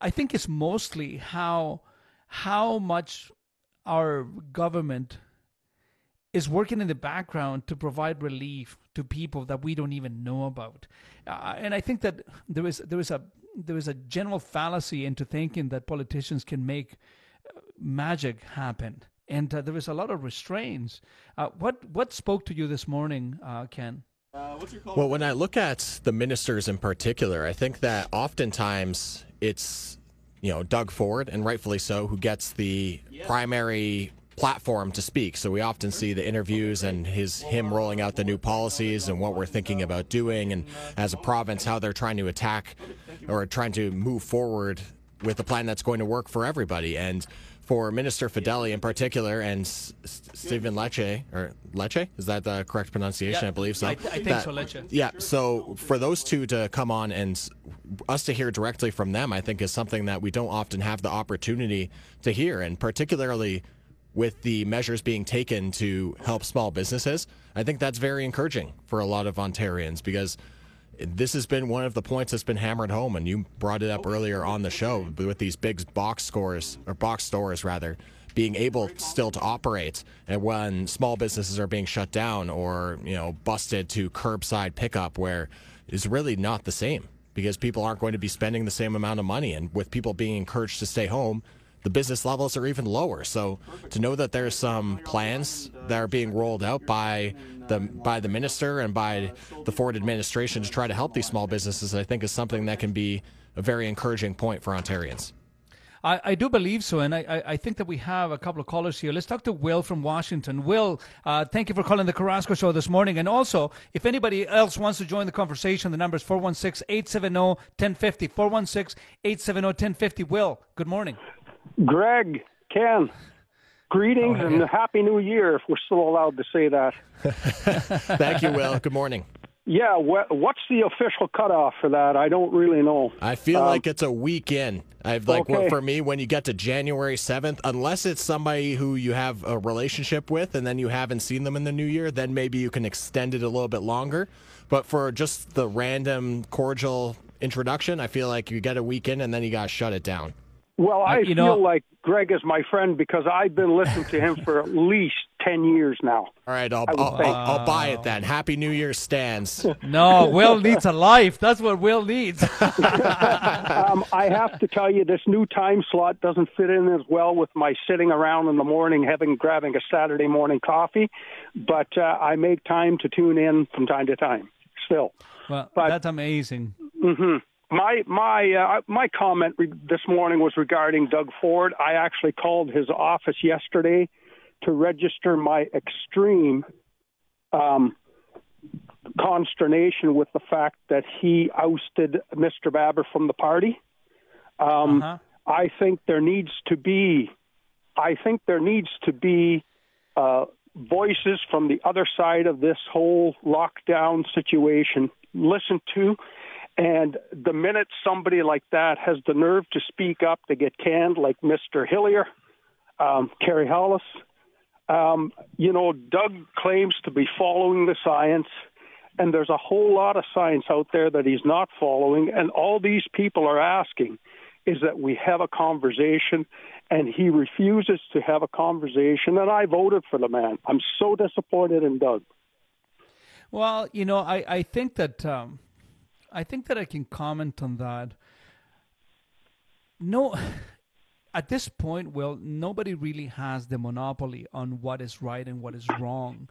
S3: I think it's mostly how how much our government is working in the background to provide relief to people that we don't even know about. Uh, and I think that there is there is a there is a general fallacy into thinking that politicians can make uh, magic happen. And uh, there is a lot of restraints. Uh, what what spoke to you this morning, uh, Ken?
S4: Well, when I look at the ministers in particular, I think that oftentimes it's you know Doug Ford, and rightfully so, who gets the primary platform to speak. So we often see the interviews and his him rolling out the new policies and what we're thinking about doing, and as a province, how they're trying to attack or trying to move forward with a plan that's going to work for everybody. And for Minister Fedeli in particular and S- Stephen Lecce, or Lecce, is that the correct pronunciation?
S3: Yeah,
S4: I believe so.
S3: I, I think
S4: That-
S3: so, Lecce.
S4: Yeah, so for those two to come on and us to hear directly from them, I think is something that we don't often have the opportunity to hear, and particularly with the measures being taken to help small businesses, I think that's very encouraging for a lot of Ontarians because this has been one of the points that's been hammered home, and you brought it up earlier on the show with these big box scores or box stores rather being able still to operate, and when small businesses are being shut down or you know busted to curbside pickup, where is really not the same because people aren't going to be spending the same amount of money, and with people being encouraged to stay home. The business levels are even lower. So to know that there's some plans that are being rolled out by the by the minister and by the Ford administration to try to help these small businesses, I think is something that can be a very encouraging point for Ontarians.
S3: I, I do believe so, and I, I, think that we have a couple of callers here. Let's talk to Will from Washington. Will, uh, thank you for calling the Carrasco Show this morning. And also, if anybody else wants to join the conversation, the number is 416 870 1050. 416 870 1050. Will, good morning.
S11: Greg, Ken, greetings
S3: Oh,
S11: and Happy New Year, if we're still allowed to say that.
S4: Thank you, Will. Good morning.
S11: Yeah, wh- what's the official cutoff for that? I don't really know.
S4: I feel
S11: Um,
S4: like it's a weekend. I've like
S11: Okay.
S4: for me when you get to January seventh, unless it's somebody who you have a relationship with and then you haven't seen them in the new year, then maybe you can extend it a little bit longer. But for just the random cordial introduction, I feel like you get a weekend and then you got to shut it down.
S11: Well, I
S3: you
S11: feel
S3: know-
S11: like Greg is my friend because I've been listening to him for at least 10 years now.
S4: All right, I'll
S11: I would
S4: I'll. I'll, I'll buy it then. Happy New Year stands.
S3: No, Will needs a life. That's what Will needs.
S11: um, I have to tell you, this new time slot doesn't fit in as well with my sitting around in the morning, having grabbing a Saturday morning coffee. But uh, I make time to tune in from time to time. Still,
S3: well,
S11: But-
S3: that's amazing.
S11: hmm my my uh, my comment re- this morning was regarding Doug Ford. I actually called his office yesterday to register my extreme um, consternation with the fact that he ousted Mr. Baber from the party. Um,
S3: Uh-huh.
S11: I think there needs to be, I think there needs to be uh, voices from the other side of this whole lockdown situation listened to. And the minute somebody like that has the nerve to speak up, to get canned, like Mr. Hillier, um, Karahalios, um, you know, Doug claims to be following the science, and there's a whole lot of science out there that he's not following. And all these people are asking is that we have a conversation, and he refuses to have a conversation. And I voted for the man. I'm so disappointed in Doug.
S3: Well, you know, I, I think that um, I think that I can comment on that. No, at this point, well, nobody really has the monopoly on what is right and what is wrong.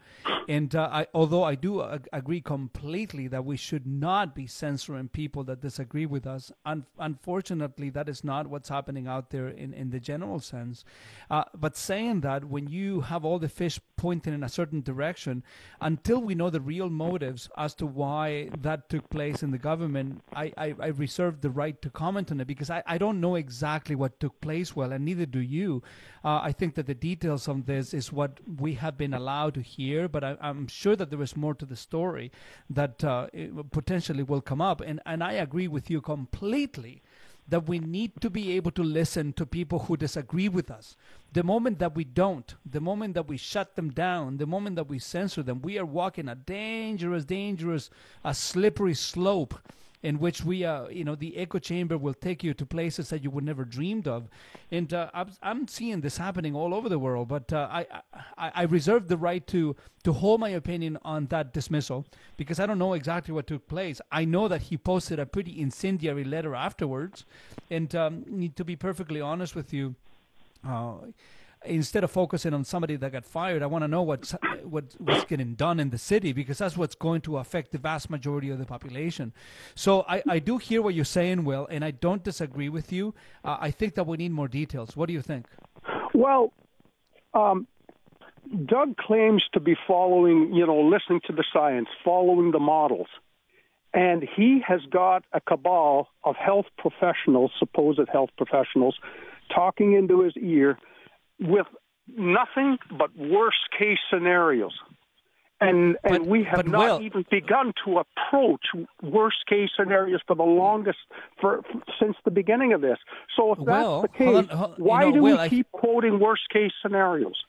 S3: And uh, I, although I do ag- agree completely that we should not be censoring people that disagree with us, un- unfortunately, that is not what's happening out there in, in the general sense. Uh, but saying that, when you have all the fish pointing in a certain direction, until we know the real motives as to why that took place in the government, I, I, I reserve the right to comment on it because I, I don't know exactly what took place well, and neither do you. Uh, I think that the details on this is what we have been allowed to hear, but I, I'm sure that there is more to the story that uh, potentially will come up. And, and I agree with you completely that we need to be able to listen to people who disagree with us. The moment that we don't, the moment that we shut them down, the moment that we censor them, we are walking a dangerous, dangerous, a slippery slope in which we, uh, you know, the echo chamber will take you to places that you would never dreamed of. And uh, I'm, seeing this happening all over the world, but uh, I, I, I reserve the right to, to hold my opinion on that dismissal because I don't know exactly what took place. I know that he posted a pretty incendiary letter afterwards. And um, to be perfectly honest with you, uh, instead of focusing on somebody that got fired, I want to know what's what, what's getting done in the city because that's what's going to affect the vast majority of the population. So I, I do hear what you're saying, Will, and I don't disagree with you. Uh, I think that we need more details. What do you think?
S11: Well, um, Doug claims to be following, you know, listening to the science, following the models. And he has got a cabal of health professionals, supposed health professionals, talking into his ear with nothing but worst case scenarios. And and
S3: But-
S11: we have not
S3: Will-
S11: even begun to approach worst case scenarios for the longest for, for since the beginning of this. So if that's
S3: Will,
S11: the case,
S3: hold on, hold- you
S11: why
S3: know,
S11: do
S3: Will,
S11: we
S3: I-
S11: keep quoting worst case scenarios?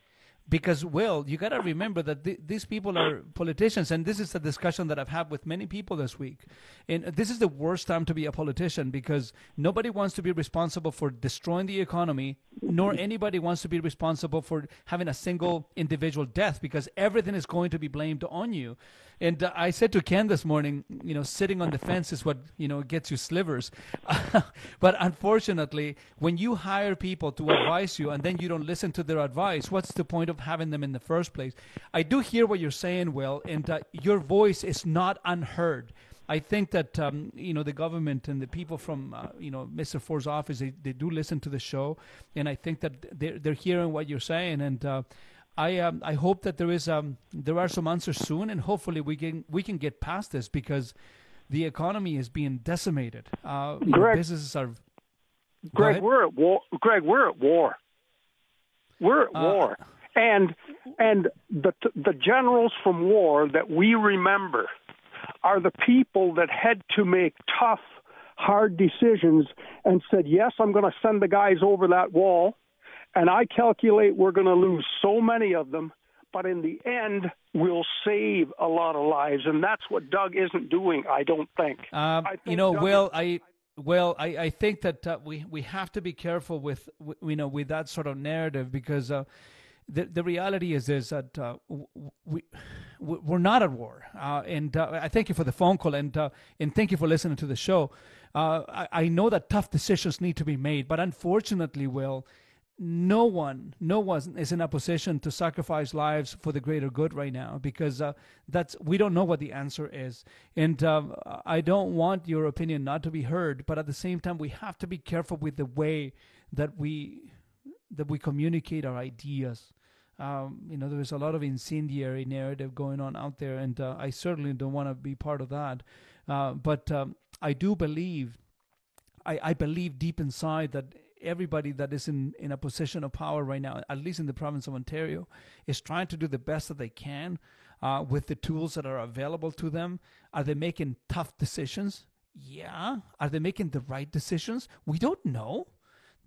S3: Because, Will, you got to remember that th- these people are politicians, and this is a discussion that I've had with many people this week. And this is the worst time to be a politician because nobody wants to be responsible for destroying the economy, nor anybody wants to be responsible for having a single individual death because everything is going to be blamed on you. And uh, I said to Ken this morning, you know, sitting on the fence is what, you know, gets you slivers. but unfortunately, when you hire people to advise you and then you don't listen to their advice, what's the point of having them in the first place? I do hear what you're saying, Will, and uh, your voice is not unheard. I think that um, you know the government and the people from uh, you know Mr. Ford's office they, they do listen to the show, and I think that they're they're hearing what you're saying, and uh, I um, I hope that there is um there are some answers soon, and hopefully we can we can get past this because the economy is being decimated. Uh,
S11: Greg-
S3: businesses are.
S11: Greg, we're at war. Greg, we're at war. We're at
S3: Uh,
S11: war, and and the the generals from war that we remember are the people that had to make tough, hard decisions and said, "Yes, I'm going to send the guys over that wall," and I calculate we're going to lose so many of them. But in the end, we'll save a lot of lives, and that's what Doug isn't doing. I don't think.
S3: Um,
S11: I
S3: you know,
S11: Doug
S3: Will, I well, I, I think that uh, we we have to be careful with you know with that sort of narrative because uh, the the reality is is that uh, we we- we're not at war, uh, and uh, I thank you for the phone call and uh, and thank you for listening to the show. Uh, I, I know that tough decisions need to be made, but unfortunately, Will, no one, no one is in a position to sacrifice lives for the greater good right now because uh, that's we don't know what the answer is, and um, I don't want your opinion not to be heard. But at the same time, we have to be careful with the way that we that we communicate our ideas. Um, you know, there is a lot of incendiary narrative going on out there, and uh, I certainly don't want to be part of that. Uh, but um, I do believe I, I believe deep inside that everybody that is in, in a position of power right now, at least in the province of Ontario, is trying to do the best that they can uh, with the tools that are available to them. Are they making tough decisions? Yeah. Are they making the right decisions? We don't know.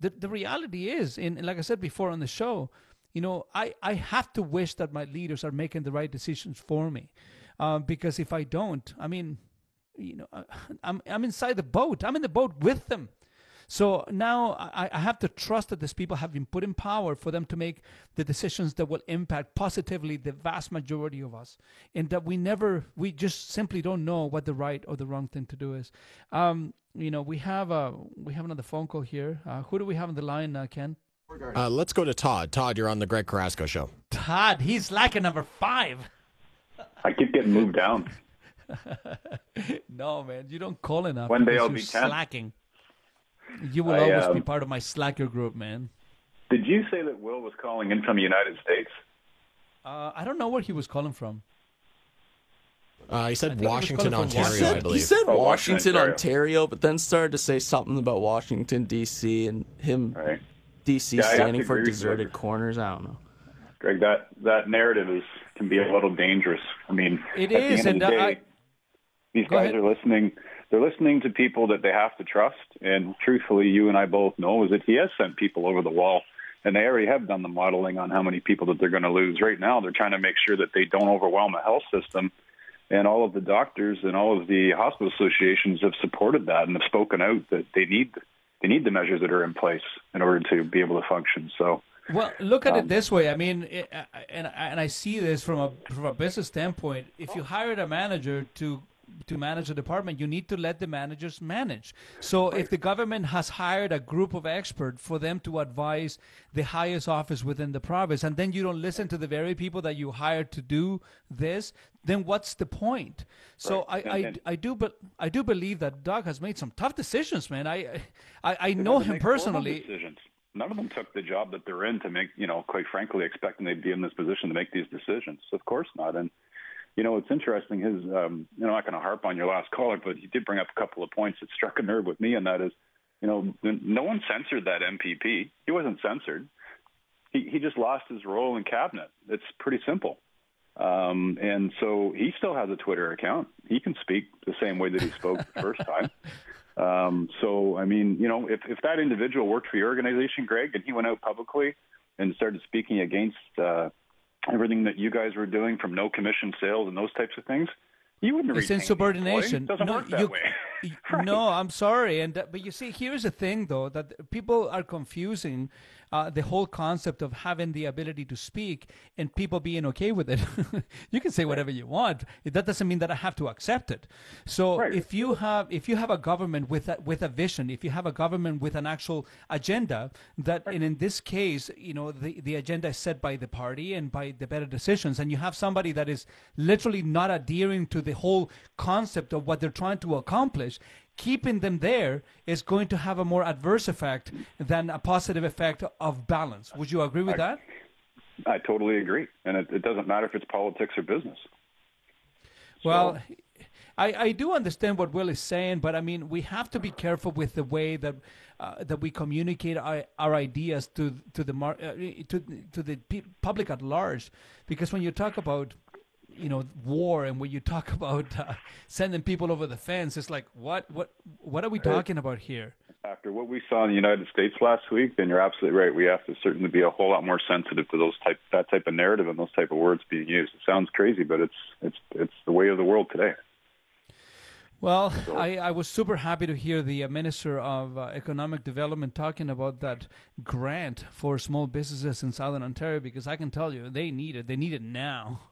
S3: The, the reality is, and like I said before on the show, you know, I, I have to wish that my leaders are making the right decisions for me. Um, because if I don't, I mean, you know, uh, I'm I'm inside the boat. I'm in the boat with them. So now I, I have to trust that these people have been put in power for them to make the decisions that will impact positively the vast majority of us, and that we never, we just simply don't know what the right or the wrong thing to do is. Um, you know, we have a we have another phone call here. Uh, who do we have on the line, uh, Ken?
S4: Uh, let's go to Todd. Todd, you're on the Greg Carrasco show.
S3: Todd, he's like a number five.
S12: I keep getting moved down.
S3: no, man, you don't call enough.
S12: One day
S3: because
S12: I'll
S3: you're
S12: be 10.
S3: slacking. You will
S12: I,
S3: always be
S12: um,
S3: part of my slacker group, man.
S12: Did you say that Will was calling in from the United States?
S3: Uh, I don't know where he was calling from.
S4: Uh, he said
S3: think he was
S4: Washington,
S3: calling from
S4: Ontario,
S13: He said,
S4: I believe.
S13: he said
S12: Oh,
S13: Washington,
S12: Washington,
S13: Ontario.
S12: Ontario.
S13: but then started to say something about Washington D.C. and him
S12: Right.
S13: D.C.
S12: Yeah,
S13: standing for deserted corners. I don't know.
S12: Greg, that that narrative is can be a little dangerous. I mean,
S3: It
S12: at
S3: is,
S12: the end
S3: and
S12: of the day,
S3: I-
S12: these guys
S3: ahead.
S12: are listening. They're listening to people that they have to trust. And truthfully, you and I both know is that he has sent people over the wall, and they already have done the modeling on how many people that they're going to lose. Right now, they're trying to make sure that they don't overwhelm a health system. And all of the doctors and all of the hospital associations have supported that and have spoken out that they need they need the measures that are in place in order to be able to function. So.
S3: Well, look at
S12: Um,
S3: it this way. I mean, it, and and I see this from a from a business standpoint. If you hired a manager to to manage a department, you need to let the managers manage. So if the government has hired a group of experts for them to advise the highest office within the province, and then you don't listen to the very people that you hired to do this, then what's the point? So
S12: Right.
S3: I, I, I do but I do believe that Doug has made some tough decisions, man. I I, I know him personally.
S12: None of them took the job that they're in to make, you know, quite frankly, expecting they'd be in this position to make these decisions. Of course not. And, you know, it's interesting. His, um, you know, I'm not going to harp on your last caller, but he did bring up a couple of points that struck a nerve with me, and that is, you know, no one censored that MPP. He wasn't censored. He he just lost his role in cabinet. It's pretty simple. Um, and so he still has a Twitter account. He can speak the same way that he spoke the first time. Um, so, I mean, you know, if, if that individual worked for your organization, Greg, and he went out publicly and started speaking against uh, everything that you guys were doing from no commission sales and those types of things, you wouldn't
S3: It's
S12: retain the employee.
S3: insubordination.
S12: It doesn't
S3: No,
S12: work that
S3: you-
S12: way.
S3: No, I'm sorry, and uh, but you see, here's the thing, though, that people are confusing uh, the whole concept of having the ability to speak and people being okay with it. you can say whatever you want. That doesn't mean that I have to accept it. So if you have if you have a government with a, with a vision, if you have a government with an actual agenda, that and in this case, you know, the the agenda is set by the party and by the better decisions, and you have somebody that is literally not adhering to the whole concept of what they're trying to accomplish keeping them there is going to have a more adverse effect than a positive effect of balance. Would you agree with that?
S12: I totally agree. And it, it doesn't matter if it's politics or business.
S3: Well, I, I do understand what Will is saying, but I mean, we have to be careful with the way that uh, that we communicate our, our ideas to to the mar- uh, to to the public at large, because when you talk about you know war and when you talk about uh, sending people over the fence, it's like what what what are we talking about here?
S12: After what we saw in the United States last week, then you're absolutely right. We have to certainly be a whole lot more sensitive to those type that type of narrative and those type of words being used. It sounds crazy, but it's it's it's the way of the world today.
S3: Well, I, I was super happy to hear the uh, Minister of uh, Economic Development talking about that grant for small businesses in Southern Ontario because I can tell you they need it. They need it now.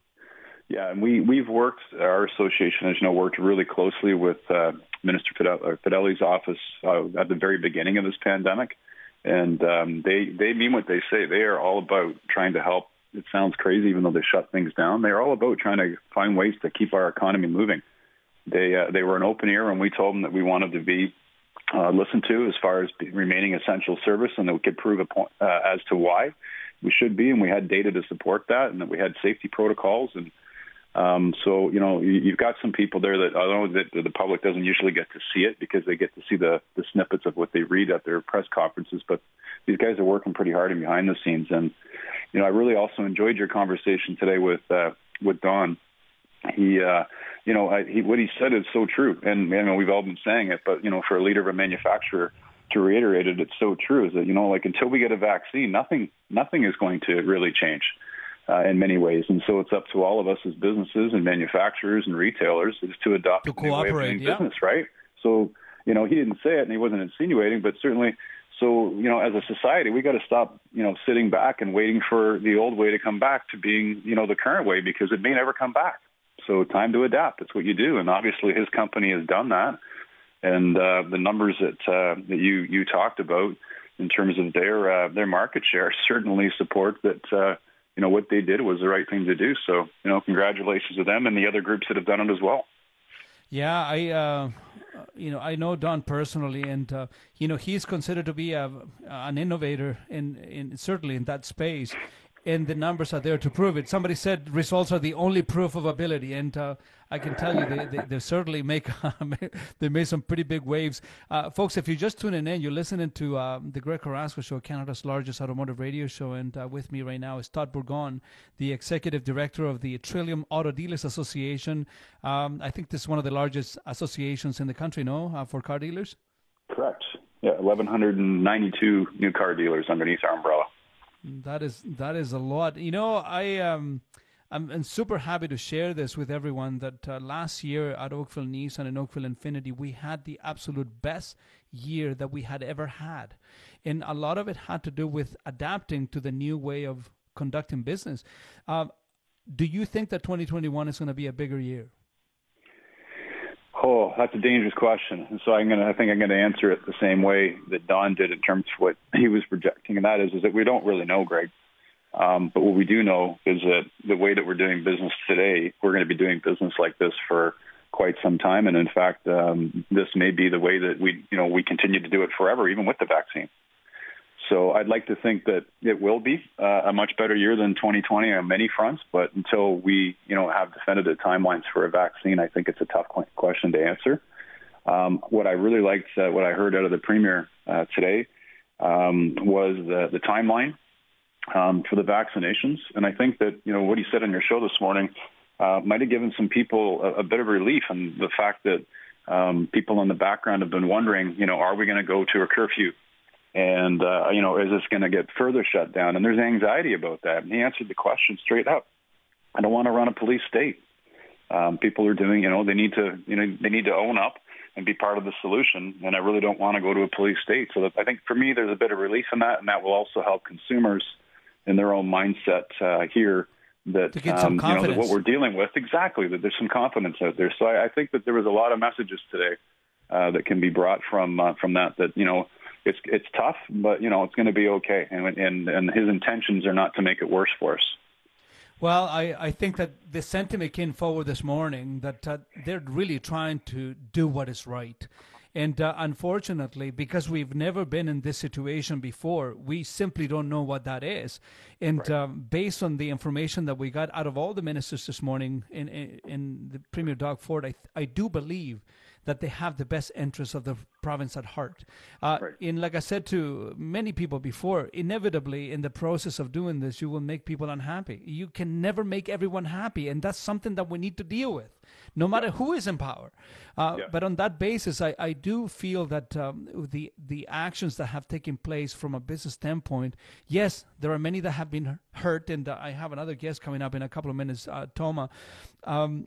S12: Yeah, and we we've worked our association, as you know, worked really closely with uh, Minister Fidel, uh, Fedeli's office uh, at the very beginning of this pandemic, and um, they they mean what they say. They are all about trying to help. It sounds crazy, even though they shut things down. They are all about trying to find ways to keep our economy moving. They uh, they were an open ear when we told them that we wanted to be uh, listened to as far as remaining essential service, and that we could prove a point uh, as to why we should be, and we had data to support that, and that we had safety protocols and um, so, you know, you, you've got some people there that I know that the public doesn't usually get to see it because they get to see the, the snippets of what they read at their press conferences. But these guys are working pretty hard and behind the scenes. And, you know, I really also enjoyed your conversation today with, uh, with Don. He, uh, you know, I, he, what he said is so true. And, you know, we've all been saying it, but, you know, for a leader of a manufacturer to reiterate it, it's so true is that, you know, like until we get a vaccine, nothing, nothing is going to really change uh, in many ways. And so it's up to all of us as businesses and manufacturers and retailers is to adopt
S3: To
S12: a new way of
S3: cooperate,
S12: doing
S3: yeah.
S12: business, right? So, you know, he didn't say it and he wasn't insinuating, but certainly, so, you know, as a society, we got to stop, you know, sitting back and waiting for the old way to come back to being, you know, the current way because it may never come back. So time to adapt. That's what you do. And obviously his company has done that. And uh, the numbers that uh, that you you talked about in terms of their uh, their market share certainly support that uh, you know what they did was the right thing to do. So you know, congratulations to them and the other groups that have done it as well.
S3: Yeah, I, uh, you know, I know Don personally, and uh, you know, he's considered to be a, an innovator in, in certainly in that space, and the numbers are there to prove it. Somebody said results are the only proof of ability, and uh, I can tell you they, they, they certainly make they made some pretty big waves, uh, folks. If you're just tuning in, you're listening to um, the Greg Carrasco Show, Canada's largest automotive radio show, and uh, with me right now is Todd Bourgon, the executive director of the Trillium Auto Dealers Association. Um, I think this is one of the largest associations in the country, no, uh, for car dealers.
S12: Correct. Yeah, 1,192 new car dealers underneath our umbrella.
S3: That is that is a lot. You know, I um, I'm, I'm super happy to share this with everyone. That uh, last year at Oakville Nissan and in Oakville Infiniti, we had the absolute best year that we had ever had, and a lot of it had to do with adapting to the new way of conducting business. Um, do you think that 2021 is going to be a bigger year?
S12: Oh, that's a dangerous question. And so I'm gonna, I think I'm gonna answer it the same way that Don did in terms of what he was projecting, and that is, is that we don't really know, Greg. Um, but what we do know is that the way that we're doing business today, we're going to be doing business like this for quite some time, and in fact, um, this may be the way that we, you know, we continue to do it forever, even with the vaccine. So I'd like to think that it will be uh, a much better year than 2020 on many fronts. But until we, you know, have definitive timelines for a vaccine, I think it's a tough question to answer. Um, what I really liked, uh, what I heard out of the premier uh, today, um, was the, the timeline um, for the vaccinations. And I think that, you know, what he said on your show this morning uh, might have given some people a, a bit of relief and the fact that um, people in the background have been wondering, you know, are we going to go to a curfew? And, uh, you know, is this going to get further shut down? And there's anxiety about that. And he answered the question straight up. I don't want to run a police state. Um, people are doing, you know, they need to, you know, they need to own up and be part of the solution. And I really don't want to go to a police state. So that, I think for me, there's a bit of relief in that, and that will also help consumers in their own mindset uh, here that um, you know that what we're dealing with exactly that there's some confidence out there. So I, I think that there was a lot of messages today uh, that can be brought from uh, from that that you know it's it's tough, but you know it's going to be okay. And and and his intentions are not to make it worse for us.
S3: Well, I, I think that the sentiment came forward this morning that uh, they're really trying to do what is right. And uh, unfortunately, because we've never been in this situation before, we simply don't know what that is. And right. um, based on the information that we got out of all the ministers this morning in, in, in the Premier Doug Ford, I, I do believe that they have the best interests of the province at heart. Uh, right. In like I said to many people before, inevitably in the process of doing this, you will make people unhappy. You can never make everyone happy, and that's something that we need to deal with, no matter yeah. who is in power. Uh, yeah. But on that basis, I, I do feel that um, the the actions that have taken place from a business standpoint, yes, there are many that have been hurt, and uh, I have another guest coming up in a couple of minutes, uh, Toma. Um,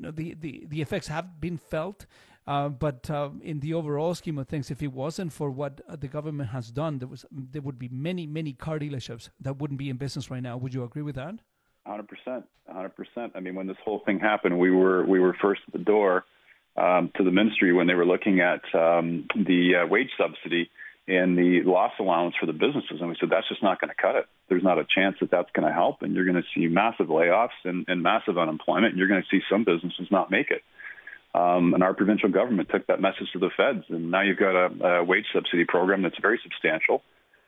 S3: you know the, the, the effects have been felt uh, but uh, in the overall scheme of things, if it wasn't for what the government has done, there was there would be many many car dealerships that wouldn't be in business right now. Would you agree with that?
S12: Hundred percent, hundred percent. I mean, when this whole thing happened, we were we were first at the door um, to the ministry when they were looking at um, the uh, wage subsidy and the loss allowance for the businesses, and we said that's just not going to cut it. There's not a chance that that's going to help, and you're going to see massive layoffs and, and massive unemployment, and you're going to see some businesses not make it. Um, and our provincial government took that message to the feds. And now you've got a, a wage subsidy program that's very substantial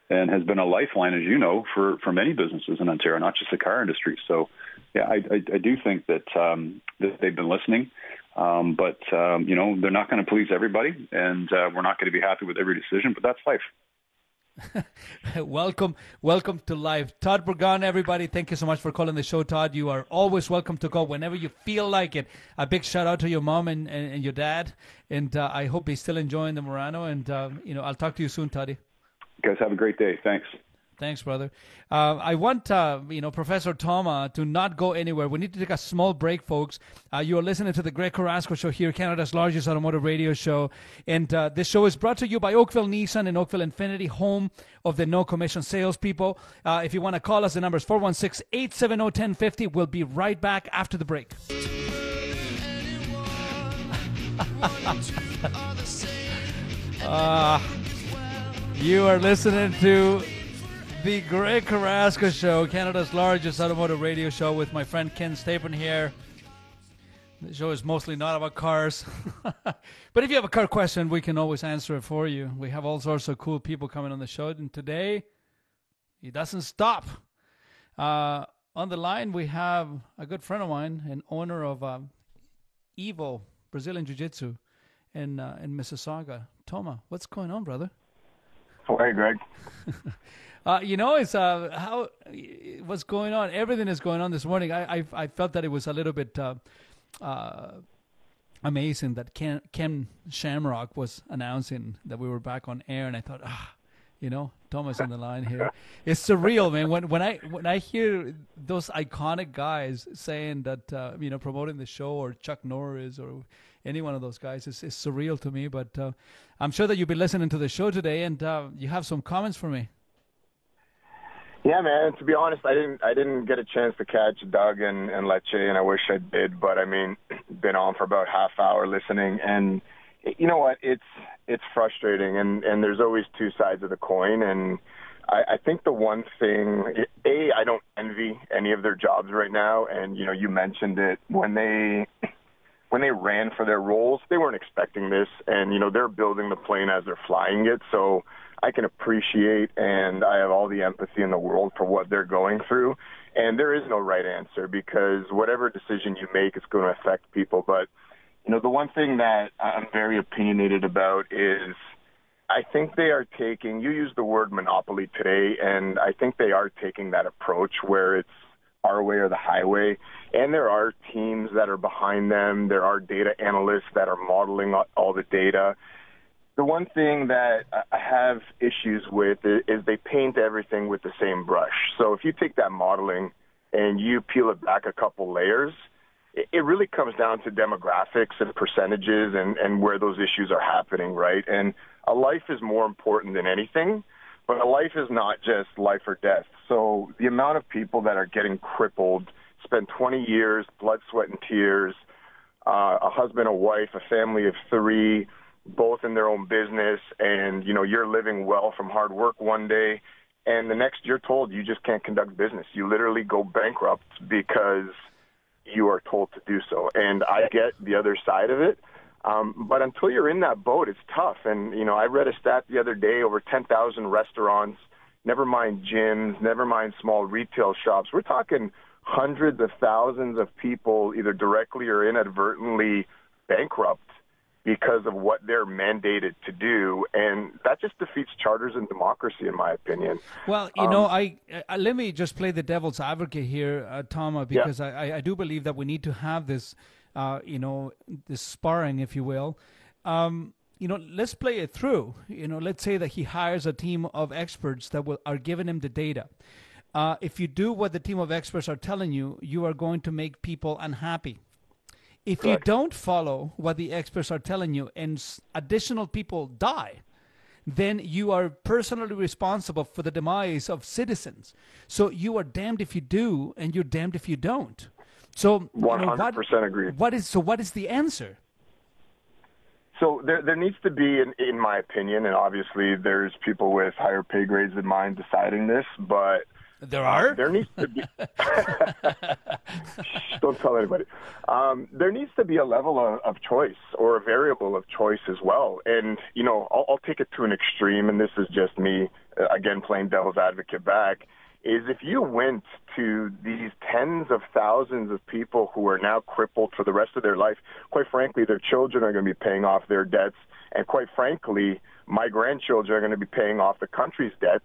S12: and has been a lifeline, as you know, for, for many businesses in Ontario, not just the car industry. So, yeah, I, I, I do think that, um, that they've been listening. Um, but, um, you know, they're not going to please everybody, and uh, we're not going to be happy with every decision, but that's life.
S3: welcome, welcome to live. Todd Bourgon, everybody, thank you so much for calling the show, Todd. You are always welcome to call whenever you feel like it. A big shout out to your mom and, and, and your dad, and uh, I hope he's still enjoying the Murano. And uh, you know, I'll talk to you soon, Toddy.
S12: You guys have a great day. Thanks.
S3: Thanks, brother. Uh, I want uh, you know Professor Toma to not go anywhere. We need to take a small break, folks. Uh, you are listening to the Greg Carrasco Show here, Canada's largest automotive radio show, and uh, this show is brought to you by Oakville Nissan and Oakville Infiniti, home of the no commission salespeople. Uh, if you want to call us, the number is 416-870-1050. We'll be right back after the break. Uh, you are listening to the Greg Carrasco Show, Canada's largest automotive radio show, with my friend Ken Stapon here. The show is mostly not about cars, but if you have a car question, we can always answer it for you. We have all sorts of cool people coming on the show, and today he doesn't stop. Uh, on the line, we have a good friend of mine, an owner of um, Evo Brazilian Jiu Jitsu in uh, in Mississauga. Toma, what's going on, brother?
S14: How are you, Greg?
S3: Uh, you know, it's uh, how what's going on. Everything is going on this morning. I I, I felt that it was a little bit uh, uh, amazing that Ken, Ken Shamrock was announcing that we were back on air, and I thought, ah, you know, Thomas on the line here. It's surreal, man. When when I when I hear those iconic guys saying that, uh, you know, promoting the show, or Chuck Norris, or any one of those guys, it's, it's surreal to me. But uh, I'm sure that you've been listening to the show today, and uh, you have some comments for me.
S15: Yeah, man. To be honest, I didn't I didn't get a chance to catch Doug and, and Lecce, and I wish I did. But I mean, been on for about half hour listening, and you know what? It's it's frustrating, and and there's always two sides of the coin, and I, I think the one thing, a, I don't envy any of their jobs right now, and you know, you mentioned it when they when they ran for their roles, they weren't expecting this, and you know, they're building the plane as they're flying it, so I can appreciate and I have all the empathy in the world for what they're going through. And there is no right answer because whatever decision you make is going to affect people. But, you know, the one thing that I'm very opinionated about is I think they are taking, you used the word monopoly today, and I think they are taking that approach where it's our way or the highway. And there are teams that are behind them. There are data analysts that are modeling all the data the one thing that I have issues with is they paint everything with the same brush. So if you take that modeling and you peel it back a couple layers, it really comes down to demographics and percentages and, and where those issues are happening, right? And a life is more important than anything, but a life is not just life or death. So the amount of people that are getting crippled, spend 20 years, blood, sweat, and tears, uh, a husband, a wife, a family of three, both in their own business and you know you're living well from hard work one day and the next you're told you just can't conduct business. You literally go bankrupt because you are told to do so. And i get the other side of it um, but until you're in that boat it's tough. And you know i read a stat the other day over 10,000 restaurants never mind gyms never mind small retail shops. We're talking hundreds of thousands of people either directly or inadvertently bankrupt because of what they're mandated to do, and that just defeats charters and democracy, in my opinion.
S3: Well, you um, know, I, I, let me just play the devil's advocate here, uh, Toma, because yeah. I, I do believe that we need to have this, uh, you know, this sparring, if you will. Um, you know, let's play it through. You know, let's say that he hires a team of experts that will, are giving him the data. Uh, if you do what the team of experts are telling you, you are going to make people unhappy if Correct. you don't follow what the experts are telling you and additional people die, then you are personally responsible for the demise of citizens. So you are damned if you do, and you're damned if you don't. So
S15: one hundred percent agree.
S3: What is so? What is the answer?
S15: So there, there needs to be, in, in my opinion, and obviously there's people with higher pay grades than mine deciding this, but
S3: there are.
S15: There needs to be. don't tell anybody. Um, there needs to be a level of, of, choice or a variable of choice as well. And you know, I'll, I'll take it to an extreme, and this is just me uh, again playing devil's advocate back. Is if you went to these tens of thousands of people who are now crippled for the rest of their life, quite frankly, their children are going to be paying off their debts, and quite frankly, my grandchildren are going to be paying off the country's debts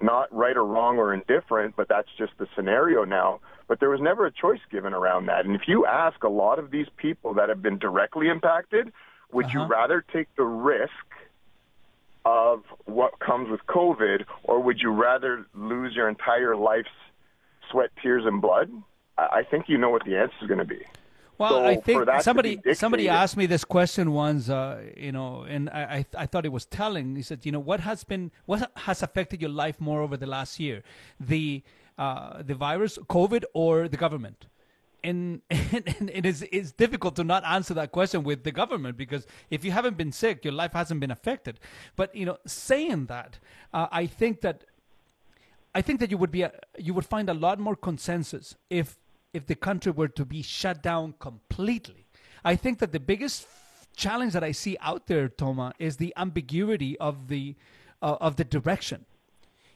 S15: not right or wrong or indifferent, but that's just the scenario now. But there was never a choice given around that. And if you ask a lot of these people that have been directly impacted, would uh-huh. you rather take the risk of what comes with COVID, or would you rather lose your entire life's sweat, tears, and blood? I think you know what the answer is going to be.
S3: Well,
S15: so
S3: I think somebody somebody asked me this question once, uh, you know, and I, I, I thought it was telling. He said, you know, what has been what has affected your life more over the last year, the uh, the virus, COVID, or the government? And, and, and it is it's difficult to not answer that question with the government because if you haven't been sick, your life hasn't been affected. But you know, saying that, uh, I think that I think that you would be a, you would find a lot more consensus if if the country were to be shut down completely. I think that the biggest challenge that I see out there, Toma, is the ambiguity of the uh, of the direction.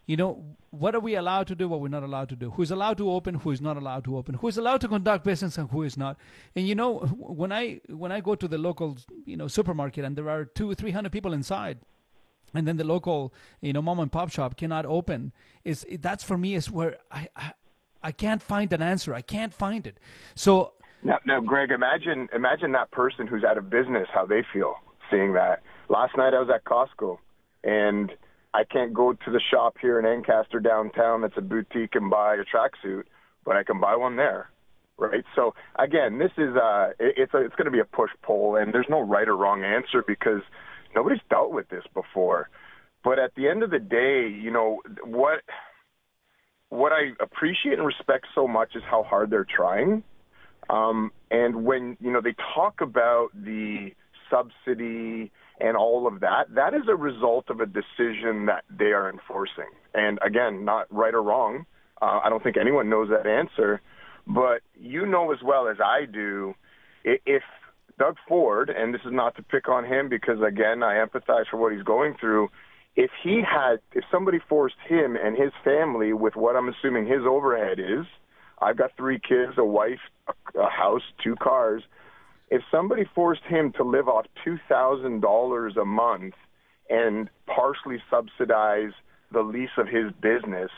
S3: You know, what are we allowed to do? What we're not allowed to do? Who's allowed to open? Who is not allowed to open? Who is allowed to conduct business and who is not? And you know, when I when I go to the local you know supermarket and there are two three hundred people inside, and then the local you know mom and pop shop cannot open, is that's for me is where I, I I can't find an answer. I can't find it. So
S15: now, now, Greg, imagine imagine that person who's out of business, how they feel seeing that. Last night I was at Costco, and I can't go to the shop here in Ancaster downtown that's a boutique and buy a tracksuit, but I can buy one there, right? So again, this is uh, it, it's a, it's going to be a push pull, and there's no right or wrong answer because nobody's dealt with this before. But at the end of the day, you know what what I appreciate and respect so much is how hard they're trying. Um, and when you know they talk about the subsidy and all of that, that is a result of a decision that they are enforcing. And again, not right or wrong. Uh, I don't think anyone knows that answer, but you know as well as I do, if Doug Ford, and this is not to pick on him because again, I empathize for what he's going through. If he had, if somebody forced him and his family with what I'm assuming his overhead is, I've got three kids, a wife, a, house, two cars. If somebody forced him to live off two thousand dollars a month and partially subsidize the lease of his business,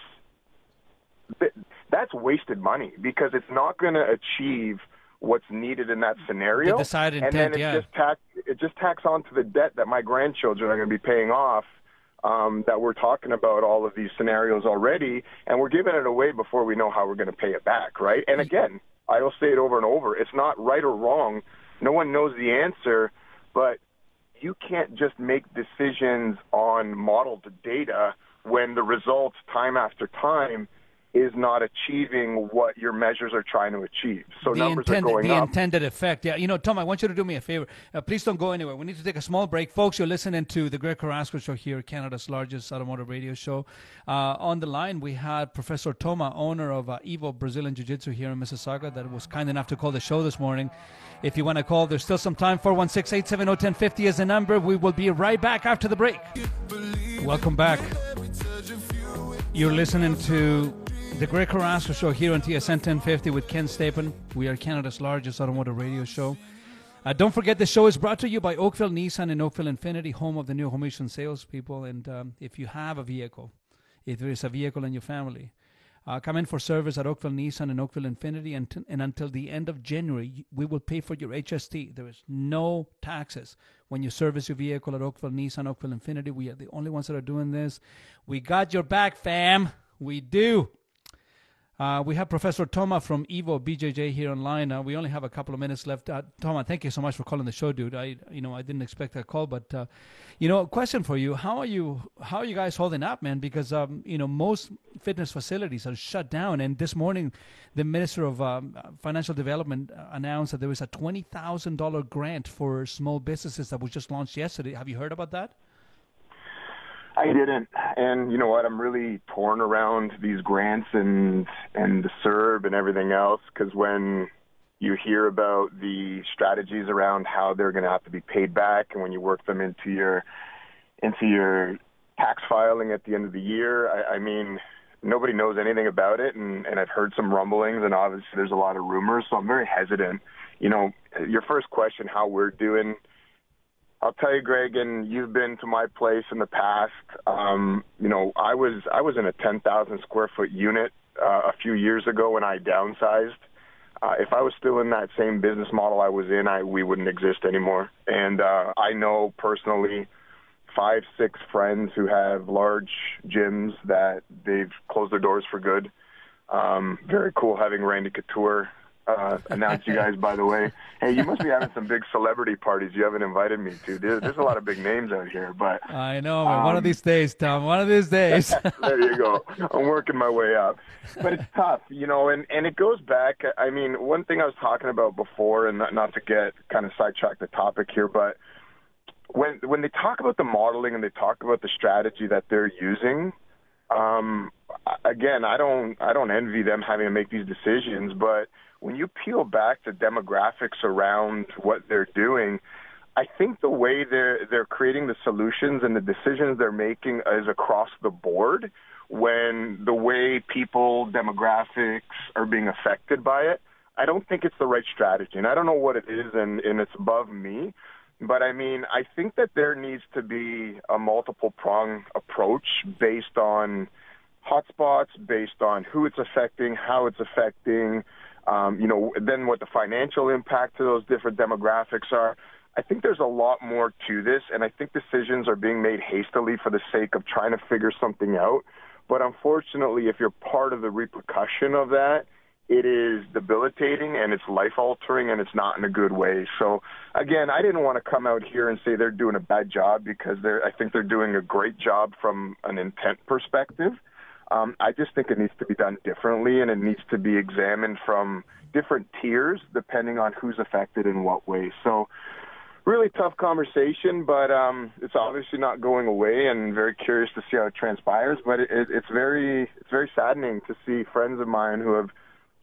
S15: that's wasted money because it's not going to achieve what's needed in that scenario.
S3: The decided
S15: and
S3: intent,
S15: then it
S3: yeah.
S15: just tack it just tacks onto the debt that my grandchildren are going to be paying off. Um, that we're talking about all of these scenarios already, and we're giving it away before we know how we're going to pay it back, right? And again, I will say it over and over: it's not right or wrong. No one knows the answer, but you can't just make decisions on modeled data when the results, time after time, is not achieving what your measures are trying to achieve. So
S3: the
S15: numbers
S3: intended,
S15: are going
S3: the
S15: up.
S3: intended effect. Yeah, you know, Tom, I want you to do me a favor. Uh, please don't go anywhere. We need to take a small break, folks. You're listening to the Greg Carrasco Show here, Canada's largest automotive radio show. Uh, on the line, we had Professor Toma, owner of uh, Evo Brazilian Jiu Jitsu here in Mississauga, that was kind enough to call the show this morning. If you want to call, there's still some time. 416 870 1050 is the number. We will be right back after the break. Welcome back. You're listening to the Greg Carrasco Show here on TSN 1050 with Ken Stapon. We are Canada's largest automotive radio show. Uh, don't forget, the show is brought to you by Oakville Nissan and Oakville Infiniti, home of the new Homation salespeople. And um, if you have a vehicle, if there is a vehicle in your family, uh, come in for service at Oakville Nissan and Oakville Infiniti, and, t- and until the end of January, we will pay for your HST. There is no taxes when you service your vehicle at Oakville Nissan, Oakville Infiniti. We are the only ones that are doing this. We got your back, fam. We do. Uh, we have Professor Toma from Evo BJJ here online. Uh, we only have a couple of minutes left. Uh, Toma, thank you so much for calling the show, dude. I, you know, I didn't expect that call, but uh, you know, question for you: How are you? How are you guys holding up, man? Because um, you know, most fitness facilities are shut down. And this morning, the Minister of um, Financial Development announced that there was a twenty thousand dollar grant for small businesses that was just launched yesterday. Have you heard about that?
S15: I didn't, and you know what? I'm really torn around these grants and and the CERB and everything else because when you hear about the strategies around how they're going to have to be paid back, and when you work them into your into your tax filing at the end of the year, I, I mean, nobody knows anything about it, and and I've heard some rumblings, and obviously there's a lot of rumors, so I'm very hesitant. You know, your first question, how we're doing. I'll tell you, Greg, and you've been to my place in the past. Um, you know, I was I was in a 10,000 square foot unit uh, a few years ago when I downsized. Uh, if I was still in that same business model I was in, I we wouldn't exist anymore. And uh, I know personally five, six friends who have large gyms that they've closed their doors for good. Um, very cool having Randy Couture uh, announce you guys, by the way. Hey, you must be having some big celebrity parties you haven't invited me to. There's, there's a lot of big names out here, but
S3: I know. Man. One of
S15: Um,
S3: these days, Tom. One of these days.
S15: there you go. I'm working my way up, but it's tough, you know. And and it goes back. I mean, one thing I was talking about before, and not, not to get kind of sidetrack the topic here, but when when they talk about the modeling and they talk about the strategy that they're using, um, again, I don't I don't envy them having to make these decisions, but when you peel back the demographics around what they're doing, I think the way they're they're creating the solutions and the decisions they're making is across the board. When the way people demographics are being affected by it, I don't think it's the right strategy, and I don't know what it is, and, and it's above me. But I mean, I think that there needs to be a multiple prong approach based on hotspots, based on who it's affecting, how it's affecting, um, you know, then what the financial impact to those different demographics are. I think there's a lot more to this, and I think decisions are being made hastily for the sake of trying to figure something out. But unfortunately, if you're part of the repercussion of that, it is debilitating and it's life altering and it's not in a good way. So again, I didn't want to come out here and say they're doing a bad job because they're I think they're doing a great job from an intent perspective. Um, I just think it needs to be done differently, and it needs to be examined from different tiers depending on who's affected in what way. So, really tough conversation, but um, it's obviously not going away, and very curious to see how it transpires. But it, it, it's very it's very saddening to see friends of mine who have,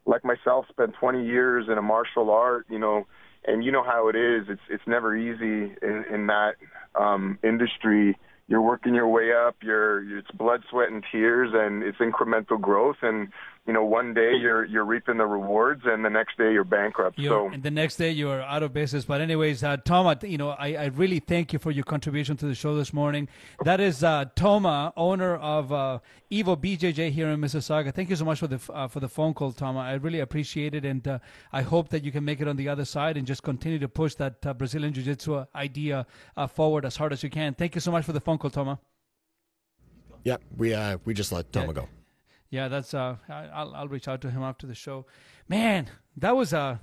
S15: like myself, spent 20 years in a martial art, you know, and you know how it is. It's it's never easy in in that um, industry you're working your way up. You're it's blood, sweat, and tears, and it's incremental growth. And you know, one day you're you're reaping the rewards, and the next day you're bankrupt.
S3: You're,
S15: so
S3: and the next day you're out of business. But anyways, uh, Toma, you know, I, I really thank you for your contribution to the show this morning. That is uh, Toma, owner of uh, Evo BJJ here in Mississauga. Thank you so much for the uh, for the phone call, Toma. I really appreciate it, and uh, I hope that you can make it on the other side and just continue to push that uh, Brazilian Jiu Jitsu idea uh, forward as hard as you can. Thank you so much for the phone call, Toma.
S4: Yep, we uh, we just let Toma
S3: Yeah.
S4: go.
S3: Yeah, that's uh, I'll I'll reach out to him after the show. Man, that was uh,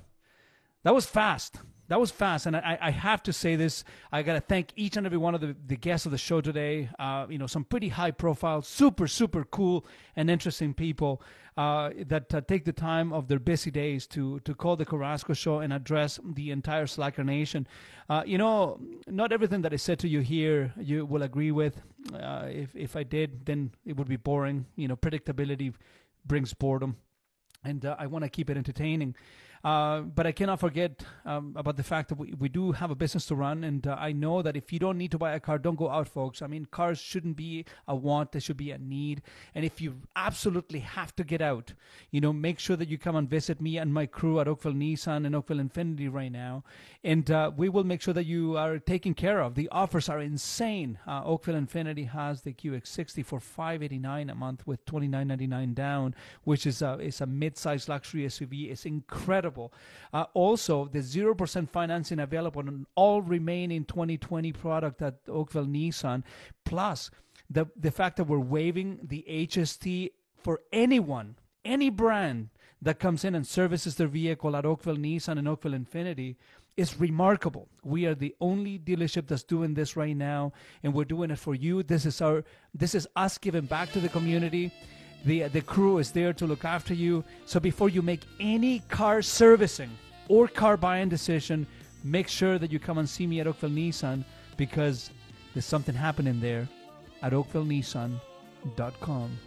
S3: that was fast. That was fast, and I, I have to say this. I gotta thank each and every one of the, the guests of the show today. Uh, you know, some pretty high profile, super super cool and interesting people uh, that uh, take the time of their busy days to to call the Carrasco Show and address the entire Slacker Nation. Uh, you know, not everything that I said to you here you will agree with. Uh, if if I did, then it would be boring. You know, predictability brings boredom and uh, I want to keep it entertaining. Uh, but I cannot forget um, about the fact that we, we do have a business to run, and uh, I know that if you don't need to buy a car, don't go out, folks. I mean, cars shouldn't be a want; they should be a need. And if you absolutely have to get out, you know, make sure that you come and visit me and my crew at Oakville Nissan and Oakville Infiniti right now, and uh, we will make sure that you are taken care of. The offers are insane. Uh, Oakville Infiniti has the QX60 for five eighty nine a month with twenty nine ninety nine down, which is a is a mid sized luxury SUV. It's incredible. Uh, also, the zero percent financing available on all remaining 2020 product at Oakville Nissan, plus the the fact that we're waiving the HST for anyone, any brand that comes in and services their vehicle at Oakville Nissan and Oakville Infiniti is remarkable. We are the only dealership that's doing this right now, and we're doing it for you. This is our this is us giving back to the community. The the crew is there to look after you. So before you make any car servicing or car buying decision, make sure that you come and see me at Oakville Nissan because there's something happening there at oakvillenissan.com.